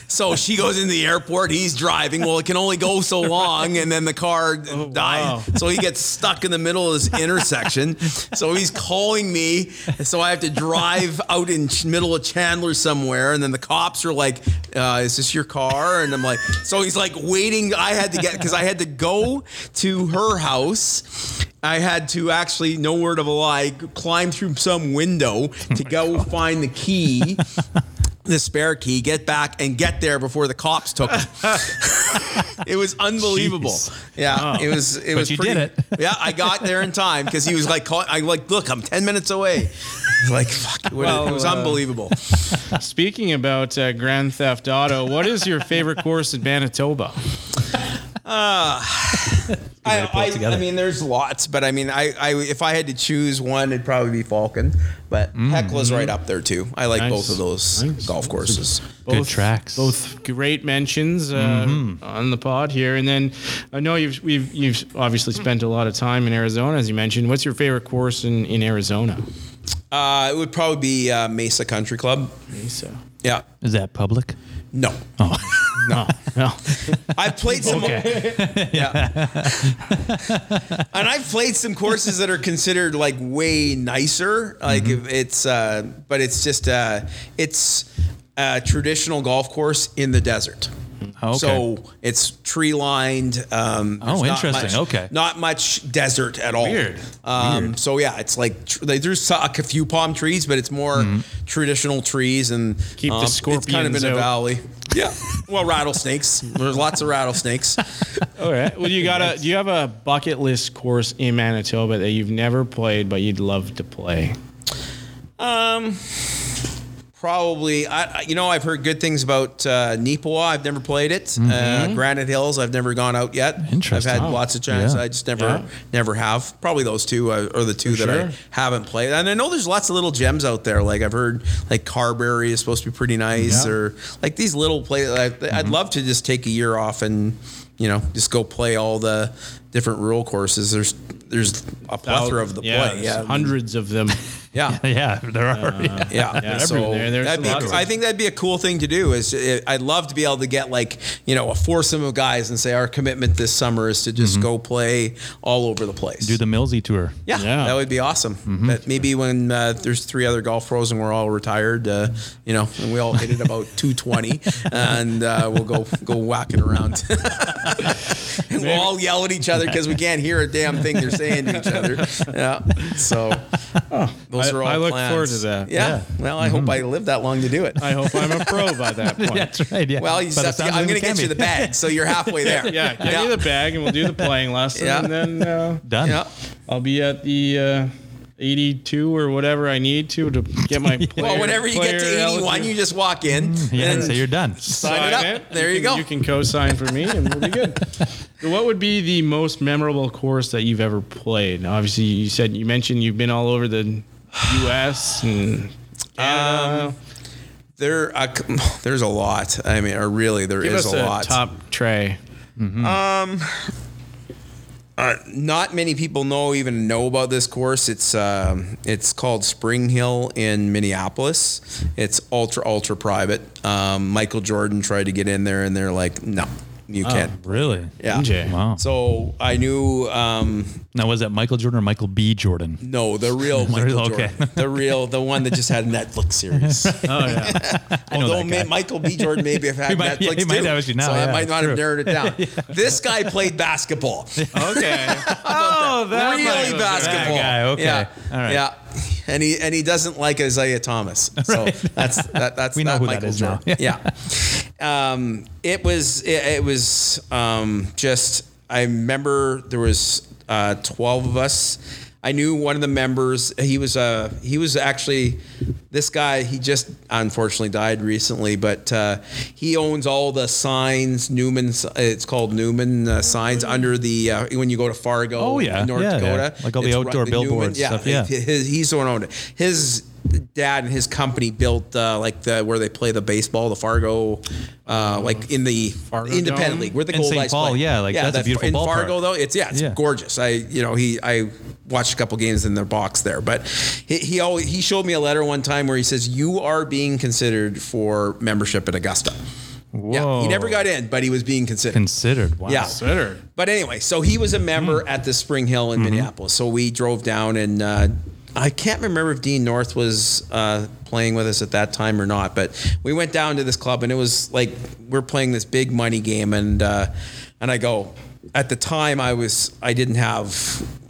so she goes into the airport. He's driving. Well, it can only go so long, and then the car wow. dies. So he gets stuck in the middle of this intersection. So he's calling me. So I have to drive out in middle of Chandler somewhere, and then the cops are like, uh, "Is this your car?" And I'm like, so he's like waiting. I had to get because I had to go to her house. I had to actually, no word of a lie, climb through some window to go find the key, the spare key, get back and get there before the cops took it. it was unbelievable. Jeez. Yeah, it was. It But was you pretty, did it. Yeah, I got there in time because he was like, call, I like, look, I'm ten minutes away. Like, fuck, it was- it was uh, unbelievable. Speaking about uh, Grand Theft Auto, what is your favorite course in Manitoba? I, I. I mean, there's lots, but I mean, I, I if I had to choose one, it'd probably be Falcon. But Hecla's right up there too. I like Nice. both of those Nice. golf courses. Good tracks. Both great mentions uh, on the pod here, and then I know you've we've you've obviously spent a lot of time in Arizona, as you mentioned. What's your favorite course in in Arizona? Uh, it would probably be uh, Mesa Country Club. Mesa. Yeah. Is that public? No. Oh. No, no. I've played some. yeah. and I've played some courses that are considered like way nicer. Like if it's, uh, but it's just, uh, it's a traditional golf course in the desert. Okay. So it's tree lined. Um, Oh, there's not interesting. much- Okay. Not much desert at all. Weird. Um, So yeah, it's like tr- like, there's a few palm trees, but it's more traditional trees and Keep the um, It's kind of scorpions in a valley. Yeah. Well, rattlesnakes. There's lots of rattlesnakes. All right. Well, you got a. Do you have a bucket list course in Manitoba that you've never played but you'd love to play? Um, probably. I, you know, I've heard good things about uh, Neepawa. I've never played it. Uh, Granite Hills. I've never gone out yet. Interesting. I've had Oh. lots of chances. Yeah. I just never, Yeah. never have. Probably those two uh, are the two that sure. I haven't played. And I know there's lots of little gems out there. Like I've heard, like Carberry is supposed to be pretty nice, Yeah. or like these little play. I'd, I'd love to just take a year off and. You know, just go play all the different rural courses. There's there's a plethora of the yeah, play. Yeah, hundreds of them. yeah. yeah, there are. yeah. Yeah, Yeah, so everywhere. That'd be, lots I think that'd be a cool thing to do. Is uh, I'd love to be able to get like you know a foursome of guys and say our commitment this summer is to just go play all over the place. Do the Millsy tour. yeah, Yeah. that would be awesome. But maybe when uh, there's three other golf pros and we're all retired, uh, you know, and we all hit it about 220, and uh, we'll go go whacking around. and we'll all yell at each other because we can't hear a damn thing they're saying to each other. Yeah. So those I- are all I look plans. forward to that. Yeah. Yeah. Well, I hope I live that long to do it. I hope I'm a pro by that point. That's right. Yeah. Well, you just have to, I'm going to get can you the bag, so you're halfway there. Yeah, get me the bag and we'll do the playing lesson, Yeah. and then uh, Done. Yeah. I'll be at the uh, 82 or whatever I need to to get my player. Well, whenever you get to player 81, eligible. you just walk in Yeah, and so you're done. sign it up. There you can, go. You can co-sign for me, and we'll be good. So what would be the most memorable course that you've ever played? Obviously, you said you mentioned you've been all over the U.S. and Canada. Um, there, uh, there's a lot. I mean, or really, there is Give us a a, lot. top tray. Uh, not many people know even know about this course. It's um, it's called Spring Hill in Minneapolis. It's ultra ultra private. Um, Michael Jordan tried to get in there, and they're like, no, you can't. Really? Yeah. MJ. Wow. So I knew. Um, Now, was that Michael Jordan or Michael B. Jordan? No, the real Michael Okay. Jordan. The real, the one that just had a Netflix series. Oh yeah. Although that guy. Ma- Michael B. Jordan maybe have had He might- Netflix yeah, he might have actually now, so I might not have narrowed it down. This guy played basketball. Okay. oh, that really might- basketball. That guy, okay. Yeah. All right. Yeah. And he and he doesn't like Isiah Thomas. So that's that, that's We know who that Michael is now. Jordan. Yeah. Um, it was it, it was um, just I remember there was uh, twelve of us. I knew one of the members. He was uh, he was actually this guy. He just unfortunately died recently, but uh, he owns all the signs. Newman's. It's called Newman uh, signs under the uh, when you go to Fargo. Oh, yeah. North Yeah, yeah. Dakota. Like all the outdoor right- billboard Newman, yeah, stuff, yeah. his, he's the one owned it. His dad and his company built uh, like the where they play the baseball, the Fargo, uh, like in the Fargo independent Dome? league where the In Gold St. Paul, play. yeah, like, that's a the- beautiful in ballpark. Fargo though. It's yeah, it's Yeah. gorgeous. I you know he I watched a couple games in their box there, but he he, always, he showed me a letter one time where he says you are being considered for membership at Augusta. Yeah, he never got in, but he was being considered. considered. Wow. Yeah. Considered. But anyway, so he was a member at the Spring Hill in Minneapolis. So we drove down, and uh, I can't remember if Dean North was uh, playing with us at that time or not. But we went down to this club, and it was like we're playing this big money game, and uh, and I go. At the time, I was I didn't have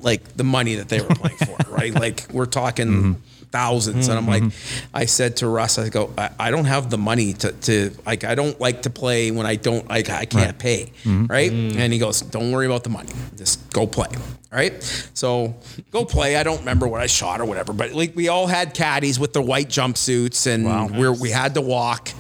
like the money that they were playing for, right? Like we're talking. Thousands, and I'm like, mm-hmm. I said to Russ, I go, I, I don't have the money to, to like, I don't like to play when I don't, like, I can't pay, mm-hmm. right? Mm. And he goes, Don't worry about the money, just go play, all right? So go play. I don't remember what I shot or whatever, but like we all had caddies with the white jumpsuits, and we're, we had to walk,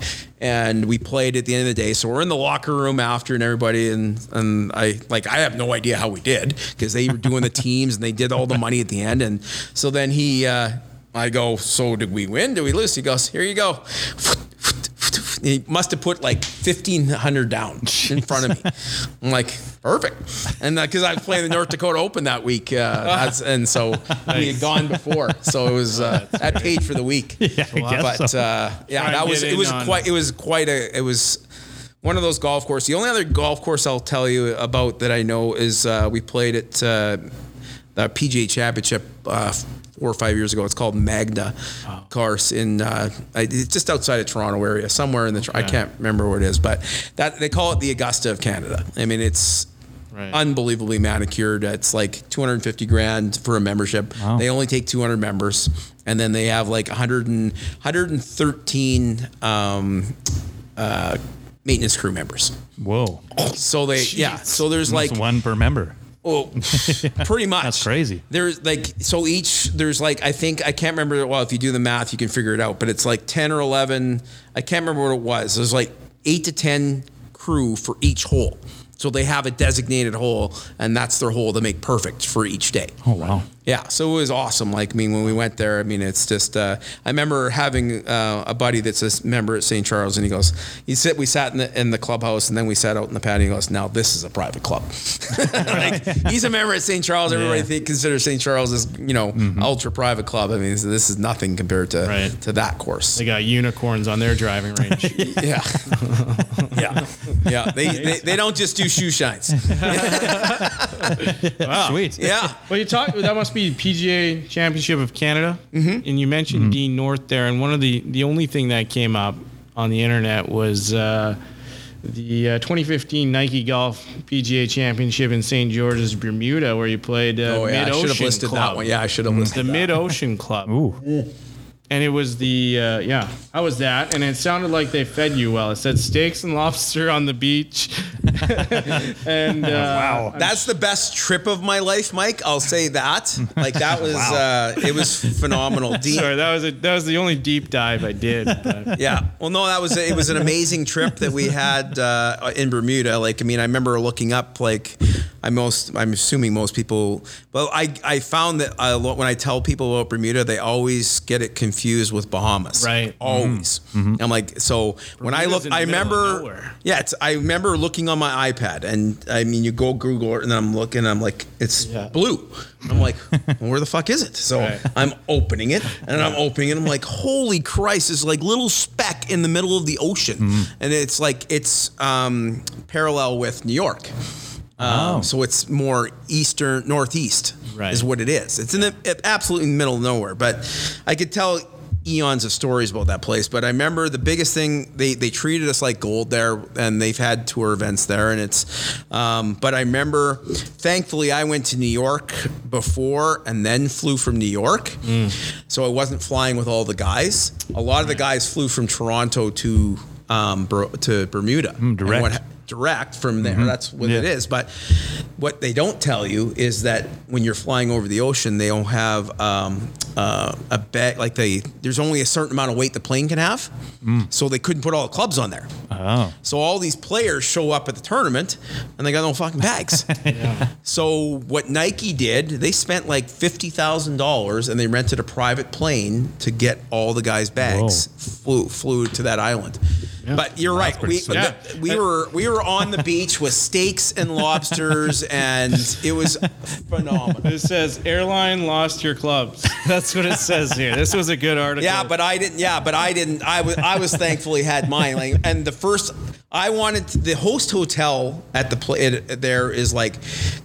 and we played at the end of the day. So we're in the locker room after, and everybody, and and I like I have no idea how we did because they were doing the teams and they did all the money at the end, and so then he. Uh, I go, so did we win? Did we lose? He goes, here you go. He must have put like fifteen hundred down in front of me. I'm like, perfect. And because I was playing the North Dakota Open that week, uh, that's, and so we had gone before, so it was uh, that paid for the week. Yeah, but so. uh, yeah, Try that was it was quite it was quite a it was one of those golf courses. The only other golf course I'll tell you about that I know is uh, we played at uh, the PGA Championship uh, four or five years ago. It's called Magna Course in uh, it's just outside of Toronto area, somewhere in the I can't remember where it is, but that they call it the Augusta of Canada. I mean, it's Right. unbelievably manicured. It's like 250 grand for a membership. They only take 200 members, and then they have like 100 and, 113 um, uh, maintenance crew members. Whoa. So they yeah. So there's That's like one per member. Oh, pretty much. That's crazy. There's like so each there's like I think I can't remember. Well, if you do the math, you can figure it out. But it's like ten or eleven. I can't remember what it was. There's like eight to ten crew for each hole. So they have a designated hole, and that's their hole to make perfect for each day. Oh wow. Yeah, so it was awesome. Like, I mean, when we went there, I mean, it's just. Uh, I remember having uh, a buddy that's a member at St. Charles, and he goes, "He sit." We sat in the in the clubhouse, and then we sat out in the patio. He goes, "Now this is a private club." like, he's a member at St. Charles. Everybody Yeah. think, considers St. Charles as you know ultra private club. I mean, so this is nothing compared to Right. to that course. They got unicorns on their driving range. yeah, yeah, yeah. They, they they don't just do shoe shines. Sweet. Yeah. Well, you talk. That must be PGA Championship of Canada, mm-hmm. and you mentioned Dean North there. And one of the the only thing that came up on the internet was uh, the uh, 2015 Nike Golf PGA Championship in St. George's, Bermuda, where you played uh, Oh yeah, I Mid should have Ocean listed Club. that one. Yeah, I should have listed the. Mid Ocean Club. Ooh. And it was the uh, yeah. How was that? And it sounded like they fed you well. It said steaks and lobster on the beach. and uh, wow, That's the best trip of my life, Mike. I'll say that. Like that was uh, it was phenomenal. Deep, sorry, that was a, that was the only deep dive I did. but- yeah. Well, no, that was it was an amazing trip that we had uh, in Bermuda. Like, I mean, I remember looking up like I most I'm assuming most people. Well, I I found that uh, when I tell people about Bermuda, they always get it confused with Bahamas. Right. Always. I'm like, so when I look, I remember. Yeah, it's. I remember looking on my iPad, and I mean, you go Google it, and I'm looking, and I'm like, it's Yeah. blue. I'm like, well, where the fuck is it? So Right. I'm opening it, and I'm opening it. I'm like, holy Christ! It's like little speck in the middle of the ocean, Mm-hmm. and it's like it's um, parallel with New York. Um, So it's more eastern, northeast Right. is what it is. It's in the absolutely middle of nowhere. But I could tell eons of stories about that place. But I remember the biggest thing they they treated us like gold there, and they've had tour events there, and it's. Um, but I remember, thankfully, I went to New York before and then flew from New York, so I wasn't flying with all the guys. A lot of the guys flew from Toronto to um, to Bermuda. And direct. what- direct from there. That's what it Yeah. is. But what they don't tell you is that when you're flying over the ocean, they don't have um, uh, a bag. Like they, there's only a certain amount of weight the plane can have, so they couldn't put all the clubs on there. Oh. So all these players show up at the tournament and they got no fucking bags. So what Nike did, they spent like fifty thousand dollars and they rented a private plane to get all the guys' bags. Flew flew to that island. But you're right. We sweet. Yeah. we were we were on the beach with steaks and lobsters and it was phenomenal. It says airline lost your clubs. That's what it says here. This was a good article. Yeah, but I didn't. Yeah, but I didn't. I was. I was thankfully had mine. Like, and the first, I wanted to- the host hotel at the pla it, there is like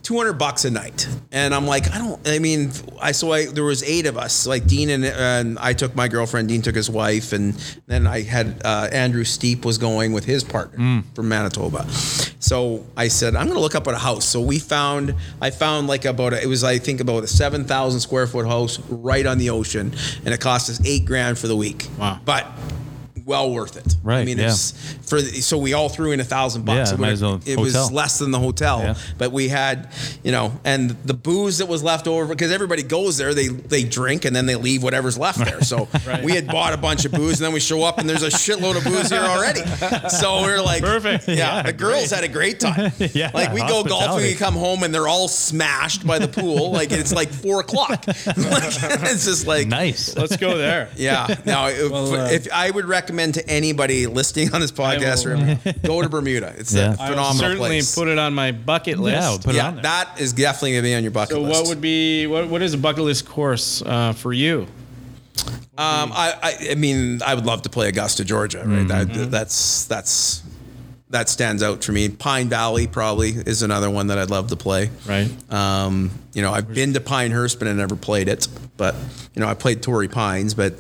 two hundred bucks a night, and I'm like, I don't. I mean, I so I there was eight of us. Like Dean and, and I took my girlfriend. Dean took his wife, and then I had uh, Andrew Steep was going with his partner mm. from Manitoba. So I said, I'm going to look up at a house. So we found. I found like about a, it was I think about a seven thousand square foot house right on the ocean, and it cost us eight grand for the week. Wow. But well worth it. Right. I mean, yeah. it's for the, so we all threw in a thousand bucks. Yeah, It might as well It was less than the hotel, Yeah. but we had, you know, and the booze that was left over because everybody goes there, they they drink and then they leave whatever's left there. So we had bought a bunch of booze and then we show up and there's a shitload of booze here already. So we're like, Perfect. Yeah, Yeah, the girls had a great time. Yeah, like we go golfing, hospitality. we come home and they're all smashed by the pool. Like it's like four o'clock. like, it's just like Nice. let's go there. yeah. Now, if, Well, uh, if I would recommend to anybody listening on this podcast, will, go to Bermuda. It's Yeah. a I I will phenomenal certainly place. put it on my bucket list. Yeah, we'll put it yeah, on there. that is definitely gonna be on your bucket so list. So, what would be what what is a bucket list course uh, for you? um, I, I, I mean, I would love to play Augusta, Georgia. Right, that, that's that's that stands out for me. Pine Valley probably is another one that I'd love to play. Right. Um, you know, I've been to Pinehurst, but I never played it. But you know, I played Torrey Pines, but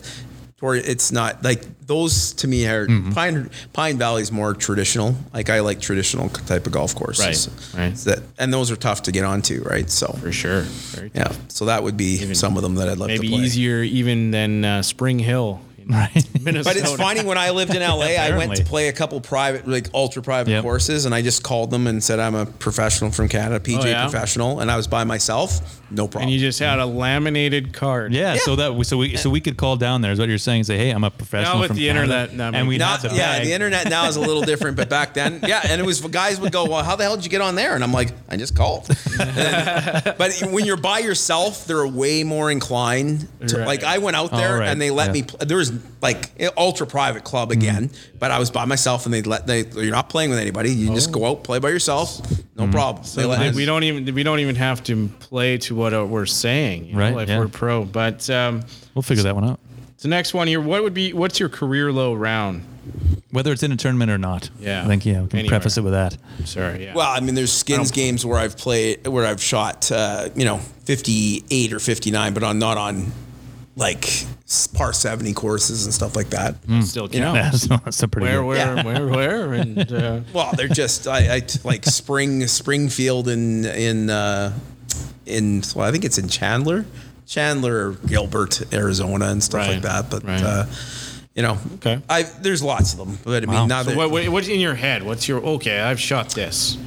Torrey, it's not like those to me are Mm-hmm. Pine Pine Valley's more traditional. Like I like traditional type of golf courses. Right, right. That and those are tough to get onto, right? So For sure. Very yeah, so that would be some of them that I'd love Maybe to play. Maybe easier even than uh, Spring Hill. In Right. Minnesota. But it's funny when I lived in LA, I went to play a couple private, like ultra private Yep. courses, and I just called them and said I'm a professional from Canada, PJ Oh, yeah? professional, and I was by myself, no problem. And you just had a laminated card. Yeah, so that we, so we so we could call down there is what you're saying. Say, hey, I'm a professional Now with from the Canada, internet, that and we not, have yeah, bag. the internet now is a little different, but back then, yeah, and it was guys would go, "Well, how the hell did you get on there?" And I'm like, "I just called." And- but when you're by yourself, they're way more inclined to Right. like. I went out there Oh, right, and they let yeah. me. Pl- there was like ultra private club again, but I was by myself and they let they. You're not playing with anybody. You just go out, play by yourself, no problem. They let- we don't even we don't even have to play to what uh, we're saying, you know, Right, If yeah. we're pro. But um, We'll figure that one out. the next one here, what would be what's your career low round? Whether it's in a tournament or not. Yeah. I think yeah, we can Anywhere. preface it with that. Sorry, yeah. Well, I mean, there's skins games where I've played where I've shot, uh, you know, 58 or 59, but on not on like par 70 courses and stuff like that. still you know, counts. That's, that's a pretty Where, where, Yeah. where, where, and uh, Well, they're just I like Spring Springfield in in uh, in well, I think it's in Chandler, Chandler, Gilbert, Arizona, and stuff Right, like that. But right. uh, you know, Okay. I there's lots of them. But I Wow. mean, now so what, what, what's in your head? What's your okay? I've shot this.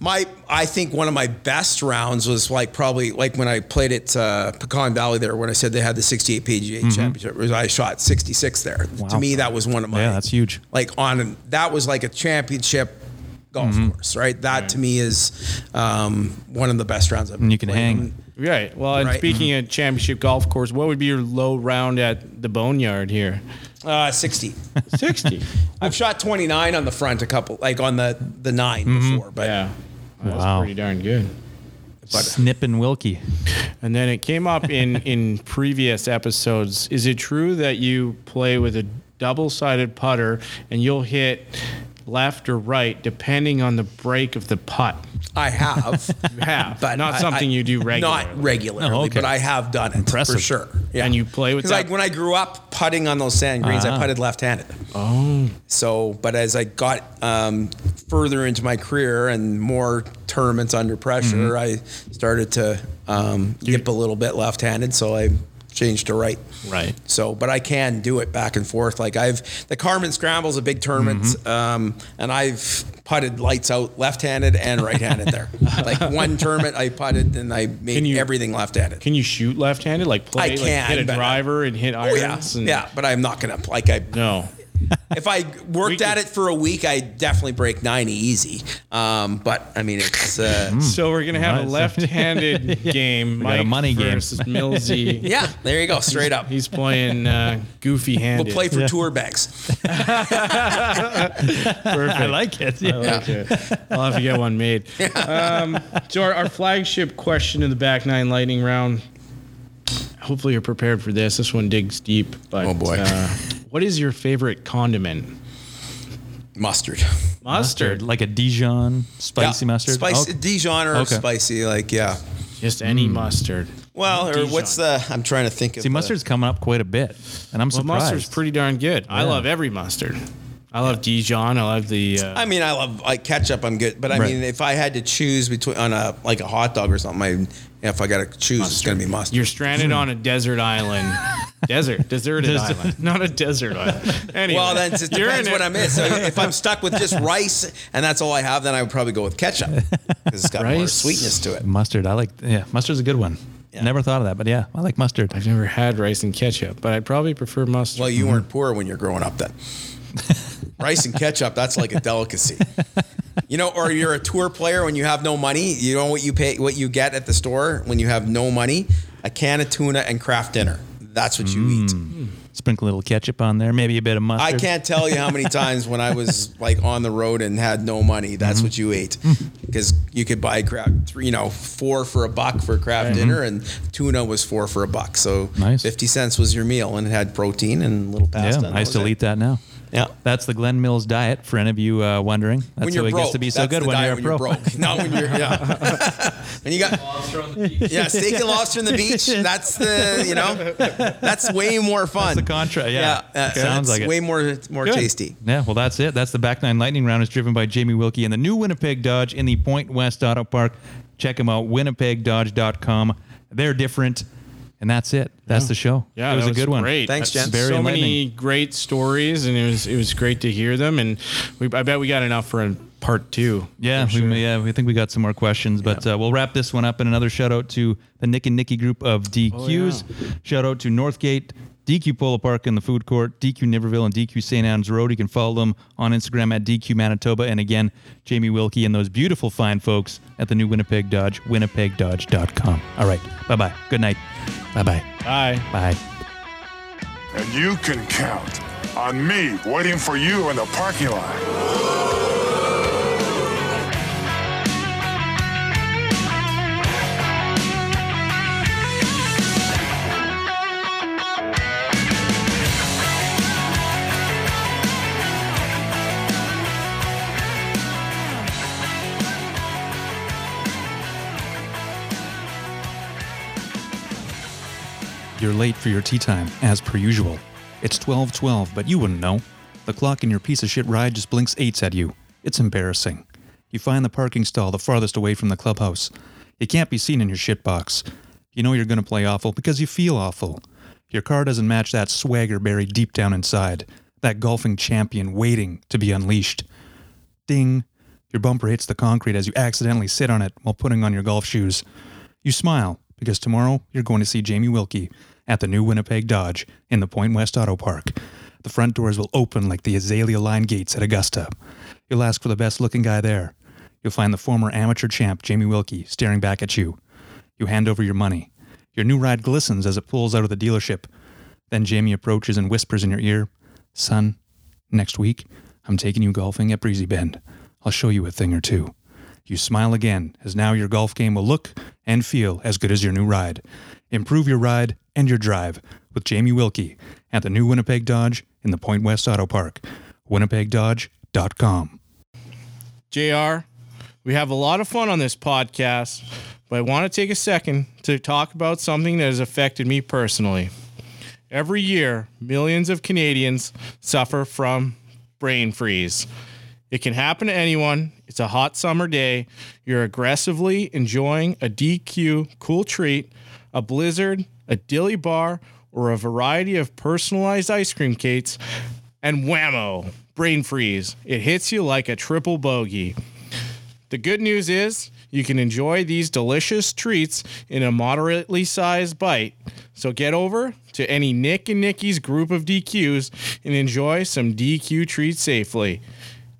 My I think one of my best rounds was like probably like when I played at uh, Pecan Valley there when I said they had the 68 PGA championship. was I shot 66 there. To me, that was one of my Yeah, that's huge. like on that was like a championship golf Mm-hmm. course, right? That to me is um, one of the best rounds I've And you can played. hang. Right. Well, and Right. speaking of championship golf course, what would be your low round at the Boneyard here? Uh, 60. Sixty. I've shot 29 on the front a couple, like on the the 9 before, but yeah. That's Wow. pretty darn good. Snip and Wilkie. And then it came up in in previous episodes. Is it true that you play with a double-sided putter and you'll hit left or right depending on the break of the putt? I have, You have, but not I- something I- you do regularly. Not regularly, Oh, okay. but I have done it for sure. Yeah. And you play with because that? like when I grew up putting on those sand greens, Ah. I putted left-handed. Oh. So, but as I got um, further into my career and more tournaments under pressure, Mm-hmm. I started to um, yip a little bit left-handed. So I changed to right. Right. So, but I can do it back and forth. Like I've the Carman Scramble's a big tournament, Mm-hmm. um, and I've putted lights out left-handed and right-handed there. like one tournament, I putted and I made you- everything left-handed. Can you shoot left-handed? Like play, I like can, hit a but I- driver and hit Oh irons? yeah, and, yeah. But I'm not gonna like I. No. If I worked at it for a week, I definitely break ninety easy. Um, but I mean, it's uh, So we're gonna have a left-handed game. got a Mike money game. versus Millsy. yeah. There you go, straight up. He's playing uh, goofy-handed. We'll play for tour bags. Perfect. I like it. I like it. I'll have to get one made. Um, so our, our flagship question in the back nine lightning round. Hopefully you're prepared for this. This one digs deep. But, Oh, boy. Uh, what is your favorite condiment? Mustard. Mustard. Like a Dijon spicy Yeah, mustard. Spicy Okay. Dijon or Okay. spicy, like yeah. Just any hmm. mustard. Well, or Dijon. what's the? I'm trying to think of. See, the- mustard's coming up quite a bit, and I'm Well, surprised. mustard's pretty darn good. I love every mustard. I love Dijon. I love the. Uh, I mean, I love like ketchup. I'm good, but I Right. mean, if I had to choose between on a like a hot dog or something, I, if I got to choose, it's gonna be mustard. you're stranded on a desert island. desert, deserted island, not a desert island. Anyway, well, then it just depends in what it. I'm in. So if I'm stuck with just rice and that's all I have, then I would probably go with ketchup because it's got more sweetness to it. mustard. I like. Yeah, mustard's a good one. Yeah. Never thought of that, but yeah, I like mustard. I've never had rice and ketchup, but I'd probably prefer mustard. Well, you weren't poor when you're growing up then. rice and ketchup, that's like a delicacy. You know, or you're a tour player when you have no money. You know what you pay, what you get at the store when you have no money? A can of tuna and Kraft Dinner. That's what you eat. Mm. Sprinkle a little ketchup on there, maybe a bit of mustard. I can't tell you how many times when I was like on the road and had no money, that's mm-hmm. what you ate. Mm. Because you could buy Kraft, you know, four for a buck for Kraft mm-hmm. dinner, and tuna was four for a buck. So Nice. 50 cents was your meal, and it had protein and a little pasta. Yeah, I still it. eat that now. Yeah. That's the Glenn Mills diet. For any of you uh, wondering, that's when how you're it broke, gets to be so good the when you're a pro. broke. Not when you're yeah. and you got yeah, steak and lobster on the beach. That's the you know, that's way more fun. the contra, yeah. uh, Sounds it's like it. way more more Good. tasty. Yeah, well, that's it. That's the back nine lightning round. is driven by Jamie Wilkie and the new Winnipeg Dodge in the Pointe West Auto Park. Check them out, winnipegdodge.com. They're different, and that's it. That's the show. Yeah, it was that a good one. Great. Thanks, That's Jen. Very so many great stories, and it was it was great to hear them. And we, I bet we got enough for a part two. Yeah, for we, sure. yeah, we think we got some more questions, but uh, we'll wrap this one up. And another shout out to the Nick and Nikki group of DQs. Shout out to Northgate, DQ Polo Park in the food court, DQ Niverville, and DQ St. Anne's Road. You can follow them on Instagram at DQ Manitoba. And again, Jamie Wilkie and those beautiful fine folks at the new Winnipeg Dodge, winnipegdodge.com. All right. Bye bye. Good night. Bye bye. Bye. Bye. And you can count on me waiting for you in the parking lot. You're late for your tee time, as per usual. It's 12:12, but you wouldn't know. The clock in your piece of shit ride just blinks eights at you. It's embarrassing. You find the parking stall the farthest away from the clubhouse. You can't be seen in your shit box. You know you're going to play awful because you feel awful. Your car doesn't match that swagger buried deep down inside, that golfing champion waiting to be unleashed. Ding. Your bumper hits the concrete as you accidentally sit on it while putting on your golf shoes. You smile because tomorrow you're going to see Jamie Wilkie at the new Winnipeg Dodge in the Pointe West Auto Park. The front doors will open like the azalea line gates at Augusta. You'll ask for the best looking guy there. You'll find the former amateur champ Jamie Wilkie staring back at you. You hand over your money. Your new ride glistens as it pulls out of the dealership. Then Jamie approaches and whispers in your ear, Son, next week I'm taking you golfing at Breezy Bend. I'll show you a thing or two. You smile again, as now your golf game will look and feel as good as your new ride. Improve your ride and your drive with Jamie Wilkie at the new Winnipeg Dodge in the Pointe West Auto Park. WinnipegDodge.com. JR, we have a lot of fun on this podcast, but I want to take a second to talk about something that has affected me personally. Every year, millions of Canadians suffer from brain freeze. It can happen to anyone. It's a hot summer day. You're aggressively enjoying a DQ cool treat, a blizzard, a dilly bar, or a variety of personalized ice cream cakes, and whammo, brain freeze. It hits you like a triple bogey. The good news is you can enjoy these delicious treats in a moderately sized bite. So get over to any Nick and Nikki's group of DQs and enjoy some DQ treats safely.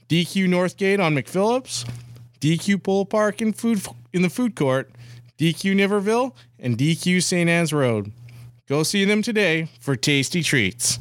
DQ Northgate on McPhillips, DQ Polo Park in food in the food court, DQ Niverville, and DQ St. Anne's Road. Go see them today for tasty treats.